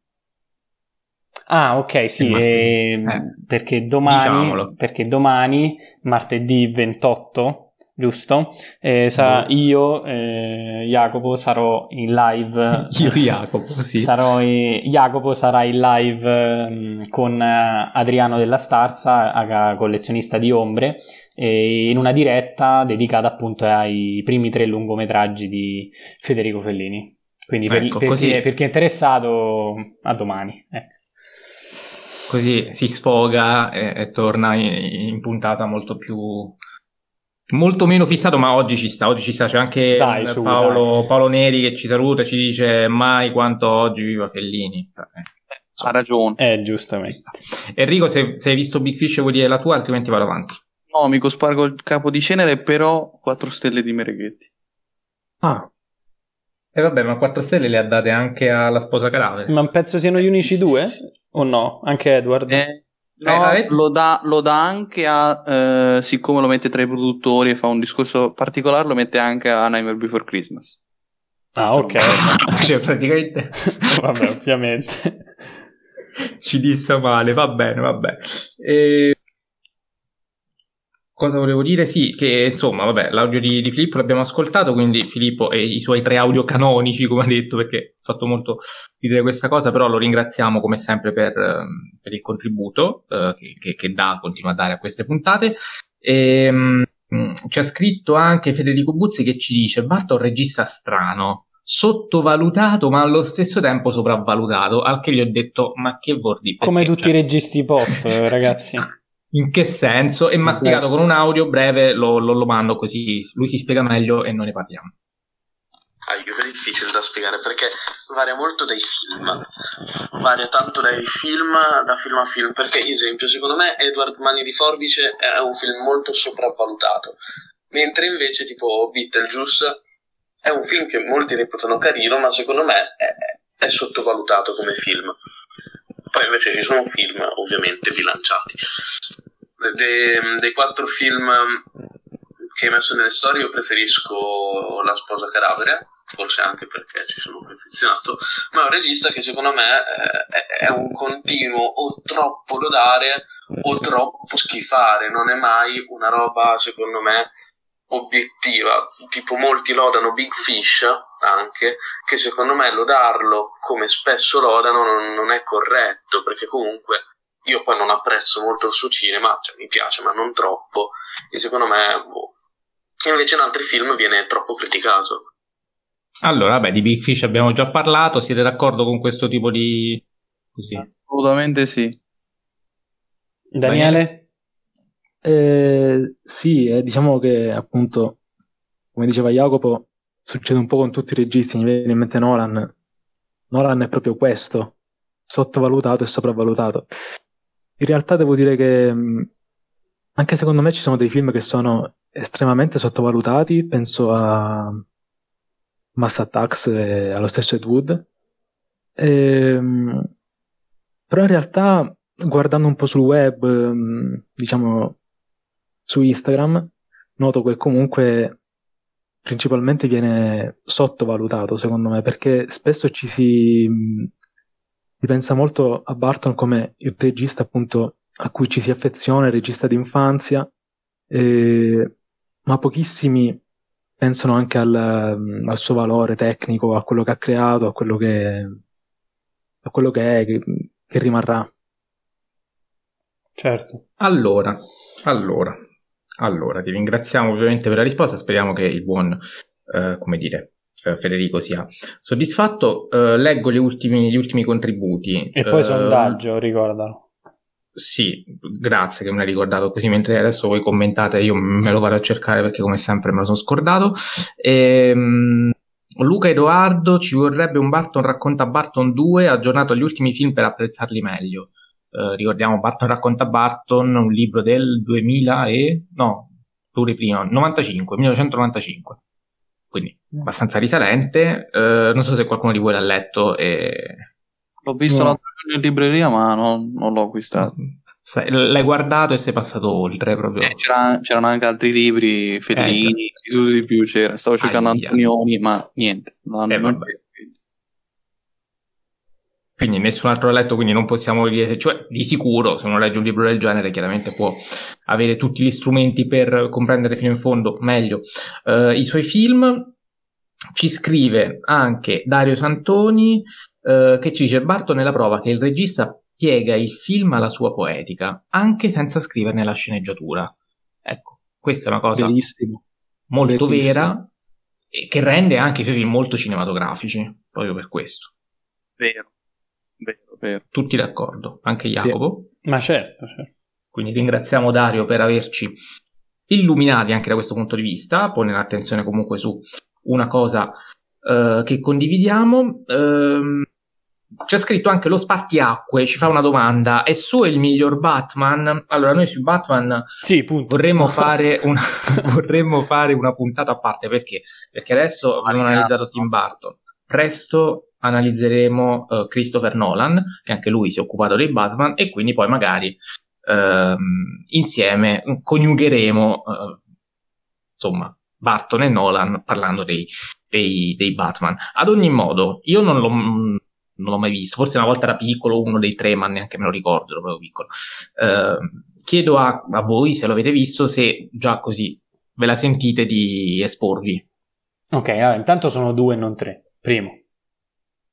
Ah, ok, sì, eh, eh, perché, domani, perché domani, martedì 28, giusto? Eh, sa- io, eh, Jacopo, sarò in live. io, Jacopo, sì. Sarò in- Jacopo sarà in live um, con uh, Adriano della Starza, collezionista di ombre, in una diretta dedicata appunto ai primi tre lungometraggi di Federico Fellini. Quindi per, ecco, per, così... chi, è, per, chi, è, interessato, a domani. Ecco. Così si sfoga e, e torna in, in puntata molto più molto meno fissato, ma oggi ci sta. Oggi ci sta. C'è anche dai, su, Paolo, Paolo, Neri che ci saluta e ci dice mai quanto oggi viva Fellini. Eh, ha ragione. Eh, giustamente. Enrico, se, se, hai visto Big Fish vuoi dire la tua, altrimenti vado avanti. No, mi cospargo il capo di cenere, però 4 stelle di Mereghetti. Ah. E eh vabbè, ma 4 stelle le ha date anche alla sposa Carave. Ma penso siano gli unici sì, due? Sì, sì. O no? Anche Edward? Eh, No, eh, lo, dà, lo, dà, anche a, eh, siccome lo mette tra i produttori e fa un discorso particolare, lo mette anche a Nightmare Before Christmas. Ah, ok. cioè, praticamente... Vabbè, ovviamente. Ci dissa male, va bene, va bene. E... Cosa volevo dire? Sì, che insomma, vabbè, l'audio di, di, Filippo l'abbiamo ascoltato, quindi Filippo e i suoi tre audio canonici, come ha detto, perché ha fatto molto ridere questa cosa, però lo ringraziamo come sempre per, ehm, per il contributo eh, che, che, dà, continua a dare a queste puntate. E, um, ci ha scritto anche Federico Buzzi che ci dice: Barto è un regista strano, sottovalutato, ma allo stesso tempo sopravvalutato. Al che gli ho detto: Ma che vuol dire? Come tutti cioè... i registi pop, ragazzi. In che senso? E mi ha spiegato con un audio breve, lo, lo, lo, mando così lui si spiega meglio e noi ne parliamo. Aiuto, è difficile da spiegare perché varia molto dai film, varia tanto dai film, da film a film. Perché, esempio, secondo me Edward Mani di Forbice è un film molto sopravvalutato, mentre invece, tipo Beetlejuice è un film che molti reputano carino, ma secondo me è, è sottovalutato come film. Poi invece ci sono film ovviamente bilanciati de, dei quattro film che hai messo nelle storie io preferisco La sposa cadavere forse anche perché ci sono più affezionato ma è un regista che secondo me eh, è un continuo o troppo lodare o troppo schifare non è mai una roba secondo me obiettiva. Tipo molti lodano Big Fish anche che secondo me lodarlo come spesso lodano non, non è corretto perché comunque io poi non apprezzo molto il suo cinema, cioè mi piace ma non troppo, e secondo me, boh. invece in altri film viene troppo criticato. Allora, vabbè, di Big Fish abbiamo già parlato, siete d'accordo con questo tipo di... Così. Assolutamente sì. Daniele? Eh, sì, eh, diciamo che appunto, come diceva Jacopo, succede un po' con tutti i registi, mi viene in mente Nolan. Nolan è proprio questo, sottovalutato e sopravvalutato. In realtà devo dire che anche secondo me ci sono dei film che sono estremamente sottovalutati, penso a Mass Attacks e allo stesso Ed Wood. Ehm, però in realtà guardando un po' sul web, diciamo su Instagram, noto che comunque principalmente viene sottovalutato secondo me perché spesso ci si, si pensa molto a Barton come il regista appunto a cui ci si affeziona, il regista d'infanzia, eh, ma pochissimi pensano anche al, al, suo valore tecnico, a quello che ha creato, a quello che, a quello che è, che, che rimarrà. Certo. Allora, allora, allora, ti ringraziamo ovviamente per la risposta, speriamo che il buon, eh, come dire, Federico sia soddisfatto. Eh, leggo gli ultimi, gli ultimi, contributi. E poi sondaggio, ricordalo. Sì, grazie che me l'hai ricordato, così mentre adesso voi commentate io me lo vado a cercare perché come sempre me lo sono scordato. Ehm, Luca Edoardo ci vorrebbe un Barton racconta Barton 2 aggiornato agli ultimi film per apprezzarli meglio. Eh, ricordiamo Barton racconta Barton, un libro del 2000 e... no, pure prima, 95, 1995. Quindi mm. abbastanza risalente. Eh, non so se qualcuno di voi l'ha letto e... L'ho visto no. l'altro giorno in libreria, ma non, non l'ho acquistato. L'hai guardato e sei passato oltre proprio. Eh, c'era, c'erano anche altri libri, Fellini, eh, di tutto di più c'era. Stavo cercando Antonioni, ma niente. Non, eh, non quindi nessun altro l'ha letto, quindi non possiamo dire, cioè di sicuro se uno legge un libro del genere chiaramente può avere tutti gli strumenti per comprendere fino in fondo meglio uh, i suoi film. Ci scrive anche Dario Santoni uh, che ci dice Barton nella prova che il regista piega il film alla sua poetica, anche senza scriverne la sceneggiatura. Ecco, questa è una cosa Bellissimo. molto Bellissimo. vera e che rende anche i suoi film molto cinematografici, proprio per questo. Vero. Vero, vero. Tutti d'accordo, anche Jacopo. Sì. Ma certo, certo. Quindi ringraziamo Dario per averci illuminati anche da questo punto di vista, pone l'attenzione comunque su una cosa uh, che condividiamo. Uh, c'è scritto anche lo spartiacque, ci fa una domanda, è suo il miglior Batman? Allora noi su Batman sì, vorremmo, fare una, vorremmo fare una puntata a parte, perché? Perché adesso abbiamo analizzato Tim Burton, presto analizzeremo uh, Christopher Nolan, che anche lui si è occupato dei Batman, e quindi poi magari uh, insieme coniugheremo uh, insomma Barton e Nolan parlando dei, dei, dei, Batman. Ad ogni modo, io non l'ho, non l'ho, mai visto, forse una volta era piccolo, uno dei tre, ma neanche me lo ricordo, ero proprio piccolo. Ehm, chiedo a, a voi, se l'avete visto, se già così ve la sentite di esporvi. Ok, allora, intanto sono due, non tre. Primo.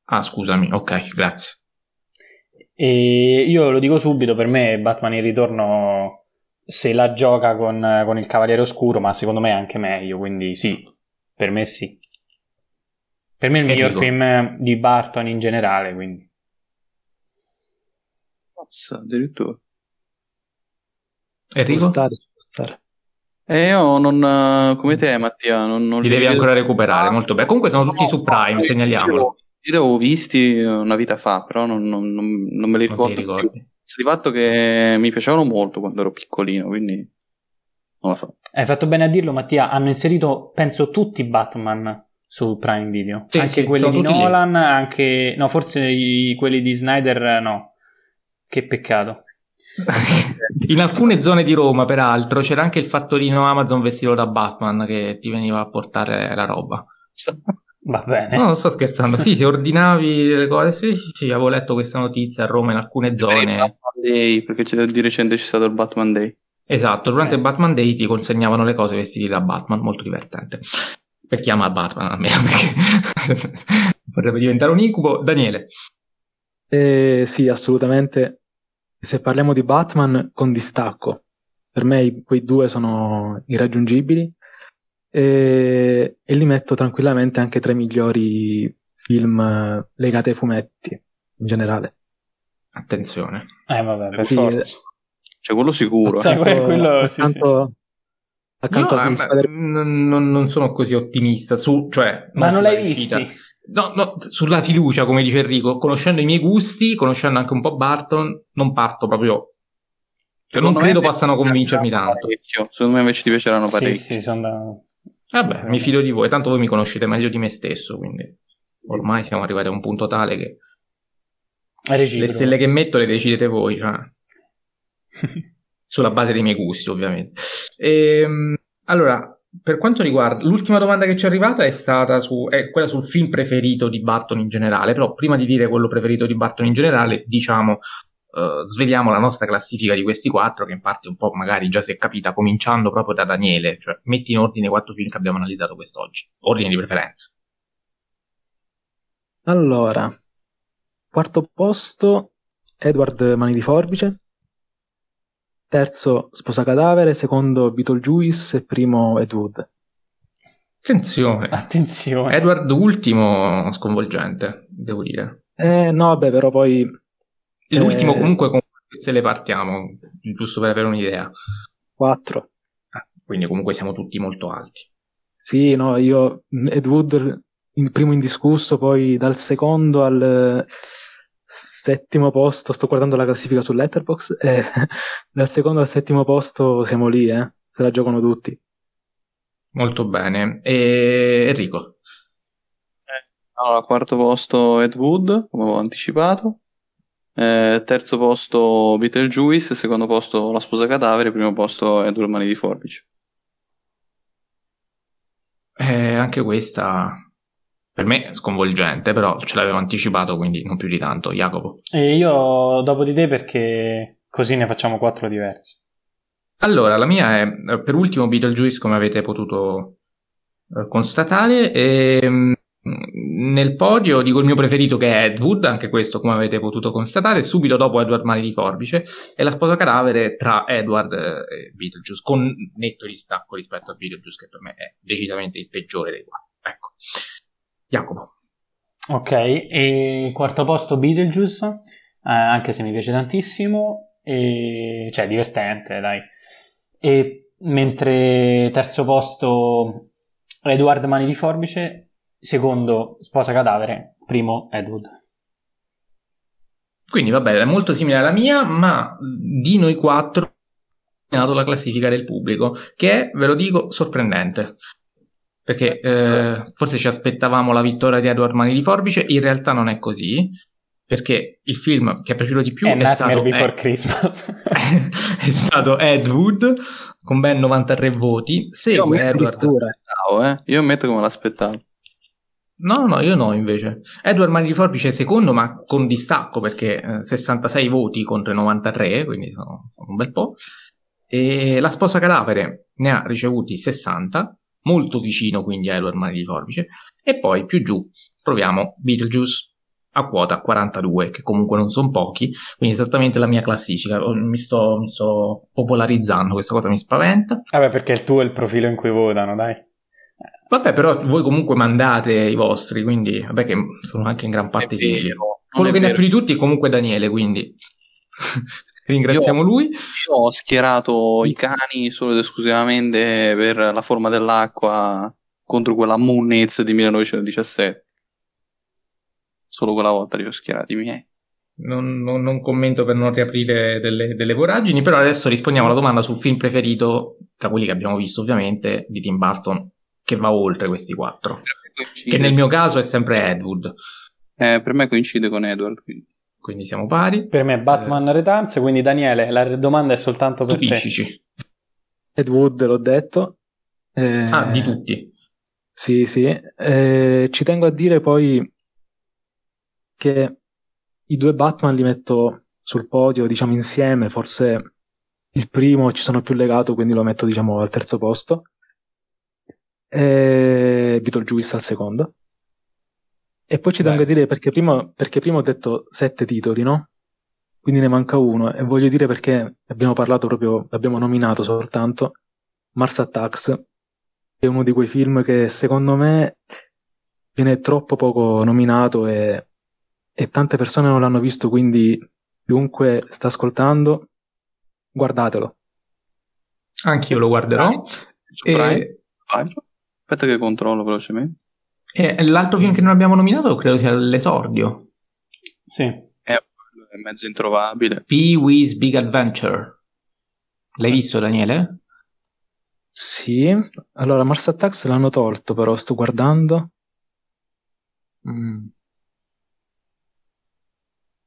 Ah, scusami, ok, grazie. E io lo dico subito, per me Batman in ritorno se la gioca con, con il Cavaliere Oscuro, ma secondo me è anche meglio, quindi sì, per me sì. Per me è il miglior film di Barton in generale, quindi. Mazza, addirittura. Enrico? Stare, stare. E io non, come te Mattia, non, non li, li devi vedo... ancora recuperare, molto bene. Comunque sono tutti no, su Prime, no, segnaliamolo. Io li avevo visti una vita fa, però non, non, non, non me li ricordo più. Di fatto che mi piacevano molto quando ero piccolino, quindi non lo so. Hai fatto bene a dirlo, Mattia. Hanno inserito, penso, tutti i Batman su Prime Video. Sì, anche sì, quelli di Nolan, lì. anche... No, forse i, quelli di Snyder no. Che peccato. In alcune zone di Roma, peraltro, c'era anche il fattorino Amazon vestito da Batman che ti veniva a portare la roba. Va bene. No, non sto scherzando. Sì, se ordinavi le cose, sì, sì, sì, avevo letto questa notizia a Roma in alcune zone. Batman Day, perché di recente c'è stato il Batman Day. Esatto, durante sì. il Batman Day ti consegnavano le cose vestiti da Batman, molto divertente. Per chi ama Batman almeno, perché potrebbe diventare un incubo. Daniele. Eh, sì, assolutamente. Se parliamo di Batman, con distacco. Per me quei due sono irraggiungibili e, e li metto tranquillamente anche tra i migliori film eh, legati ai fumetti in generale. Attenzione. Eh vabbè, per sì, forza. Cioè quello sicuro. Cioè, eh. quello, accanto, sì, accanto no, a eh, non, non, sono così ottimista su, cioè, ma non l'hai visto? No, no, sulla fiducia, come dice Enrico, conoscendo i miei gusti, conoscendo anche un po' Barton, non parto proprio. Cioè, non credo possano convincermi tanto. Parecchio. Secondo me invece ti piaceranno parecchio. Sì, sì, sono da... Vabbè, mi fido di voi, tanto voi mi conoscete meglio di me stesso, quindi ormai siamo arrivati a un punto tale che le stelle che metto le decidete voi, cioè, sulla base dei miei gusti, ovviamente. Ehm, allora, per quanto riguarda l'ultima domanda che ci è arrivata è stata su, è quella sul film preferito di Barton in generale, però prima di dire quello preferito di Barton in generale, diciamo, eh, sveliamo la nostra classifica di questi quattro, che in parte un po' magari già si è capita, cominciando proprio da Daniele, cioè metti in ordine i quattro film che abbiamo analizzato quest'oggi, ordine di preferenza. Allora, quarto posto, Edward Mani di Forbice. Terzo, Sposa Cadavere. Secondo, Beetlejuice. E primo, Ed Wood. Attenzione, Attenzione. Edward ultimo sconvolgente, devo dire. Eh, no, vabbè, però poi... L'ultimo eh, comunque con se le partiamo, giusto per avere un'idea. Quattro. Ah, Quindi comunque siamo tutti molto alti. Sì, no, io Ed Wood in primo indiscusso, poi dal secondo al settimo posto, sto guardando la classifica su Letterboxd, e dal secondo al settimo posto siamo lì, eh, se la giocano tutti. Molto bene. E Enrico? Allora, quarto posto Ed Wood, come avevo anticipato. Eh, terzo posto Beetlejuice, secondo posto La sposa cadavere, primo posto Edward Mani di Forbice. Eh, anche questa per me sconvolgente, però ce l'avevo anticipato, quindi non più di tanto. Jacopo. E io dopo di te perché così ne facciamo quattro diversi. Allora, la mia è eh, per ultimo Beetlejuice, come avete potuto eh, constatare. E, mm, nel podio dico il mio preferito che è Ed Wood, anche questo come avete potuto constatare, subito dopo Edward Mani di Forbice e la sposa cadavere tra Edward e Beetlejuice, con netto distacco rispetto a Beetlejuice che per me è decisamente il peggiore dei quattro. Ecco. Jacopo. Ok, e quarto posto Beetlejuice, eh, anche se mi piace tantissimo, e... cioè divertente, dai. E mentre terzo posto Edward Mani di Forbice, secondo Sposa Cadavere, primo Edward. Quindi vabbè, è molto simile alla mia, ma di noi quattro la classifica del pubblico, che è, ve lo dico, sorprendente. Perché eh, forse ci aspettavamo la vittoria di Edward Mani di Forbice, in realtà non è così, perché il film che è piaciuto di più È è, Nightmare stato, Before è- Christmas. è stato Ed Wood con ben 93 voti. Io Segue ammetto, Edward. Bravo, eh. Io ammetto che me l'aspettavo. No, no, io no invece. Edward Mani di Forbice è secondo, ma con distacco perché eh, 66 voti contro i 93, quindi sono, sono un bel po'. E la sposa cadavere ne ha ricevuti 60, molto vicino quindi a Edward Mani di Forbice. E poi più giù troviamo Beetlejuice a quota 42, che comunque non sono pochi, quindi esattamente la mia classifica. Oh, Mi sto, mi sto popolarizzando, questa cosa mi spaventa. Vabbè, perché il tuo è il profilo in cui votano, dai. Vabbè, però voi comunque mandate i vostri, quindi vabbè che sono anche in gran parte simili. Quello che ne ha più di tutti è comunque Daniele, quindi ringraziamo lui. Io ho schierato i cani solo ed esclusivamente per la forma dell'acqua contro quella Moonez di 1917. Solo quella volta li ho schierati i miei. Non, non- non commento per non riaprire delle, delle voragini, però adesso rispondiamo alla domanda sul film preferito, tra quelli che abbiamo visto ovviamente, di Tim Burton, che va oltre questi quattro. Che nel mio caso è sempre Ed Wood, eh, per me coincide con Edward. quindi. Quindi siamo pari. Per me Batman Returns, quindi Daniele, la domanda è soltanto per te. Stupiscici. Ed Wood, l'ho detto. Eh, Ah, di tutti. Sì, sì. Eh, ci tengo a dire poi che i due Batman li metto sul podio, diciamo, insieme. Forse il primo ci sono più legato, quindi lo metto, diciamo, al terzo posto. E Beetlejuice al secondo. E poi ci tengo Beh. a dire perché prima, perché prima ho detto sette titoli, no? Quindi ne manca uno. E voglio dire perché abbiamo parlato proprio, abbiamo nominato soltanto Mars Attacks, è uno di quei film che secondo me viene troppo poco nominato e, e tante persone non l'hanno visto, quindi chiunque sta ascoltando, guardatelo. Anch'io lo guarderò. Su E- Prime? Vai. Aspetta che controllo velocemente. E l'altro film che non abbiamo nominato credo sia L'esordio. Sì. È mezzo introvabile. Pee-wee's Big Adventure. L'hai visto, Daniele? Sì, allora Mars Attacks l'hanno tolto, però sto guardando. Mm.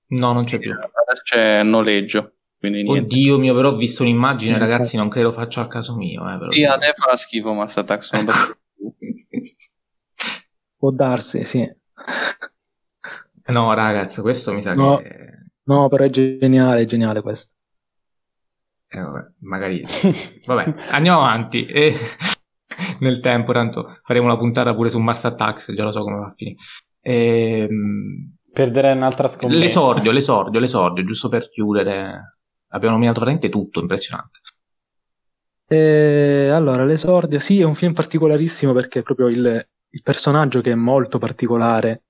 No, non c'è più. Adesso c'è noleggio. Oddio mio, però ho visto un'immagine, Eh, ragazzi, non credo faccia al caso mio. Eh, lo Sì, a te farà schifo Mars Attacks. Può darsi, sì. No, ragazzi, questo mi sa No. che... No, però è geniale, è geniale questo. eh, vabbè, magari... Vabbè, andiamo avanti. E... Nel tempo, tanto faremo una puntata pure su Mars Attacks, già lo so come va a finire. Ehm, Perderei un'altra scommessa. L'esordio, l'esordio, l'esordio, giusto per chiudere. Abbiamo nominato veramente tutto, impressionante. E allora, l'esordio, sì, è un film particolarissimo perché è proprio il, il personaggio che è molto particolare.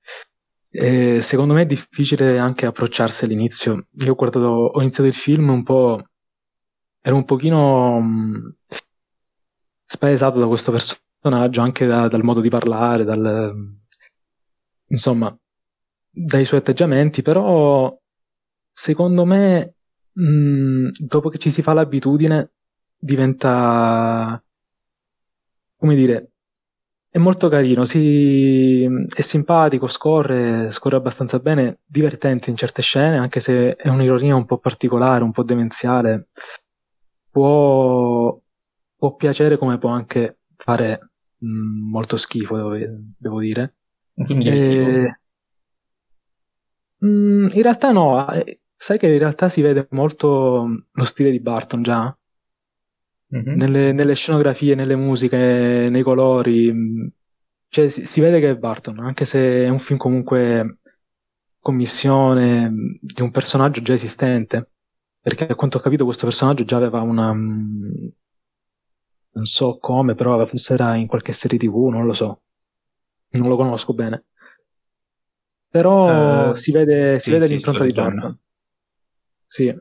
E secondo me è difficile anche approcciarsi all'inizio. Io ho guardato, ho iniziato il film un po', ero un pochino mh, spaesato da questo personaggio, anche da- dal modo di parlare, dal, insomma, dai suoi atteggiamenti, però secondo me, mh, dopo che ci si fa l'abitudine, diventa, come dire, è molto carino, si- è simpatico, scorre, scorre abbastanza bene, divertente in certe scene, anche se è un'ironia un po' particolare, un po' demenziale. Può, può piacere come può anche fare mh, molto schifo, devo, devo dire. Un film di che tipo? E- Mm, in realtà no, eh, sai che in realtà si vede molto lo stile di Barton già, Mhm. nelle, nelle scenografie, nelle musiche, nei colori, mm, cioè si, si vede che è Barton, anche se è un film comunque commissione mm, di un personaggio già esistente, perché a quanto ho capito questo personaggio già aveva una, mm, non so come, però forse era in qualche serie TV, non lo so, non lo conosco bene. Però Eh, si vede, sì, si vede sì, l'impronta di. Barton. Sì.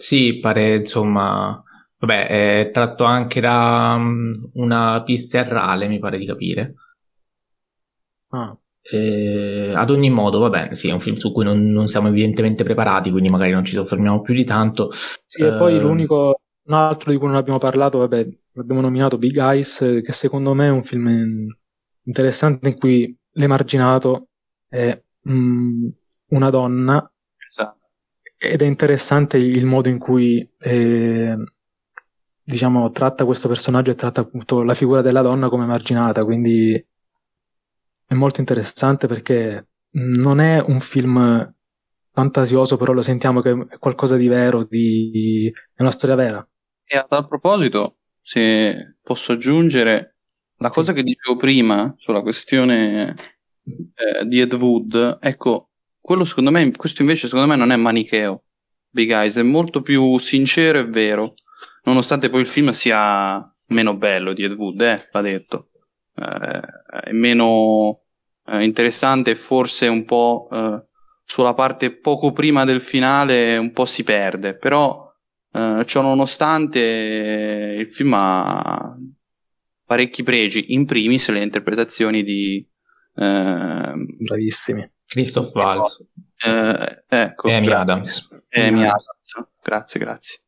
Sì, pare insomma, vabbè, è tratto anche da mm, una pista errale, mi pare di capire. Ah. Eh, ad ogni modo, vabbè, sì, è un film su cui non, non siamo evidentemente preparati, quindi magari non ci soffermiamo più di tanto. Sì, e poi Eh, l'unico, un altro di cui non abbiamo parlato, vabbè, l'abbiamo nominato Big Eyes, eh, che secondo me è un film eh, interessante in cui l'emarginato è mm, una donna. Ed è interessante il modo in cui eh, diciamo tratta questo personaggio e tratta appunto la figura della donna come emarginata, quindi è molto interessante perché non è un film fantasioso, però lo sentiamo che è qualcosa di vero, di... è una storia vera. E a tal proposito, se posso aggiungere, la cosa che dicevo prima sulla questione eh, di Ed Wood, ecco, quello secondo me, questo invece secondo me non è manicheo, Big Eyes, è molto più sincero e vero, nonostante poi il film sia meno bello di Ed Wood, eh, va detto, Eh, è meno eh, interessante e forse un po' eh, sulla parte poco prima del finale un po' si perde, però eh, ciò nonostante eh, il film ha parecchi pregi, in primis le interpretazioni di ehm, Bravissimi. Christoph Waltz eh, ecco, e Amy gra- Adams. Amy Adams. Grazie, grazie.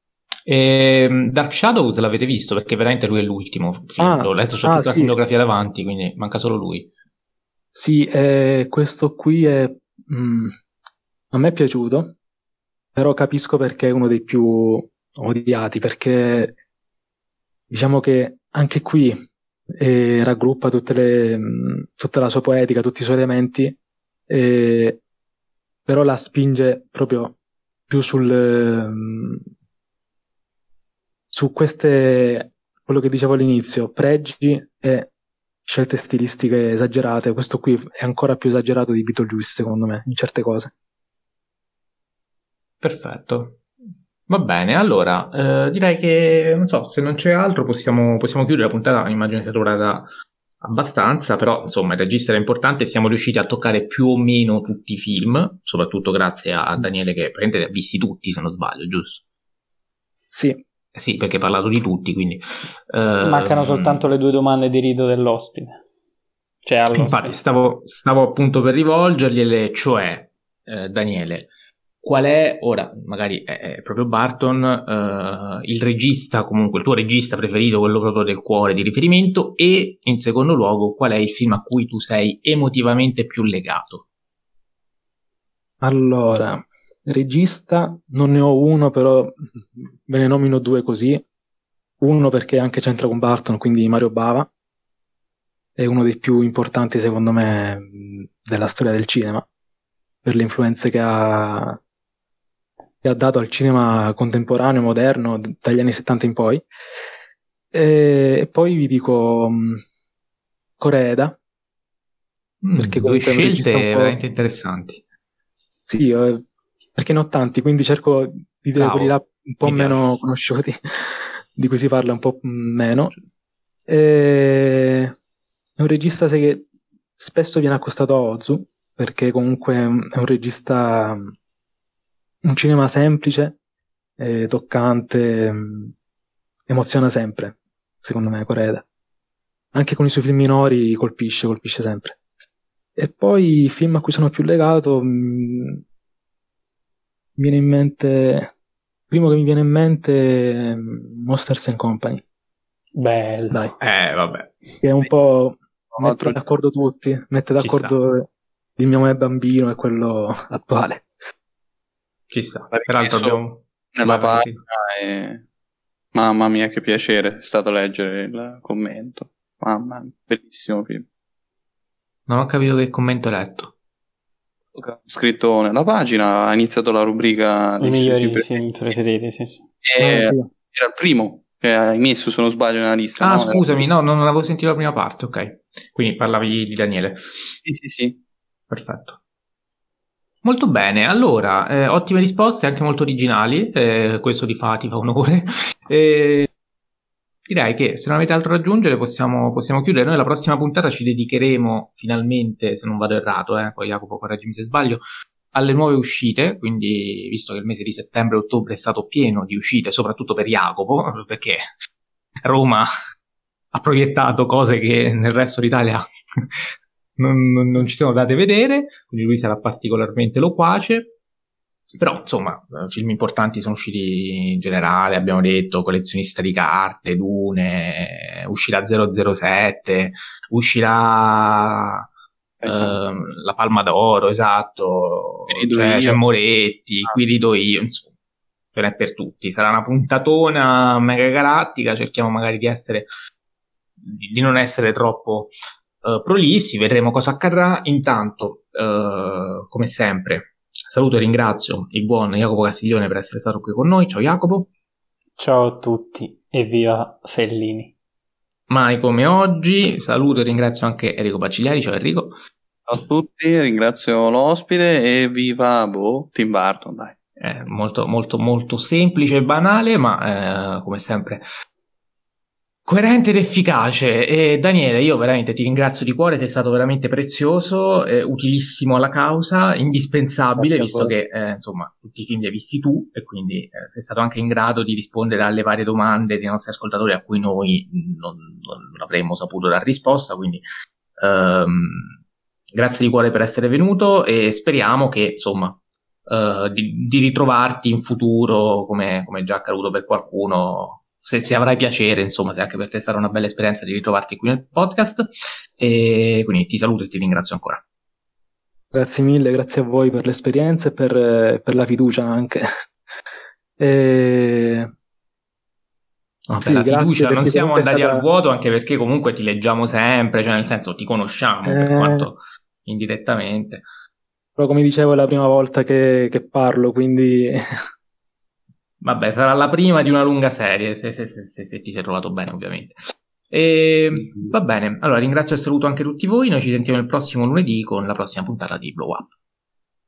E, mm, Dark Shadows l'avete visto? Perché veramente lui è l'ultimo. Ah, Adesso c'ho ah, tutta la sì. filmografia davanti, quindi manca solo lui. Sì, eh, questo qui è... mm, a me è piaciuto, però capisco perché è uno dei più odiati, perché diciamo che anche qui eh, raggruppa tutte le, mm, tutta la sua poetica, tutti i suoi elementi, eh, però la spinge proprio più sul, mm, su queste, quello che dicevo all'inizio, pregi e scelte stilistiche esagerate. Questo qui è ancora più esagerato di Beetlejuice, secondo me, in certe cose. Perfetto. Va bene, allora eh, direi che non so, se non c'è altro possiamo, possiamo chiudere la puntata. Immagino sia durata abbastanza, però insomma il regista era importante. Siamo riusciti a toccare più o meno tutti i film, soprattutto grazie a Daniele che praticamente li ha visti tutti, se non sbaglio, giusto? Sì, Eh Sì, perché hai parlato di tutti, quindi... Mancano ehm, soltanto le due domande di rito dell'ospite. Cioè. Infatti, stavo, stavo, appunto per rivolgergliele, cioè, eh, Daniele, qual è, ora magari è, proprio Barton, eh, il regista, comunque il tuo regista preferito, quello proprio del cuore di riferimento, e in secondo luogo qual è il film a cui tu sei emotivamente più legato? Allora, regista non ne ho uno, però ve ne nomino due così. Uno perché anche c'entra con Barton, quindi Mario Bava, è uno dei più importanti secondo me della storia del cinema, per le influenze che ha, che ha dato al cinema contemporaneo, moderno, dagli anni 70 in poi. E, poi vi dico um, Coreeda, mm, perché due scelte veramente interessanti. Sì, eh, perché ne ho tanti, quindi cerco di dire quelli là un po' meno conosciuti, di cui si parla un po' meno. E... È un regista che spesso viene accostato a Ozu, perché comunque è un regista, un cinema semplice, eh, toccante, emoziona sempre, secondo me, Coreda. Anche con i suoi film minori colpisce, colpisce sempre. E poi i film a cui sono più legato, mh, viene in mente, primo che mi viene in mente, Monsters and Company. Bello. Dai. Eh, vabbè. Che è un po' mette d'accordo tutti, mette d'accordo il mio me bambino e quello attuale. Ci sta. Peraltro abbiamo... nella pagina e... Mamma mia, che piacere è stato leggere il commento. Mamma mia, bellissimo film. Non ho capito che commento hai letto. Ho scritto nella pagina, ha iniziato la rubrica I migliori film, film preferiti, sì, sì. E ah, sì. Era il primo che hai messo, se non sbaglio, nella lista. Ah, no? scusami, no, non avevo sentito la prima parte, ok. Quindi parlavi di Daniele. Sì, sì, sì. Perfetto. Molto bene, allora, eh, ottime risposte, anche molto originali, eh, questo ti fa, ti fa onore. Eh, direi che se non avete altro da aggiungere possiamo, possiamo, chiudere. Noi la prossima puntata ci dedicheremo finalmente, se non vado errato, eh, poi Jacopo correggimi se sbaglio, alle nuove uscite, quindi visto che il mese di settembre e ottobre è stato pieno di uscite, soprattutto per Jacopo, perché Roma ha proiettato cose che nel resto d'Italia non, non, non, ci sono date vedere, quindi lui sarà particolarmente loquace. Però, insomma, film importanti sono usciti in generale, abbiamo detto, collezionista di carte, Dune, uscirà 007, uscirà Uh, la Palma d'Oro, esatto, cioè, c'è Moretti, ah. qui rido io, insomma, ce n'è per tutti. Sarà una puntatona mega galattica, cerchiamo magari di essere, di non essere troppo uh, prolissi, vedremo cosa accadrà. Intanto, uh, come sempre, saluto e ringrazio il buon Jacopo Castiglione per essere stato qui con noi. Ciao Jacopo. Ciao a tutti e via Fellini. Mai come oggi, saluto e ringrazio anche Enrico Bacigliari. Ciao Enrico. Ciao a tutti, ringrazio l'ospite e viva boh, Tim Burton, dai. Eh, molto, molto, molto semplice e banale, ma eh, come sempre coerente ed efficace. E Daniele, io veramente ti ringrazio di cuore, sei stato veramente prezioso, eh, utilissimo alla causa, indispensabile, visto che eh, insomma tutti i film li hai visti tu e quindi eh, sei stato anche in grado di rispondere alle varie domande dei nostri ascoltatori a cui noi non, non avremmo saputo dare risposta. Quindi ehm, grazie di cuore per essere venuto e speriamo che insomma. Uh, di, di, ritrovarti in futuro come, come già accaduto per qualcuno se, se, avrai piacere, insomma, se anche per te sarà una bella esperienza di ritrovarti qui nel podcast. E quindi ti saluto e ti ringrazio ancora. Grazie mille, grazie a voi per l'esperienza e per, per la fiducia anche. e... No, sì, la fiducia, non siamo andati stata... al vuoto anche perché comunque ti leggiamo sempre, cioè nel senso ti conosciamo eh... per quanto indirettamente. Però come dicevo è la prima volta che, che parlo, quindi Vabbè, sarà la prima di una lunga serie, se, se, se, se ti sei trovato bene, ovviamente. E, sì. Va bene, allora ringrazio e saluto anche tutti voi. Noi ci sentiamo il prossimo lunedì con la prossima puntata di Blow Up.